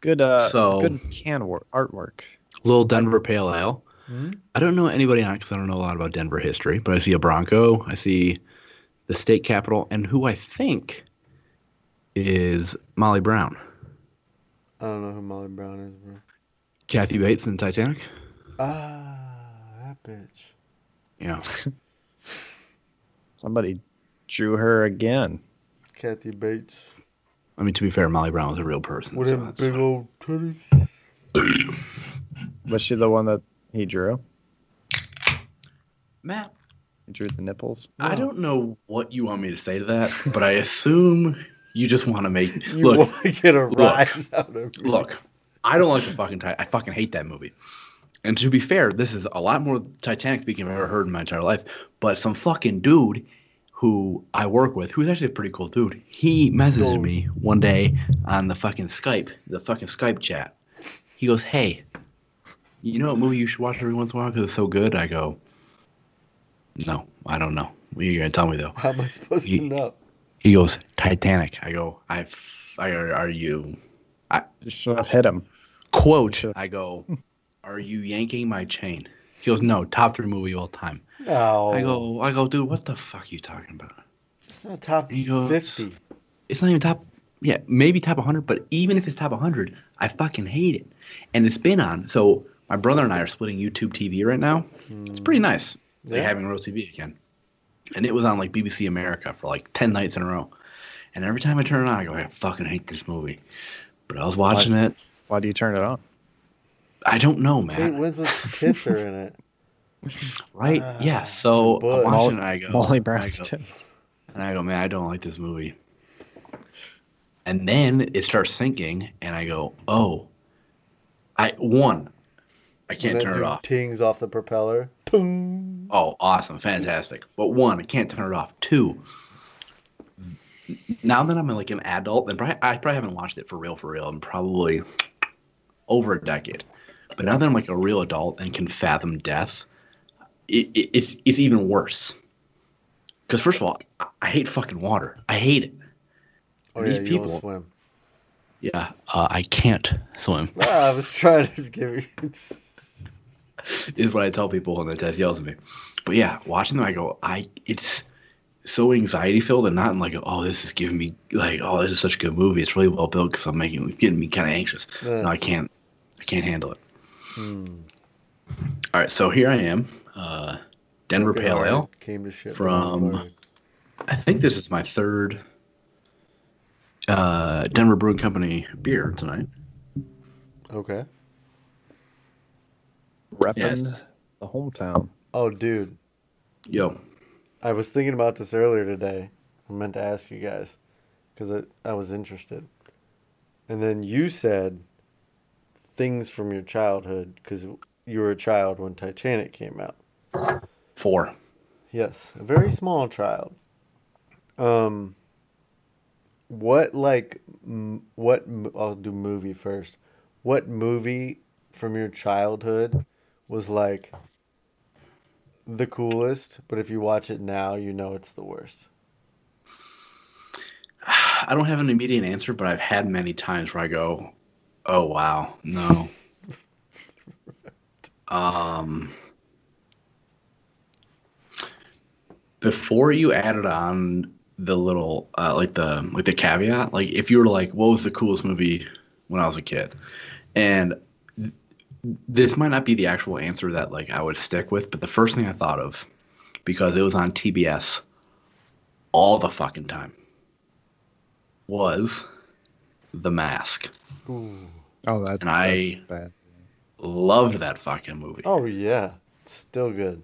Good. Uh. So- good can work artwork. Little Denver Pale Ale. Hmm? I don't know anybody on it because I don't know a lot about Denver history, but I see a Bronco. I see the state capital, and who I think is Molly Brown, I don't know who Molly Brown is, bro. Kathy Bates in Titanic. Ah, that bitch. Yeah, [LAUGHS] Somebody drew her again. Kathy Bates. I mean to be fair, Molly Brown was a real person. With so them that's big fine. old titties. [COUGHS] Was she the one that he drew? Matt, He drew the nipples. I don't know what you want me to say to that, but I assume you just want to make [LAUGHS] You look. want to get a rise out of me. Look, I don't like the fucking. Ti- I fucking hate that movie. And to be fair, this is a lot more Titanic speaking I've ever heard in my entire life. But some fucking dude who I work with, who's actually a pretty cool dude, he messaged me one day on the fucking Skype, the fucking Skype chat. He goes, "Hey, you know what movie you should watch every once in a while because it's so good?" I go, "No, I don't know. What are you gonna tell me though?" How am I supposed to know? He goes, "Titanic." I go, "I, I are you You should have hit him. quote i go are you yanking my chain? He goes no top three movie of all time. Oh, i go i go dude what the fuck are you talking about? It's not top goes, 50. it's not even top yeah maybe top 100 but even if it's top 100 i fucking hate it. And it's been on so my brother and i are splitting youtube tv right now. It's pretty hmm. nice like Yeah. having real tv again. And it was on like bbc america for like 10 nights in a row. And every time i turn it on i go i fucking hate this movie. But i was watching it. Why do you turn it on? I don't know man. Kate man Winslet's tits are in it. [LAUGHS] Right? Ah, yeah. So I'm watching it, I go, Molly I Brown's go, tits. and I go, man, I don't like this movie. And then it starts sinking, and I go, oh, I one, I can't turn it dude off. Tings off the propeller. Boom. Oh, awesome, fantastic. But one, I can't turn it off. Two, now that I'm like an adult, and probably, I probably haven't watched it for real, for real, in probably over a decade. But now that I'm like a real adult and can fathom death, it, it, it's it's even worse. Because first of all, I, I hate fucking water. I hate it. Oh These yeah, you people- swim. Yeah, uh, I can't swim. [LAUGHS] Ah, I was trying to give you. [LAUGHS] is what I tell people when the test yells at me. But yeah, watching them, I go, I it's so anxiety filled and not in like, oh, this is giving me like, oh, this is such a good movie. It's really well built because I'm making it's getting me kind of anxious. Yeah. No, I can't, I can't handle it. Hmm. All right, so here I am, uh, Denver Broken Pale Ale. Came to shit. from- I think this is my third uh, Denver Brewing Company beer tonight. Okay. Repping Yes. the hometown. Oh, dude. Yo, I was thinking about this earlier today. I meant to ask you guys because I, I was interested. And then you said things from your childhood because you were a child when Titanic came out. four. Yes, a very small child. Um, what like m- what m- I'll do movie first. What movie from your childhood was like the coolest, but if you watch it now, you know it's the worst. [SIGHS] I don't have an immediate answer, but I've had many times where I go, "Oh wow, no." um, before you added on the little uh, like the like the caveat, like if you were like, "What was the coolest movie when I was a kid?" and this might not be the actual answer that like I would stick with, but the first thing I thought of because it was on TBS all the fucking time was The Mask. Ooh. Oh, that, And I- that's bad. Loved that fucking movie. Oh yeah, it's still good.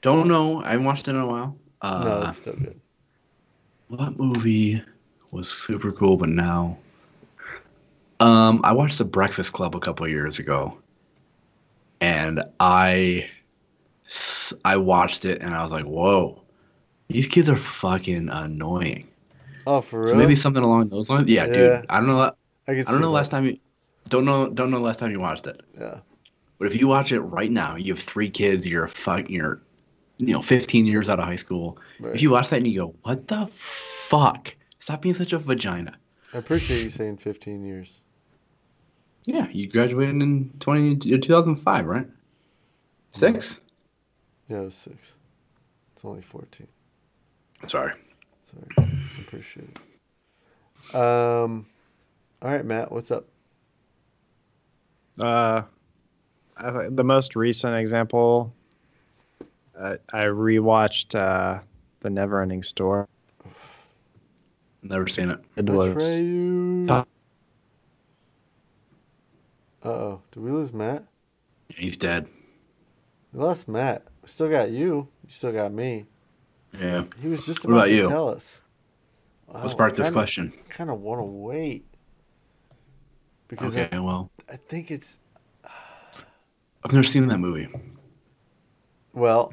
Don't know. I haven't watched it in a while. no, Uh, it's still good. what movie was super cool, but now? Um, I watched The Breakfast Club a couple of years ago, and I, I watched it and I was like, "Whoa, these kids are fucking annoying." Oh, for real? So maybe something along those lines. Yeah, Yeah. dude. I don't know. I, I don't know that. last time you. Don't know. Don't know last time you watched it. Yeah. But if you watch it right now, you have three kids. You're a fuck. You're, you know, 15 years out of high school. Right. If you watch that and you go, "What the fuck? Stop being such a vagina." I appreciate you saying 15 years. Yeah, you graduated in 20, 2005, right? Six. Yeah, it was six. It's only 14. Sorry. Sorry. I appreciate it. Um, all right, Matt, what's up? Uh, the most recent example, uh, I rewatched uh, the Neverending Story. Never seen it. It was Uh, Uh oh. Did we lose Matt? He's dead. We lost Matt. We still got you. You still got me. Yeah. He was just about, about to you? tell us. What sparked this question? kind of want to wait. Because Okay, well, I, I think it's. I've never seen that movie. Well,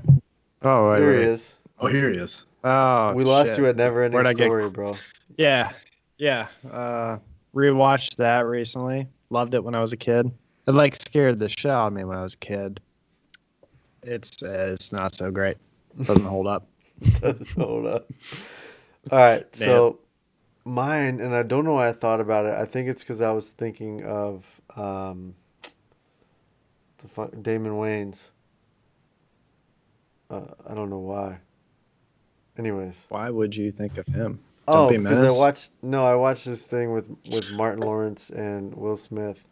Oh, wait, here wait. he is. Oh, here he is. Oh, we lost shit. you at Never Ending Where'd get- Story, bro. Yeah, yeah. Uh, rewatched that recently. Loved it when I was a kid. It like scared the shit out of me when I was a kid. It's uh, it's not so great. Doesn't hold up. [LAUGHS] doesn't hold up. All right, [LAUGHS] so mine, and I don't know why I thought about it. I think it's because I was thinking of um, the fu- Damon Wayans. Uh, I don't know why. Anyways, Why would you think of him? oh, because I watched no, I watched this thing with with Martin Lawrence and Will Smith,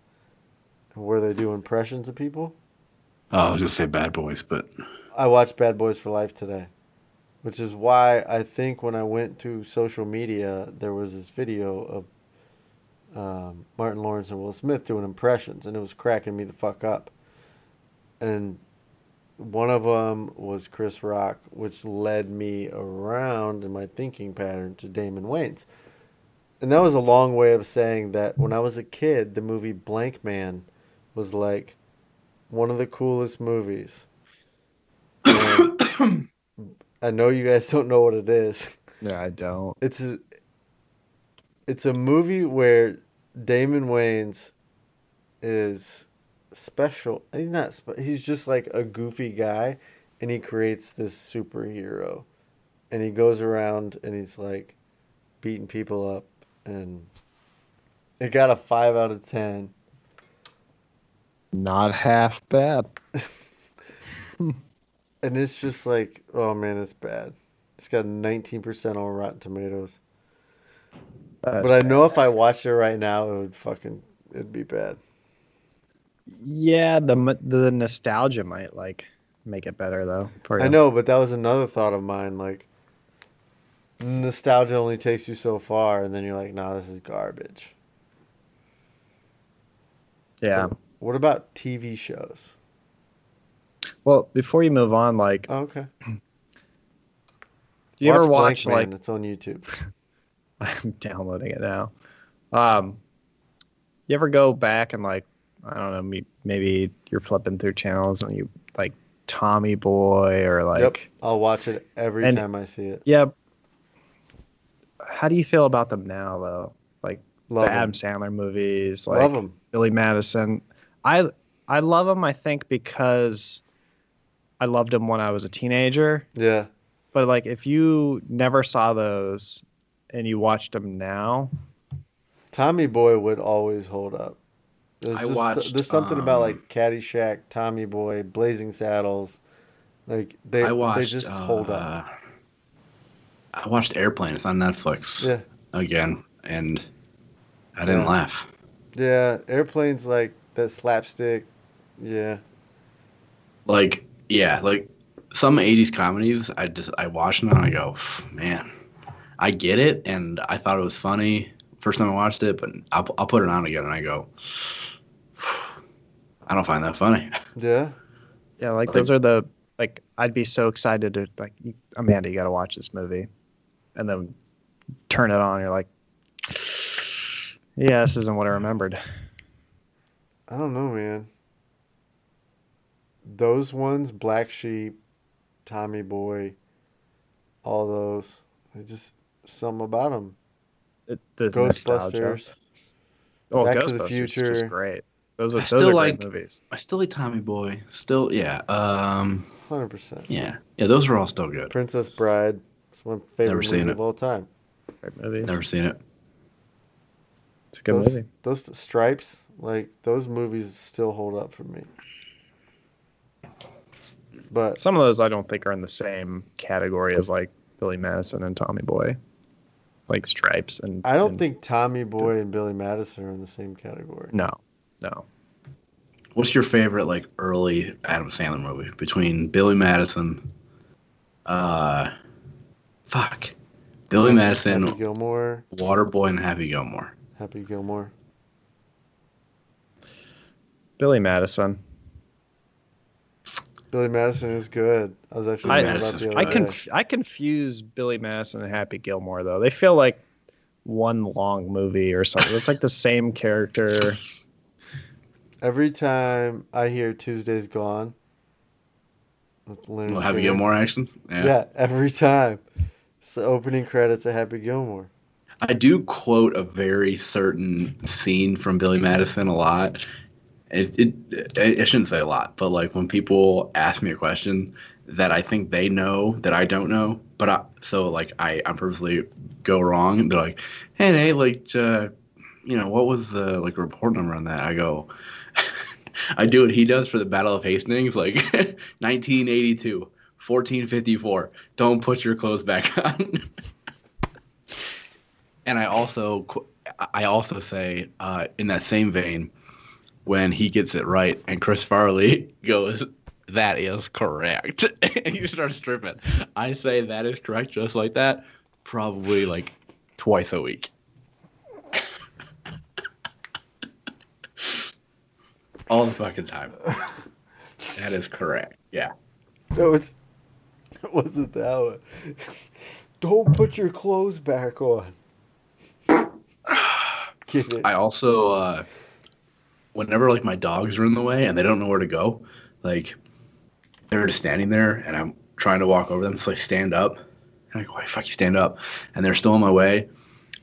where they do impressions of people. Oh, I was gonna say Bad Boys, but I watched Bad Boys for Life today, which is why I think when I went to social media, there was this video of um, Martin Lawrence and Will Smith doing impressions, and it was cracking me the fuck up. And one of them was Chris Rock, which led me around in my thinking pattern to Damon Wayans. And that was a long way of saying that when I was a kid, the movie Blankman was like one of the coolest movies. [COUGHS] And I know you guys don't know what it is. Yeah, I don't. It's a, it's a movie where Damon Wayans is special. He's not. spe- He's just like a goofy guy, and he creates this superhero, and he goes around and he's like beating people up, and it got a five out of ten. Not half bad. [LAUGHS] And it's just like, oh man, it's bad. It's got 19% on Rotten Tomatoes. That's but I know if I watched it right now, it would fucking, it'd be bad. Yeah, the the nostalgia might like make it better though. I know, but that was another thought of mine. Like, nostalgia only takes you so far, and then you're like, nah, this is garbage. Yeah. What about TV shows? Well, before you move on, like, Oh, okay. do you ever watch Blank like Man? It's on YouTube. [LAUGHS] I'm downloading it now. Um, you ever go back and like I don't know, maybe you're flipping through channels and you like Tommy Boy or like yep. I'll watch it every And- time I see it. yeah. How do you feel about them now though? Like Love the 'em. Adam Sandler movies, like Love them. Billy Madison. I I love them. I think because I loved them when I was a teenager. Yeah. But like, if you never saw those and you watched them now, Tommy Boy would always hold up. There's, I just, watched, there's something about um, like Caddyshack, Tommy Boy, Blazing Saddles. Like they watched. they just hold up. uh, I watched Airplane. It's on Netflix Yeah. again, and I didn't Yeah. laugh. Yeah, Airplane's like that slapstick, Yeah. Like, yeah, like some '80s comedies, I just I watch them and I go, man, I get it, and I thought it was funny first time I watched it, but I'll I'll put it on again and I go, I don't find that funny. [LAUGHS] Yeah. Yeah, like Like- those are the like I'd be so excited to like Amanda, you got to watch this movie, and then turn it on. You're like, yeah, this isn't what I remembered. I don't know, man. Those ones, Black Sheep, Tommy Boy, all those, they just something about them. It, the. Ghostbusters. Oh, Back to the Ghostbusters is Future. just great. Those are I those still are like- great movies. I still like Tommy Boy. Still, yeah, um, Hundred percent. yeah, yeah. Those are all still good. Princess Bride. It's my favorite Never seen movie it. of all time. Great movies. Never seen it. It's a good those, movie. Those stripes, like those movies, still hold up for me. But Some of those I don't think are in the same category as like Billy Madison and Tommy Boy, like Stripes and. I don't and- think Tommy Boy and Billy Madison are in the same category. No, no. What's your favorite like early Adam Sandler movie between Billy Madison, uh, fuck, Billy Madison, Happy Gilmore. Waterboy, and Happy Gilmore? Happy Gilmore. Billy Madison. Billy Madison is good. I was actually I- thinking about the other I day. conf- I confuse Billy Madison and Happy Gilmore though. They feel like one long movie or something. It's like the same character. [LAUGHS] Every time I hear Tuesday's Gone, with Lynyrd Well, Happy Skynyrd- Gilmore action. Yeah. every time. It's the opening credits of Happy Gilmore. I do quote a very certain scene from Billy Madison a lot. It, it, I I shouldn't say a lot, but like when people ask me a question that I think they know that I don't know, but I, so like I, I purposely go wrong and be like, hey, hey, like, uh, you know, what was the like report number on that? I go, [LAUGHS] I do what he does for the Battle of Hastings, like [LAUGHS] 1982, 1454. Don't put your clothes back [LAUGHS] on. and I also I also say uh, in that same vein when he gets it right and Chris Farley [LAUGHS] goes that is correct [LAUGHS] and you start stripping I say that is correct just like that probably like twice a week [LAUGHS] all the fucking time that is correct yeah No, it's it wasn't that one. Don't put your clothes back on. [SIGHS] Get it? I also, uh, whenever like my dogs are in the way and they don't know where to go, like they're just standing there and I'm trying to walk over them, so I stand up and I go, "Why fuck you stand up?" And they're still in my way,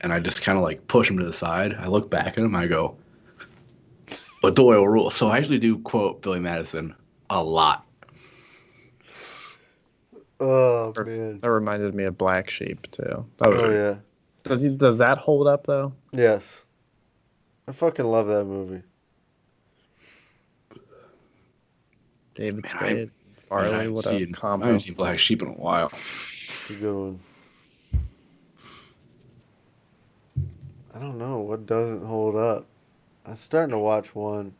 and I just kind of like push them to the side. I look back at them, I go, "But Doyle rule." So I actually do quote Billy Madison a lot. oh man. That reminded me of Black Sheep too. That was- Oh yeah. Does he, does that hold up though? Yes. I fucking love that movie. David Man, I- Spade, I Farley, haven't what seen- a I combo. haven't seen Black Sheep in a while. It's a good one. I don't know what doesn't hold up. I was starting to watch one,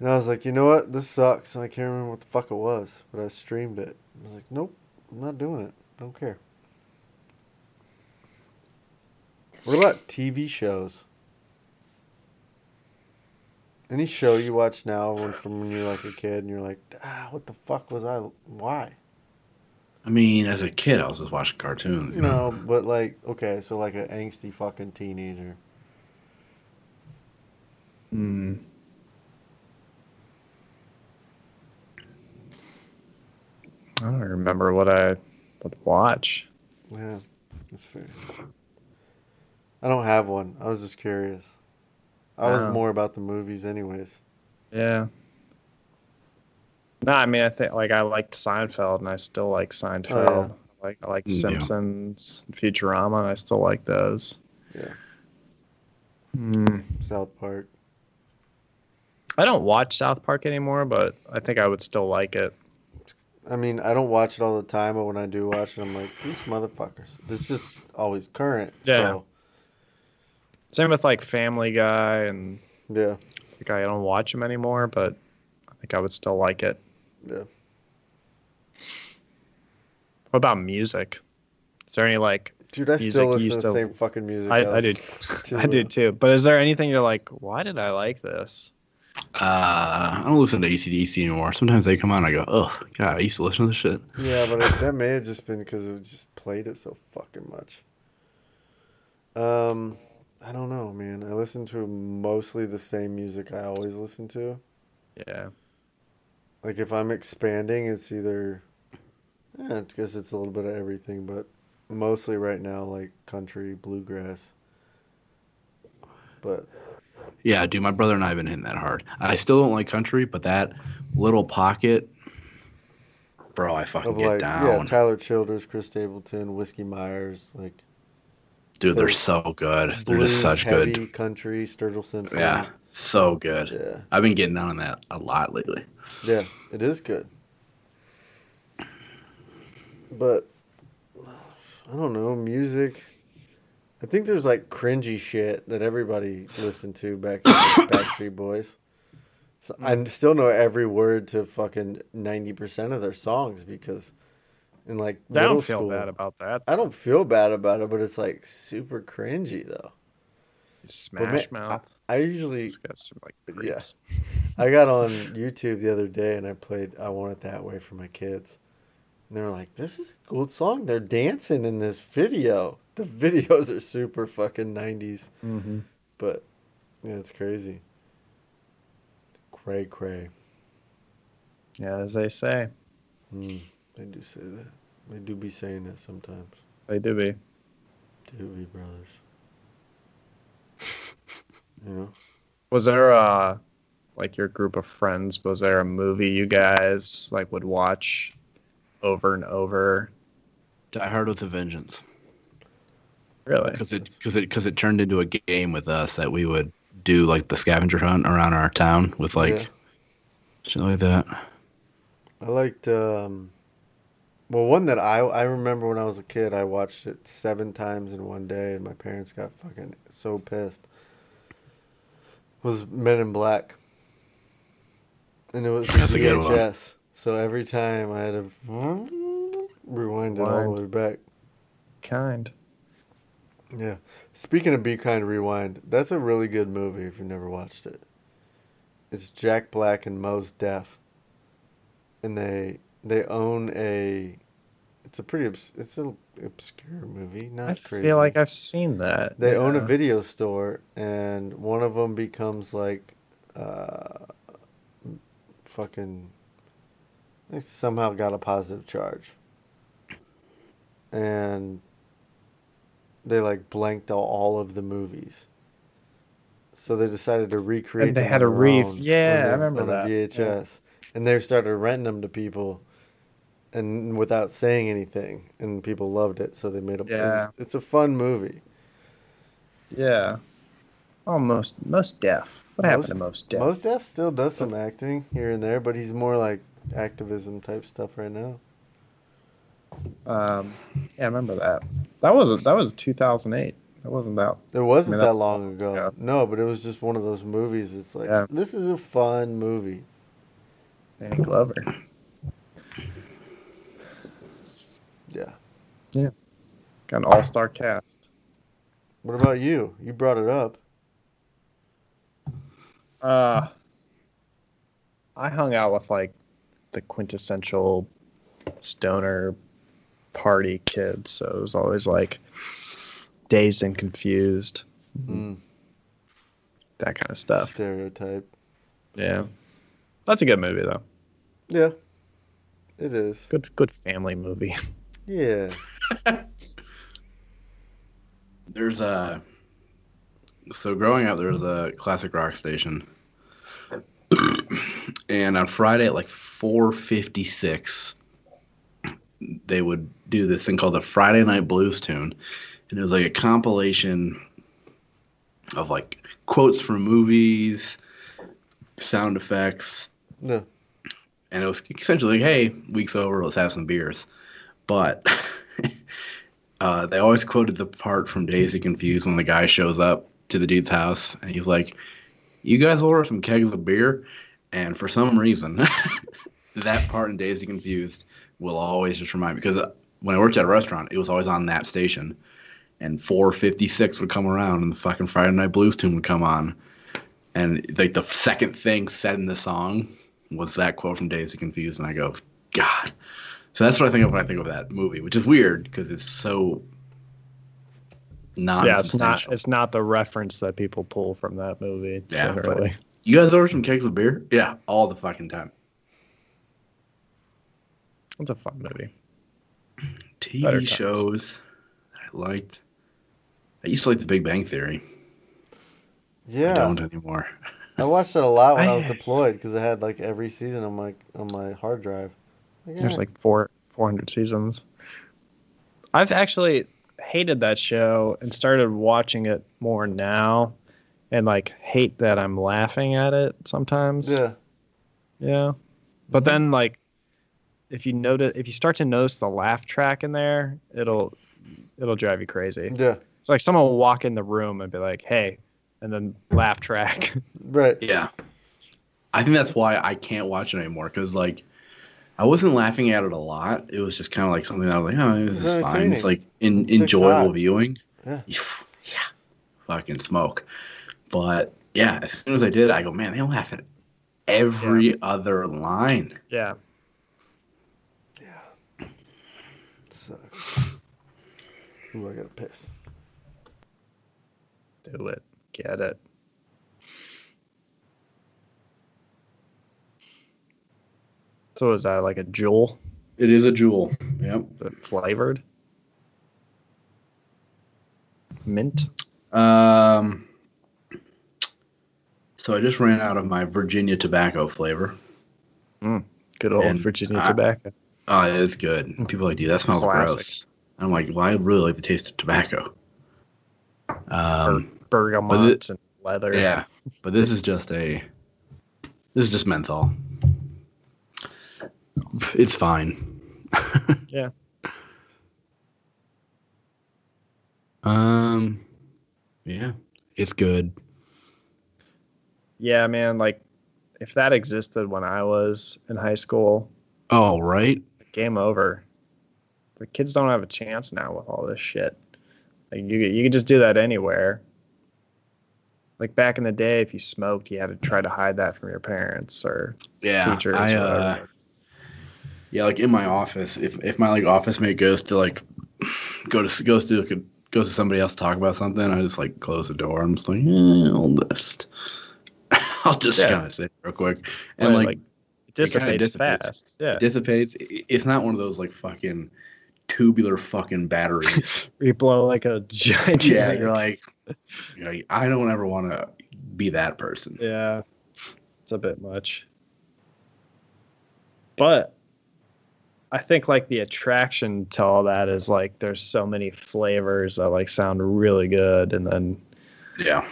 and I was like, you know what, this sucks, and I can't remember what the fuck it was, but I streamed it. I was like, nope, I'm not doing it. Don't care. What about TV shows? Any show you watch now from when you're like a kid and you're like, ah, what the fuck was I? Why? I mean, as a kid, I was just watching cartoons. You know? No, but like, okay, so like an angsty fucking teenager. Hmm. I don't remember what I would watch. Yeah, that's fair. I don't have one. I was just curious. I was Oh. more about the movies, anyways. Yeah. No, I mean I think like I liked Seinfeld and I still like Seinfeld. Like I like Mm, yeah. Simpsons, Futurama, and I still like those. Yeah. Hmm. South Park. I don't watch South Park anymore, but I think I would still like it. I mean, I don't watch it all the time, but when I do watch it, I'm like, these motherfuckers. It's just always current. Yeah. So, Same with like Family Guy and yeah. like I don't watch them anymore, but I think I would still like it. Yeah. What about music? Is there any like Dude, I Music still you listen to the same fucking music. I, I do [LAUGHS] listened to, I do too. But is there anything you're like, why did I like this? Uh, I don't listen to AC/DC anymore. Sometimes they come on, I go, oh god, I used to listen to this shit. Yeah, but it, that may have [LAUGHS] just been because it just played it so fucking much. Um, I don't know, man. I listen to mostly the same music I always listen to. Yeah. Like if I'm expanding, it's either, yeah, I guess it's a little bit of everything, but mostly right now like country, bluegrass. But Yeah, dude, my brother and I have been hitting that hard. I still don't like country, but that little pocket, bro, I fucking of get like down. yeah, Tyler Childers, Chris Stapleton, Whiskey Myers, like dude, they're so good. They're just such heavy good. country, Sturgill Simpson. Yeah, so good. Yeah. I've been getting down on that a lot lately. Yeah, it is good. But I don't know, music. I think there's like cringy shit that everybody listened to back in [COUGHS] Backstreet Boys. So I mm. still know every word to fucking ninety percent of their songs because in like I middle don't feel school, bad about that. I don't feel bad about it, but it's like super cringy though. Smash ma- Mouth. I usually It's got some like Yeah. [LAUGHS] I got on YouTube the other day and I played I Want It That Way for my kids. And they were like, This is a cool song. They're dancing in this video. The [LAUGHS] videos are super fucking 90s. Mm-hmm. But yeah, it's crazy. Cray cray. Yeah, as they say, Mm, they do say that. They do be saying that sometimes. they do be. Do be brothers? [LAUGHS] You know? Was there uh like your group of friends? Was there a movie you guys like would watch over and over? Die Hard with a Vengeance. Really? because it because it because it turned into a game with us that we would do like the scavenger hunt around our town with like Yeah. shit like that. I liked um well one that I I remember when I was a kid I watched it seven times in one day and my parents got fucking so pissed. Was Men in Black. And it was That's a good one. VHS. So every time I had to rewind it all the way back. Kind. Yeah. Speaking of Be Kind Rewind, that's a really good movie if you've never watched it. It's Jack Black and Mos Def. And they they own a it's a pretty obs- it's an obscure movie, not I crazy. I feel like I've seen that. they own a video store and one of them becomes like uh fucking they somehow got a positive charge. And they like blanked all, all of the movies. So they decided to recreate And they had a their re- own yeah, I remember that. Yeah. VHS. And they started renting them to people and without saying anything and people loved it so they made a Yeah. it's, it's a fun movie. Yeah. Almost Mos Def. What happened to Mos Def? Mos Def still does some acting here and there, but he's more like activism type stuff right now. Um, yeah, I remember that. That was that was 2008. That wasn't that. It wasn't that long ago. yeah. No, but it was just one of those movies. It's like Yeah. this is a fun movie. Danny Glover. Yeah. Got an all-star cast. What about you? You brought it up. Uh, I hung out with like the quintessential stoner party kids, so it was always like dazed and confused, Mm, that kind of stuff. stereotype. Yeah, that's a good movie though. Yeah, it is. Good, good family movie. [LAUGHS] Yeah. [LAUGHS] There's a so growing up there was a classic rock station, [CLEARS THROAT] and on Friday at like 4:56, they would do this thing called the Friday Night Blues Tune, and it was like a compilation of like quotes from movies, sound effects, No. and it was essentially like, "Hey, week's over, let's have some beers." But [LAUGHS] [LAUGHS] uh, they always quoted the part from and Confused when the guy shows up to the dude's house and he's like, "You guys order some kegs of beer," and for some reason, [LAUGHS] that part in Dazed and Confused will always just remind me because uh, when I worked at a restaurant, it was always on that station, and 456 would come around, and the fucking Friday Night Blues tune would come on, and like the second thing said in the song was that quote from Dazed and Confused, and I go, God. So that's what I think of when I think of that movie, which is weird because it's so not. yeah, it's not it's not the reference that people pull from that movie. Yeah, generally. You guys order some kegs of beer? Yeah, all the fucking time. it's a fun movie. TV times. shows that I liked. I used to like The Big Bang Theory. Yeah, I Yeah, don't anymore. I watched it a lot when I, I- was deployed because I had like every season on my on my hard drive. Like, There's like four four hundred seasons. I've actually hated that show and started watching it more now, and like hate that I'm laughing at it sometimes. yeah, Yeah. But mm-hmm. then like if you notice if you start to notice the laugh track in there, it'll it'll drive you crazy. yeah, It's like someone will walk in the room and be like, "Hey," and then laugh track. [LAUGHS] right. Yeah. I think that's why I can't watch it anymore because, like, I wasn't laughing at it a lot. It was just kind of like something that I was like, oh, this is fine. It's like in, enjoyable hot. viewing. Yeah. [SIGHS] Yeah. Fucking smoke. But yeah, as soon as I did, I go, man, they laugh at every other line. Yeah. Yeah. Sucks. Ooh, I gotta piss. Do it. Get it. So is that like a Juul It is a Juul. Yep. but flavored? Mint? Um, so I just ran out of my Virginia tobacco flavor. Good old And Virginia I- tobacco. Oh, it's good. People are like, dude, that smells Classic. gross. I'm like, well, I really like the taste of tobacco. Um, Bergamots and leather. yeah, but this is just a, this is just menthol. It's fine. [LAUGHS] Yeah. Um, yeah, it's good. Yeah, man, like if that existed when I was in high school, Oh, right. game over. The kids don't have a chance now with all this shit. Like you, you could just do that anywhere. Like back in the day, if you smoked, you had to try to hide that from your parents or Yeah, teachers. I or uh. Yeah, like in my office, if if my like office mate goes to like [SIGHS] go to goes to goes to somebody else to talk about something, I just like close the door. I'm just like, eh, I'll just [LAUGHS] I'll just Yeah. kind of sit real quick and Right, like, it dissipates, dissipates. fast. Yeah, dissipates. It's not one of those like fucking tubular fucking batteries. [LAUGHS] you blow like a giant. yeah, you're like, you're like, I don't ever want to be that person. yeah, it's a bit much. But I think like the attraction to all that is like there's so many flavors that like sound really good, and then Yeah,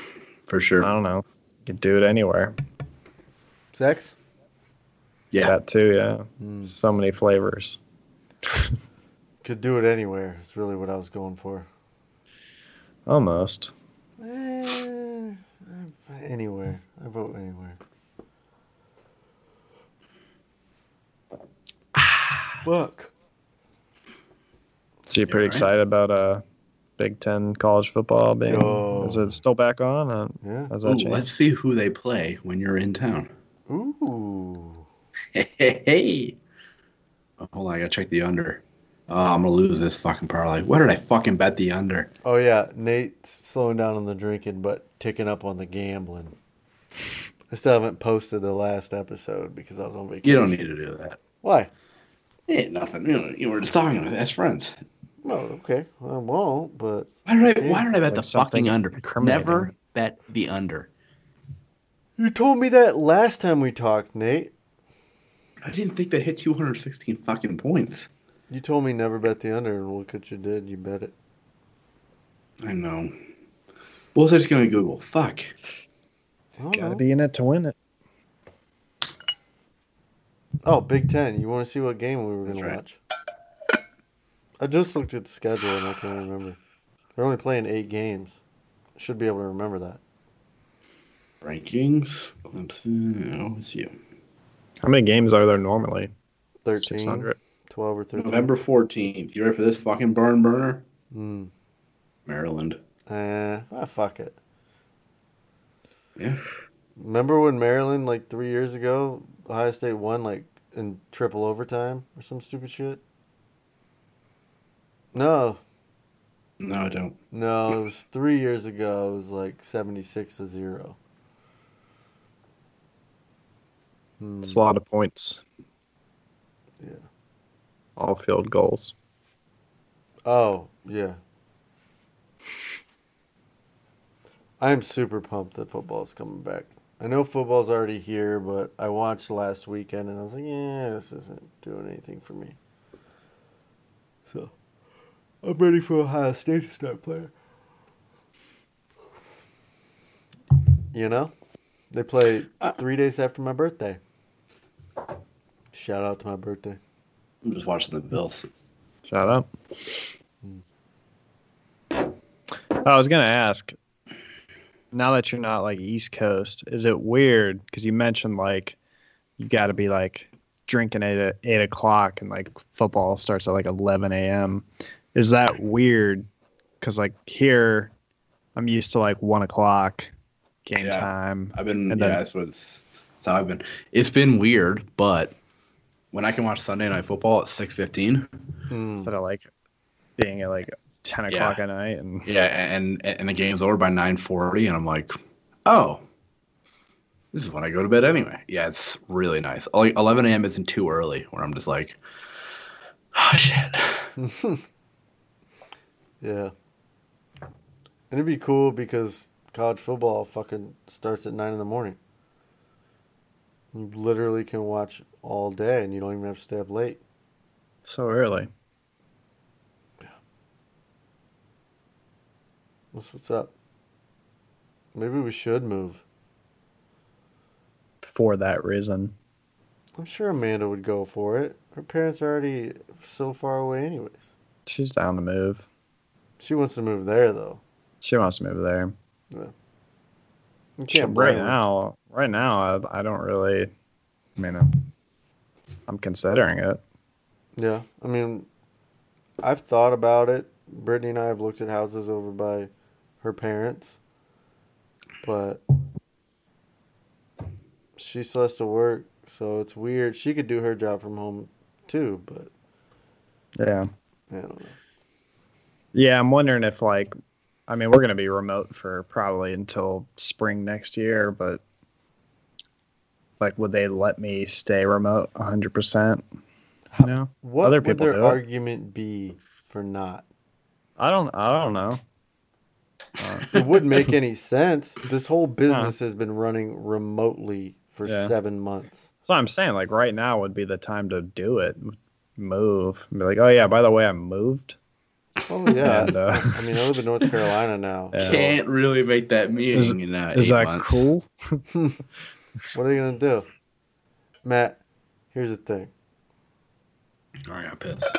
for sure. I don't know, you can do it anywhere. Sex? Yeah, That too, yeah. Mm, So many flavors. [LAUGHS] could do it anywhere. Is really what I was going for. Almost. Eh, anywhere. I vote anywhere. Fuck. So you're pretty right. excited about uh Big Ten college football being Yo. is it still back on? Uh, Yeah. Ooh, let's see who they play when you're in town. Ooh. Hey, [LAUGHS] hey. Oh, hold on, I gotta check the under. Oh, I'm gonna lose this fucking parlay. What did I fucking bet the under? Oh yeah, Nate's slowing down on the drinking, but ticking up on the gambling. I still haven't posted the last episode because I was on vacation. You don't need to do that. Why? Hey, nothing. You, know, you were just talking as friends. Oh, okay. I won't, but Why did I? Why did I bet Like the fucking under? Never bet the under. you told me that last time we talked, Nate. I didn't think that hit 216 fucking points. You told me never bet the under, and look what you did. You bet it. I know. What was I just gonna Google? Fuck. Gotta know. be in it to win it. Oh, Big Ten. You want to see what game we were going That's to right. watch? I just looked at the schedule and I can't remember. They're only playing eight games. Should be able to remember that. Rankings. Clemson. Oh, it's you. How many games are there normally? 13, 600. 12 or 13. November 14th. You ready for this fucking burn burner? Mm. Maryland. Eh, ah, fuck it. Yeah. Remember when Maryland, like three years ago, Ohio State won like in triple overtime or some stupid shit? No, No, I don't. no, it was three years ago. It was like 76 to 0. Hmm. It's a lot of points. Yeah. All field goals. Oh, yeah. I am super pumped that football's coming back. I know football's already here, but I watched last weekend and I was like, yeah, this isn't doing anything for me. So, I'm ready for Ohio State to start playing. You know? They play three days after my birthday. Shout out to my birthday. I'm just watching the Bills. Shout out. Hmm. I was gonna ask. Now that you're not like East Coast, is it weird? Because you mentioned like you got to be like drinking at eight o'clock, and like football starts at like eleven a.m. Is that weird? Because like here, I'm used to like one o'clock game Yeah. time. I've been And yeah, then- that's what it's that's how I've been. It's been weird, but when I can watch Sunday night football at six fifteen, Hmm. Instead of like being at like ten Yeah. o'clock at night, and yeah, and and the game's over by nine forty, and I'm like, oh, this is when I go to bed anyway. Yeah, it's really nice. Like eleven a.m. isn't too early, where I'm just like, oh shit. [LAUGHS] yeah. And it'd be cool because college football fucking starts at nine in the morning. You literally can watch all day and you don't even have to stay up late. so early. That's what's up. Maybe we should move. For that reason, I'm sure Amanda would go for it. Her parents are already so far away, anyways. she's down to move. She wants to move there, though. She wants to move there. Yeah. You can't right now, right now, I, I don't really. I mean, I'm, I'm considering it. Yeah, I mean, I've thought about it. Brittany and I have looked at houses over by her parents, but she still has to work, so it's weird. She could do her job from home too, but Yeah, I don't know. yeah. I'm wondering if like, I mean, we're gonna be remote for probably until spring next year, but like, would they let me stay remote 100? percent How- No, What Other would people their argument be for not? I don't. I don't know. Uh, It wouldn't make any [LAUGHS] sense. This whole business has been running remotely for Yeah. seven months. So I'm saying like right now would be the time to do it. Move. Be like, oh yeah, by the way, I moved. Oh yeah, And, uh, I mean, I live in North Carolina now. [LAUGHS] Yeah. Can't really make that meeting Is- in uh, Is eight that months. cool? [LAUGHS] What are they gonna do, Matt? Here's the thing. All right, I'm pissed.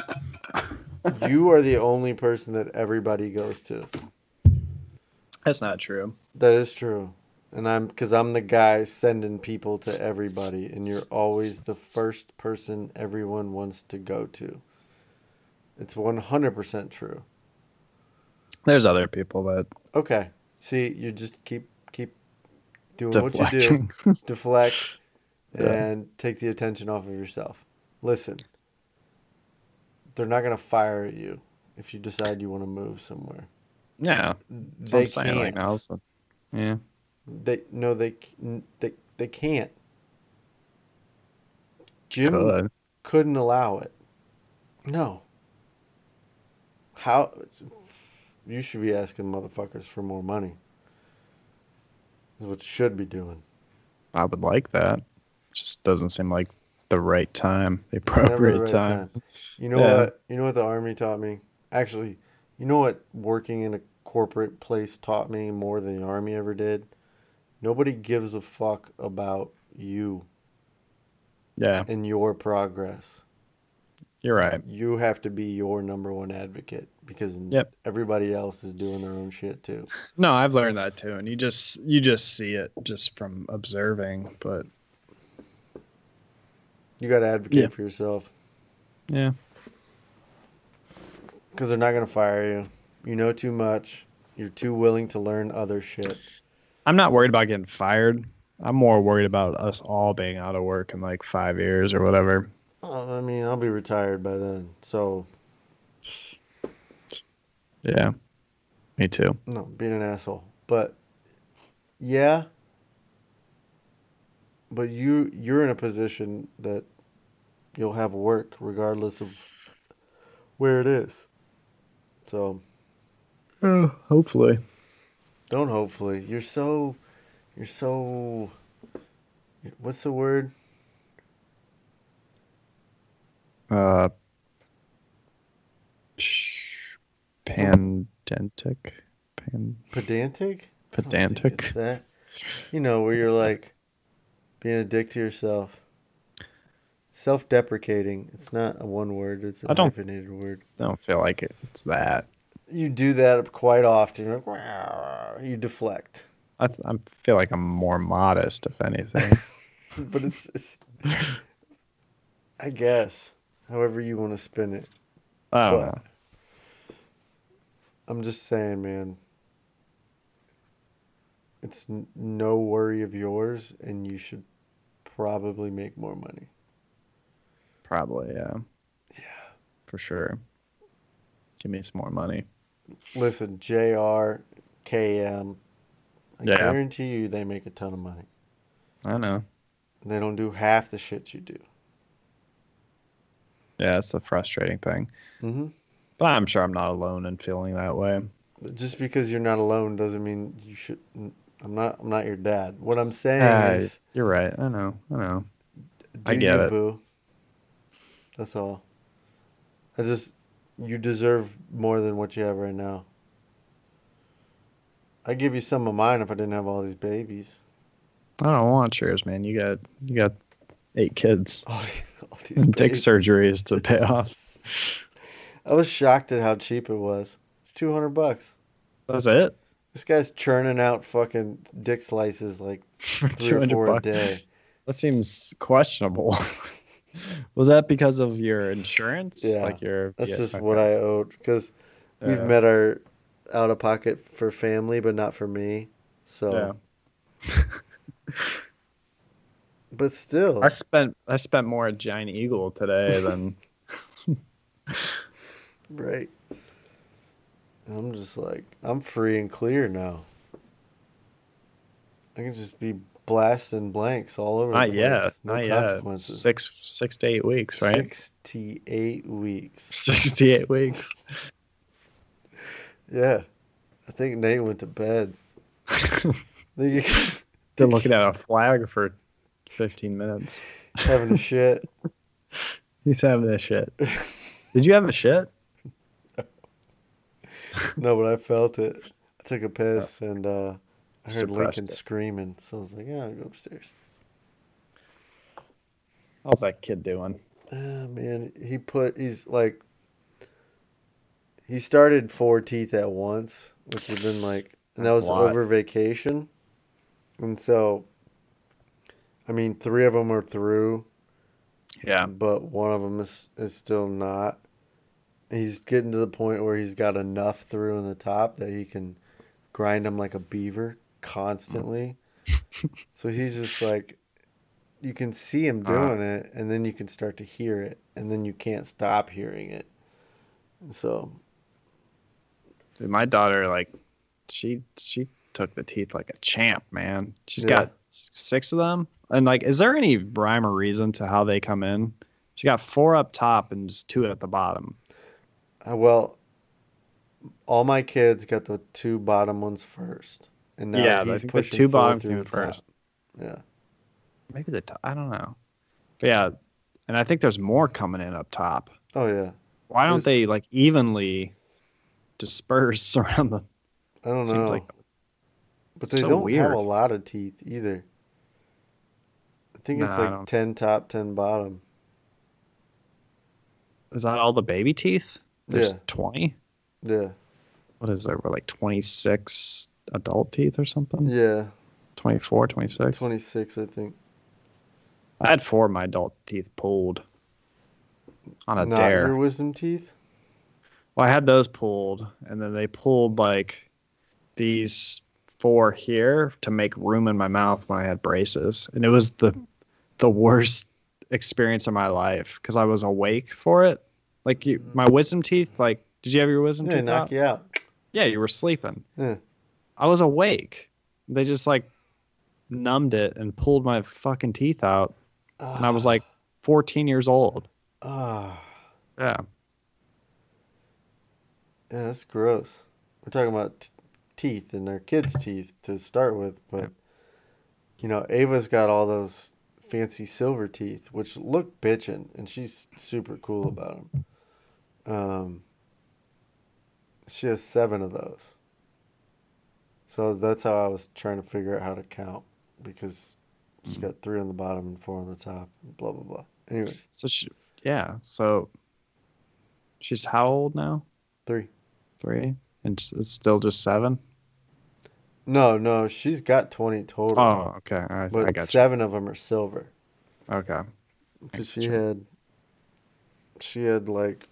You are the only person that everybody goes to. That's not true. That is true. And I'm because I'm the guy sending people to everybody, and you're always the first person everyone wants to go to. It's 100% true. There's other people that Okay. See, you just keep keep doing what you do, [LAUGHS] deflect, [LAUGHS] Yeah. and take the attention off of yourself. Listen, they're not gonna fire you if you decide you want to move somewhere. Yeah, They I'm saying. can't. Like now's the, yeah. They no, they they they can't. Jim Could. couldn't allow it. No. How? You should be asking motherfuckers for more money. Is what you should be doing. I would like that. Just doesn't seem like the right time, the never the appropriate right time. You know Yeah. what? You know what the army taught me. Actually, you know what working in a corporate place taught me more than the army ever did. Nobody gives a fuck about you Yeah, and your progress. You're right. You have to be your number one advocate because Yep. everybody else is doing their own shit too. No, I've learned that too, and you just you just see it just from observing. But You got to advocate Yeah. for yourself yeah, because they're not going to fire you. You know too much. You're too willing to learn other shit. I'm not worried about getting fired. I'm more worried about us all being out of work in like five years or whatever. Oh, I mean, I'll be retired by then. So, Yeah, me too. no, being an asshole. But yeah. But you you're in a position that you'll have work regardless of where it is. So, hopefully. don't hopefully. You're so you're so what's the word? Uh, psh, pandentic, pan, Pedantic? I don't think pedantic. that. You know, where you're like being a dick to yourself. Self deprecating. It's not a one word, it's a I don't- hyphenated word. I don't feel like it, it's that. You do that quite often. You're like, "Wow," you deflect. I, I feel like I'm more modest, if anything. [LAUGHS] But it's, it's I guess. However you want to spin it. I don't But- know. I'm just saying, man. It's n- no worry of yours, and you should probably make more money. Probably, yeah. Yeah. For sure. Give me some more money. Listen, JR, KM, I Yeah. guarantee you they make a ton of money. I know. They don't do half the shit you do. Yeah, it's the frustrating thing. hmm But I'm sure I'm not alone in feeling that way. Just because you're not alone doesn't mean you should. I'm not. I'm not your dad. What I'm saying Ah, is, You're right. I know. I know. do I get you, it. boo. That's all. I just, you deserve more than what you have right now. I'd give you some of mine if I didn't have all these babies. I don't want yours, man. You got you got eight kids. [LAUGHS] All these, all these dick surgeries to pay [LAUGHS] off. I was shocked at how cheap it was. It's two hundred bucks. That's it. This guy's churning out fucking dick slices like [LAUGHS] three or four a day. That seems questionable. Was that because of your insurance? Yeah, Like your That's yeah, just okay. what I owed because we've met our out of pocket for family, but not for me. So, Yeah. [LAUGHS] but still, I spent I spent more at Giant Eagle today than [LAUGHS] right? I'm just like I'm free and clear now. I can just be blasting blanks all over. not the place. yet. No not yet. Six six to eight weeks, right? Sixty-eight weeks. [LAUGHS] Sixty eight weeks. [LAUGHS] Yeah, I think Nate went to bed. I think he- Been looking at a flag for fifteen minutes. having a shit. [LAUGHS] He's having a shit. Did you have a shit? No, but I felt it. I took a piss and uh, I heard Lincoln it. screaming, so I was like, "Yeah, I'll go upstairs." How's that kid doing? Ah, man, he put he's like he started four teeth at once, which has been like, and that That's was over vacation, and so, I mean, three of them are through, Yeah. but one of them is is still not. He's getting to the point where he's got enough through in the top that he can grind them like a beaver constantly. [LAUGHS] so he's just like, you can see him Uh. doing it, and then you can start to hear it, and then you can't stop hearing it. So, Dude, my daughter, like, she she took the teeth like a champ, man. She's Yeah. got six of them. And like, is there any rhyme or reason to how they come in? She got four up top and just two at the bottom. uh, well, all my kids got the two bottom ones first, and now Yeah, he's the pushing two four bottom through came the top. first. Yeah. Maybe the top, I don't know. But yeah, and I think there's more coming in up top. Oh yeah. Why don't There's- they like evenly disperse [LAUGHS] around the? I don't Seems know. like But they so don't have a lot of teeth either. I think it's Nah, like 10 top, 10 bottom. Is that all the baby teeth? There's Yeah. 20. Yeah. What is there? We're like 26 adult teeth or something? Yeah. 24, 26. 26, I think. I had four of my adult teeth pulled on a Not dare. your wisdom teeth? Well, I had those pulled, and then they pulled like these four here to make room in my mouth when I had braces, and it was the the worst experience of my life because I was awake for it. Like you, my wisdom teeth. Like, did you have your wisdom Yeah, teeth knock out? you out. Yeah, you were sleeping. Yeah. I was awake. They just like numbed it and pulled my fucking teeth out, and I was like 14 years old. Ah. Yeah. Yeah, that's gross. We're talking about t- teeth and our kids' teeth to start with, but you know, Ava's got all those fancy silver teeth, which look bitchin', and she's super cool about them. Um, she has seven of those, so that's how I was trying to figure out how to count because she's got three on the bottom and four on the top, blah blah blah. Anyways, So she, yeah. So she's how old now? three. Three, and it's still just seven. No, no, she's got twenty total. Oh, okay. I, I got seven of them are silver. Okay. because she Gotcha. had, she had like,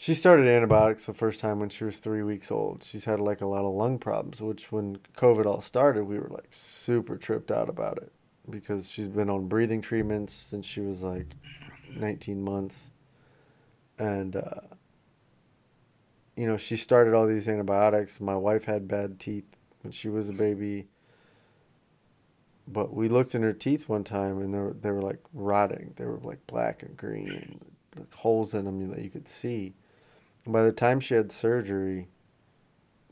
she started antibiotics the first time when she was three weeks old. She's had like a lot of lung problems, which when COVID all started, we were like super tripped out about it because she's been on breathing treatments since she was like 19 months, and uh, you know she started all these antibiotics. My wife had bad teeth when she was a baby. But we looked in her teeth one time, and they were they were like rotting. They were like black and green, like holes in them that you could see. By the time she had surgery,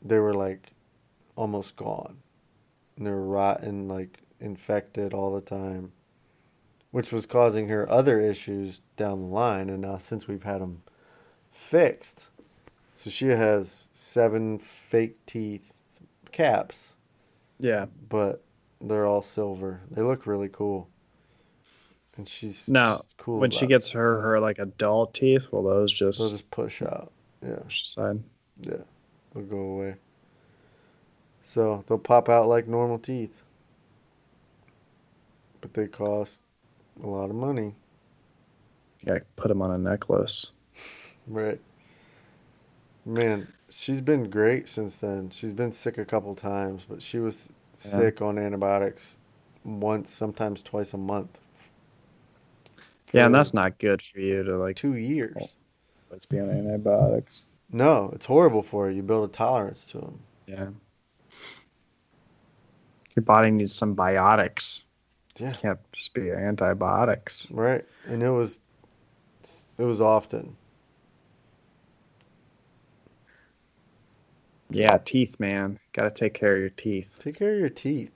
they were like almost gone. And they were rotten, like infected all the time, which was causing her other issues down the line. And now since we've had them fixed, so she has seven fake teeth caps Yeah. but they're all silver. They look really cool. And she's Now, she's cool. when she gets her her like adult teeth, will those just, they'll just push out. Yeah, aside? yeah, they'll go away. So they'll pop out like normal teeth, but they cost a lot of money, Yeah, put them on a necklace. [LAUGHS] right? Man, she's been great since then. She's been sick a couple times, but she was Yeah. sick on antibiotics once, sometimes twice a month. Yeah, and that's not good for you to like. two years. Oh. Let's be on antibiotics. No, it's horrible for you. You build a tolerance to them. Yeah. Your body needs some biotics. Yeah. Can't just be antibiotics. Right. And it was it was often. Yeah, teeth, man. Got to take care of your teeth. Take care of your teeth.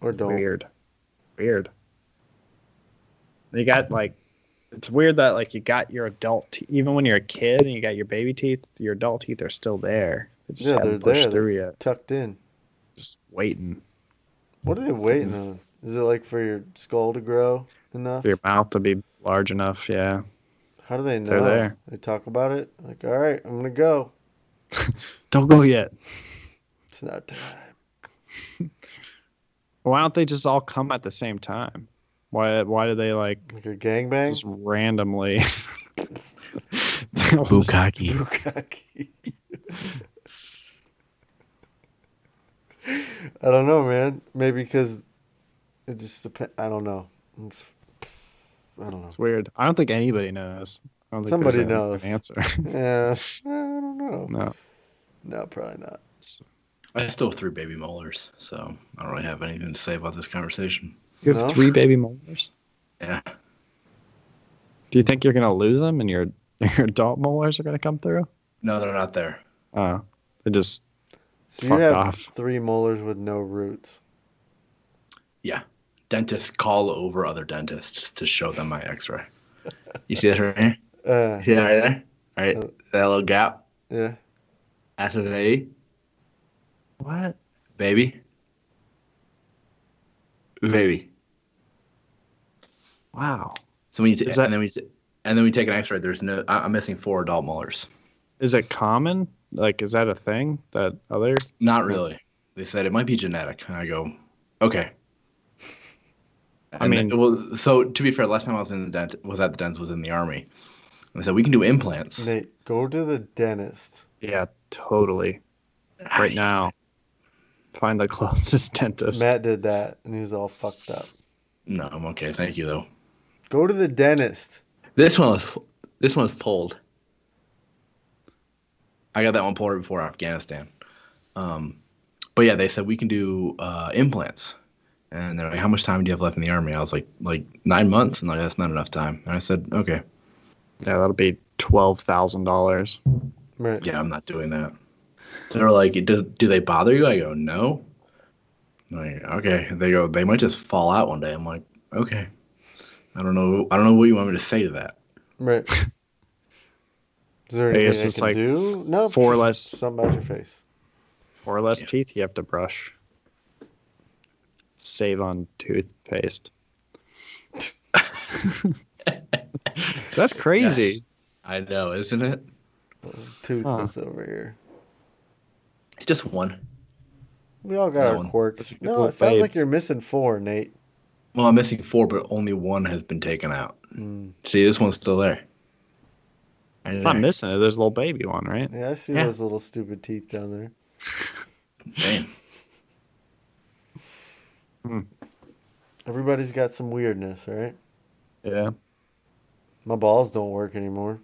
Or don't. Weird. Weird. You got like, it's weird that like you got your adult teeth, even when you're a kid and you got your baby teeth, your adult teeth are still there. They just Yeah, haven't they're pushed there. through yet. Tucked in. Just waiting What are they waiting on? Is it like for your skull to grow enough? for your mouth to be large enough. Yeah. How do they know? They're there. They talk about it? Like, all right, I'm gonna go. [LAUGHS] Don't go yet. It's not time. [LAUGHS] Why don't they just all come at the same time? Why? Why do they like Like a gangbang? just randomly? Bukaki. [LAUGHS] Bukkake. [LAUGHS] I don't know, man. Maybe because it just depends. I don't know. It's, I don't know. It's weird. I don't think anybody knows. I don't think Somebody there's an knows. Answer. [LAUGHS] Yeah, I don't know. no. No, probably not. I still have three baby molars, so I don't really have anything to say about this conversation. You have No? three baby molars. Yeah. Do you think you're gonna lose them and your [LAUGHS] your adult molars are gonna come through? No, they're not there. Oh, they just So you have off. three molars with no roots. Yeah, dentists call over other dentists to show them my X-ray. You see that right here? Uh, See that right there? All right, Uh, that little gap. yeah. That's a baby. what? Baby. Baby. Wow. So we you t- Is that- and then we t- and then we take an X-ray. There's no. I- I'm missing four adult molars. Is it common? Like, is that a thing that other? Not really. They said it might be genetic, and I go, okay. I And mean- then- well, so to be fair, last time I was in the dent was at the dentist was in the army. And they said we can do implants. Nate, go to the dentist. Yeah, totally. Right now. Find the [LAUGHS] closest dentist. Matt did that, and he was all fucked up. No, I'm okay. Thank you though. Go to the dentist. This one was this one was pulled. I got that one pulled right before Afghanistan. Um, but yeah, they said we can do uh, implants, and they're like, "How much time do you have left in the army?" I was like, "Like nine months," and like that's not enough time. And I said, "Okay, Yeah, that'll be twelve thousand dollars. Right. yeah, I'm not doing that." They're like, "Do do they bother you?" I go, "No." I'm like, okay. They go, "They might just fall out one day." I'm like, "Okay." I don't know. I don't know what you want me to say to that. Right. [LAUGHS] Is there I anything guess I it's can like do? No. four less- Something about your face. Four less Yeah. teeth you have to brush. Save on toothpaste. [LAUGHS] That's crazy. I know, isn't it? Toothless over here. It's just one. We all got No our one. quirks. No, it sounds like you're missing four, Nate. Well, I'm missing four, but only one has been taken out. Mm. See, this one's still there. It's not missing it. There's a little baby one, right? Yeah, I see Yeah. those little stupid teeth down there. Damn. Everybody's got some weirdness, right? Yeah. My balls don't work anymore.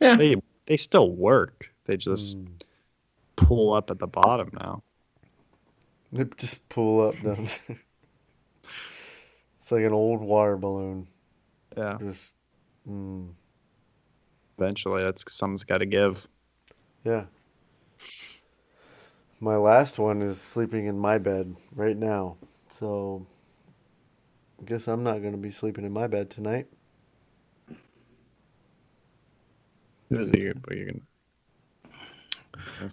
Yeah. They they still work. They just Mm. pull up at the bottom now. They just pull up down there. It's like an old water balloon. Yeah. Just, mm, Eventually, that's something's got to give. yeah. My last one is sleeping in my bed right now. So, I guess I'm not going to be sleeping in my bed tonight. You're- you're gonna-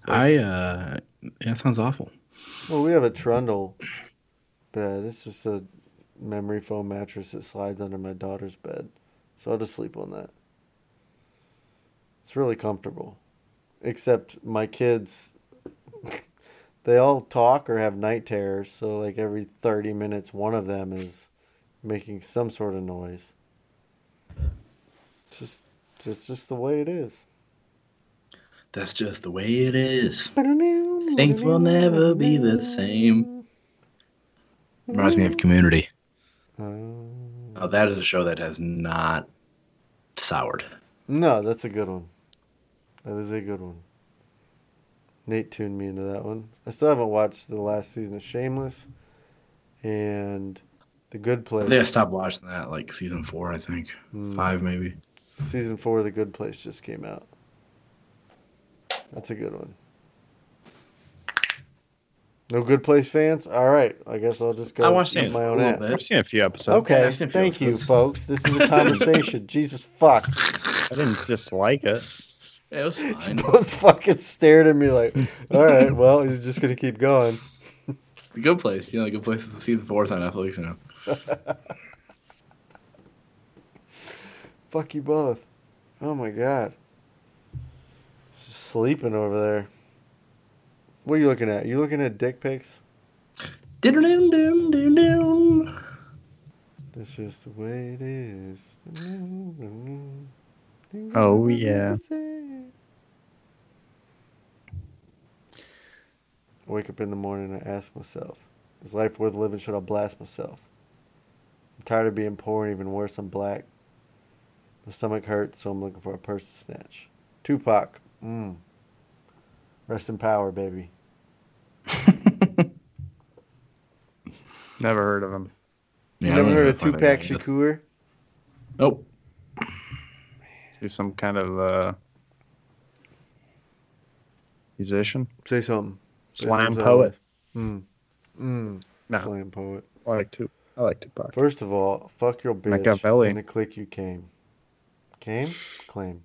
I uh, yeah, that sounds awful. Well, we have a trundle bed. It's just a memory foam mattress that slides under my daughter's bed. So I'll just sleep on that. It's really comfortable. Except my kids, [LAUGHS] they all talk or have night terrors. So, like, every 30 minutes, one of them is making some sort of noise. It's just, it's just the way it is. That's just the way it is. Things will never be the same. Reminds me of Community. Oh. Oh, that is a show that has not soured. No, that's a good one. That is a good one. Nate tuned me into that one. I still haven't watched the last season of Shameless and The Good I Place. think I stopped watching that like season four, I think. Hmm. Five maybe. Season four of The Good Place just came out. That's a good one. No Good Place fans? All right. I guess I'll just go I watched eat it my own ass. bit. I've seen a few episodes. Okay. Yeah, I've seen a few Thank you, folks. This is a [LAUGHS] conversation. Jesus fuck. I didn't dislike it. It was You fine. both fucking stared at me like, all right, [LAUGHS] well, he's just going to keep going. the Good Place, you know, the Good Place is season four is on Netflix, you know. [LAUGHS] Fuck you both. Oh my god. Just sleeping over there. What are you looking at? You looking at dick pics? That's just the way it is. Things Oh, never be yeah. I wake up in the morning and I ask myself, is life worth living? Should I blast myself? I'm tired of being poor and even worse, I'm black. My stomach hurts, so I'm looking for a purse to snatch. Tupac. Mm. Rest in power, baby. Never heard of him. You Yeah, I never heard of if I Tupac I Shakur? Nope. Do some kind of uh, musician, Say something. Slam something. poet. Mm. Mm. No. Slam poet. I like to. I like Tupac. First of all, fuck your bitch Machiavelli. and the clique you came. Came? Claim.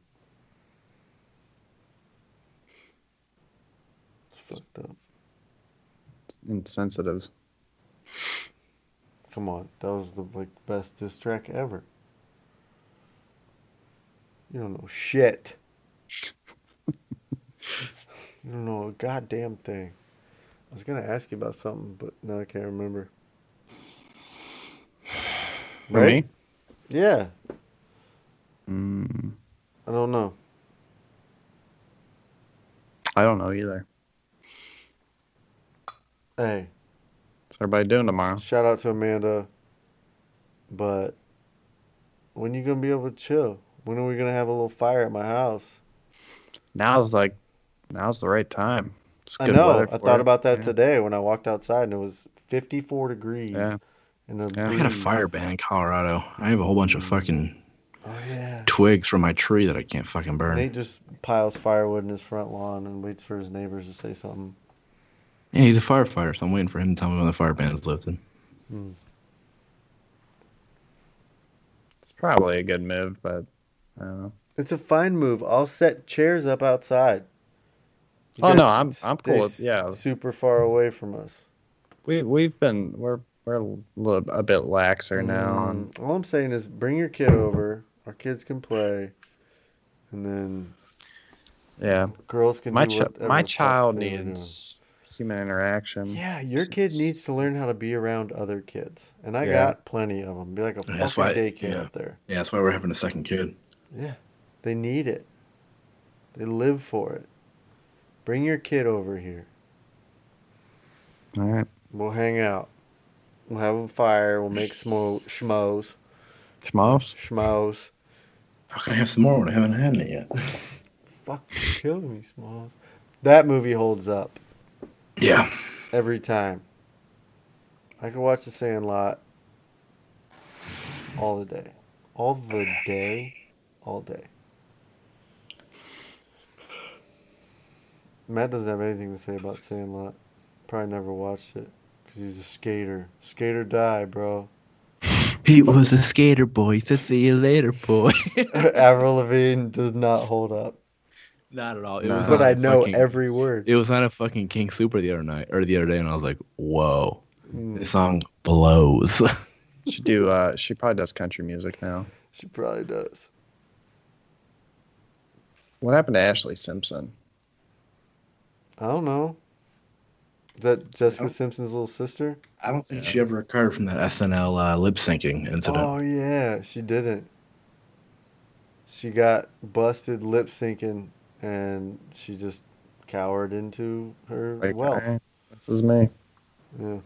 It's fucked up. Insensitive. come on, that was the like best diss track ever. You don't know shit. [LAUGHS] you don't know a goddamn thing. I was gonna ask you about something, but now I can't remember. For me? Yeah, Mm, I don't know. I don't know either. Hey, What's everybody doing tomorrow? shout out to Amanda. But when you gonna be able to chill? When are we gonna have a little fire at my house? Now's like, now's the right time. It's I know. I thought it. about that Yeah. today when I walked outside and it was 54 degrees. Yeah. And a Yeah. I got a fire ban in Colorado. I have a whole bunch of mm. fucking Oh yeah. twigs from my tree that I can't fucking burn. Nate just piles firewood in his front lawn and waits for his neighbors to say something. Yeah, he's a firefighter, so I'm waiting for him to tell me when the fire ban is lifted. It's probably a good move, but I don't know. It's a fine move. I'll set chairs up outside. You Oh, no, I'm- I'm cool with- yeah. Super far away from us. We we've been we're we're a little a bit laxer now. And Mm, All I'm saying is bring your kid over. Our kids can play, and then yeah, girls can my do chi- my child they doing. needs human interaction. Yeah, your kid needs to learn how to be around other kids, and I Yeah. got plenty of them. Be like a Yeah, that's fucking why- daycare yeah. up there. Yeah, that's why we're having a second kid. Yeah, they need it. They live for it. Bring your kid over here. All right. We'll hang out. We'll have a fire. We'll make smo schmoes. Schmoes? Schmoes. How can I have some more when I haven't had any yet? [LAUGHS] Fuck, you're killing me, Smalls. That movie holds up Yeah. every time. I could watch The Sandlot all the day. All the day. All day. Matt doesn't have anything to say about Sandlot. Probably never watched it because he's a skater. Skater die, bro. [LAUGHS] He was a skater boy. He said, "See you later, boy." [LAUGHS] Avril Lavigne does not hold up, Not at all. It No. was but I know fucking- every word. It was on a fucking King Sooper the other night or the other day, and I was like, "Whoa, Mm, this song blows." [LAUGHS] She do. Uh, she probably does country music now. she probably does. What happened to Ashlee Simpson? I don't know. Is that Jessica. Simpson's little sister? I don't think she ever recovered from that SNL uh, lip syncing incident. Oh yeah, she didn't. She got busted lip syncing, and she just cowered into her Like, wealth. eh, this is me. Yeah,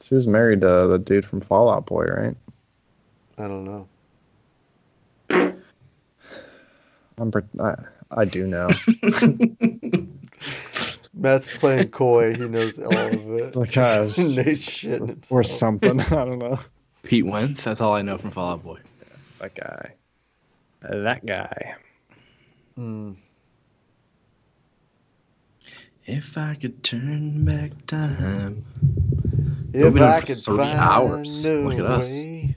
She was married to the dude from Fall Out Boy, right? I don't know. [SIGHS] I'm. pre- I, I do know. [LAUGHS] Matt's playing coy. He knows all of it. [LAUGHS] Like, gosh. [LAUGHS] Nate's shitting himself. or something. I don't know. Pete Wentz. That's all I know from Fall Out Boy. That guy. That guy. Mm. If I could turn back time. If been on I could three find hours. a Look at us. way.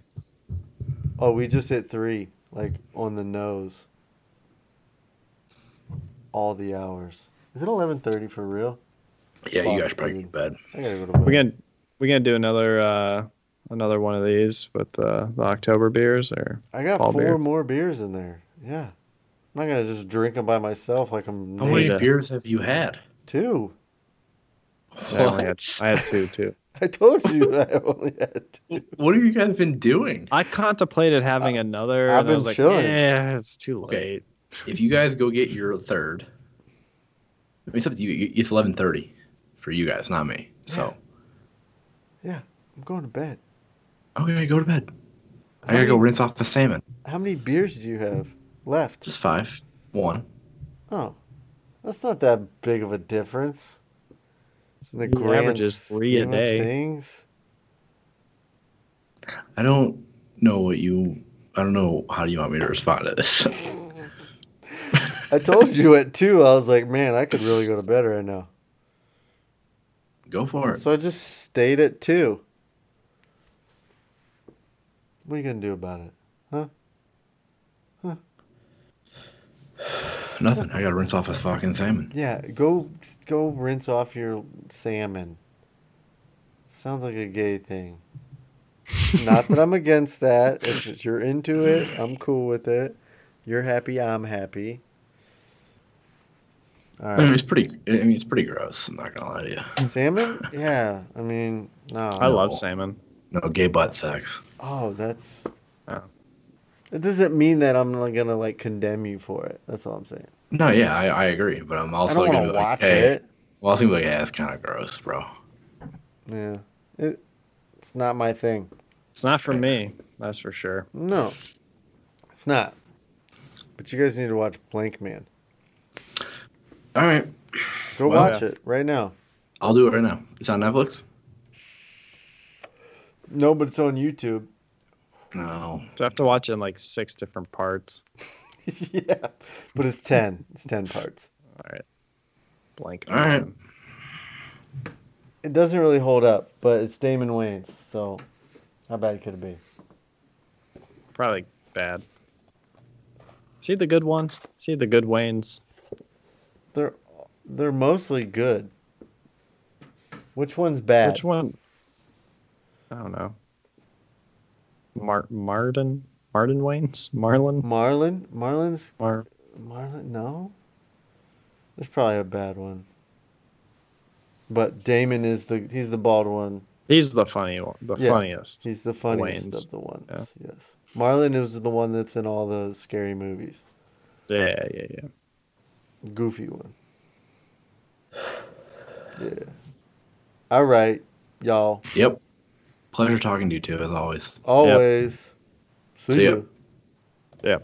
Oh, we just hit three, like on the nose. All the hours. Is it eleven thirty for real? Yeah, you guys probably dude. bed. I gotta go to bed. We gonna we gonna do another uh another one of these with uh, the October beers or I got fall four beer. more beers in there. Yeah. I'm not gonna just drink them by myself like I'm How Nate. many Yeah. beers have you had? two. I only had I had two too. [LAUGHS] I told you I only had two. [LAUGHS] What have you guys been doing? I contemplated having another I've and I been was like, chilling. yeah, it's too Okay. late. If you guys go get your third, I mean, it's up to you. It's eleven thirty for you guys, not me. So Yeah, I'm going to bed. okay, go to bed. I gotta go rinse off the salmon. How many beers do you have left? Just five. One. Oh, that's not that big of a difference. In the He grand averages three a day. Things. I don't know what you. I don't know how do you want me to respond to this. [LAUGHS] I told you at two. I was like, man, I could really go to bed right now. go for it. So I just stayed at two. What are you gonna do about it? Nothing. I gotta rinse off this fucking salmon. Yeah, go go rinse off your salmon. Sounds like a gay thing. Not that I'm against that. If you're into it, I'm cool with it. You're happy, I'm happy. All I mean, it's pretty. I mean, it's pretty gross. I'm not gonna lie to you. Salmon? Yeah. I mean, no. I love salmon. No gay butt sex. Oh, that's. Oh. It doesn't mean that I'm not gonna like condemn you for it. That's all I'm saying. No, yeah, I, I agree, but I'm I also don't gonna want be to like, watch hey, it. well, I think like, yeah, it's kind of gross, bro. Yeah. It, it's not my thing. It's not for me. That's for sure. No, it's not. But you guys need to watch Blankman. All right, Go Well, watch it right now. I'll do it right now. It's on Netflix. No, but it's on YouTube. No, So I have to watch it in like six different parts. [LAUGHS] yeah, but it's ten. It's ten parts. All right. Blank. All right. It doesn't really hold up, but it's Damon Wayans. So, how bad could it be? Probably bad. See the good one? See the good Wayans? They're they're mostly good. Which one's bad? Which one? I don't know. Mar- Martin? Martin Wayans? Marlon? Marlon? Marlon's Mar- Marlon? No. There's probably a bad one. But Damon is the he's the bald one. He's the funny one. The Yeah. funniest. He's the funniest Wayans. of the ones. Yeah. Yes. Marlon is the one that's in all the scary movies. Yeah, yeah, yeah. Goofy one. Yeah. All right, y'all. yep. Pleasure talking to you too, as always. Always. See See ya. ya. Yeah.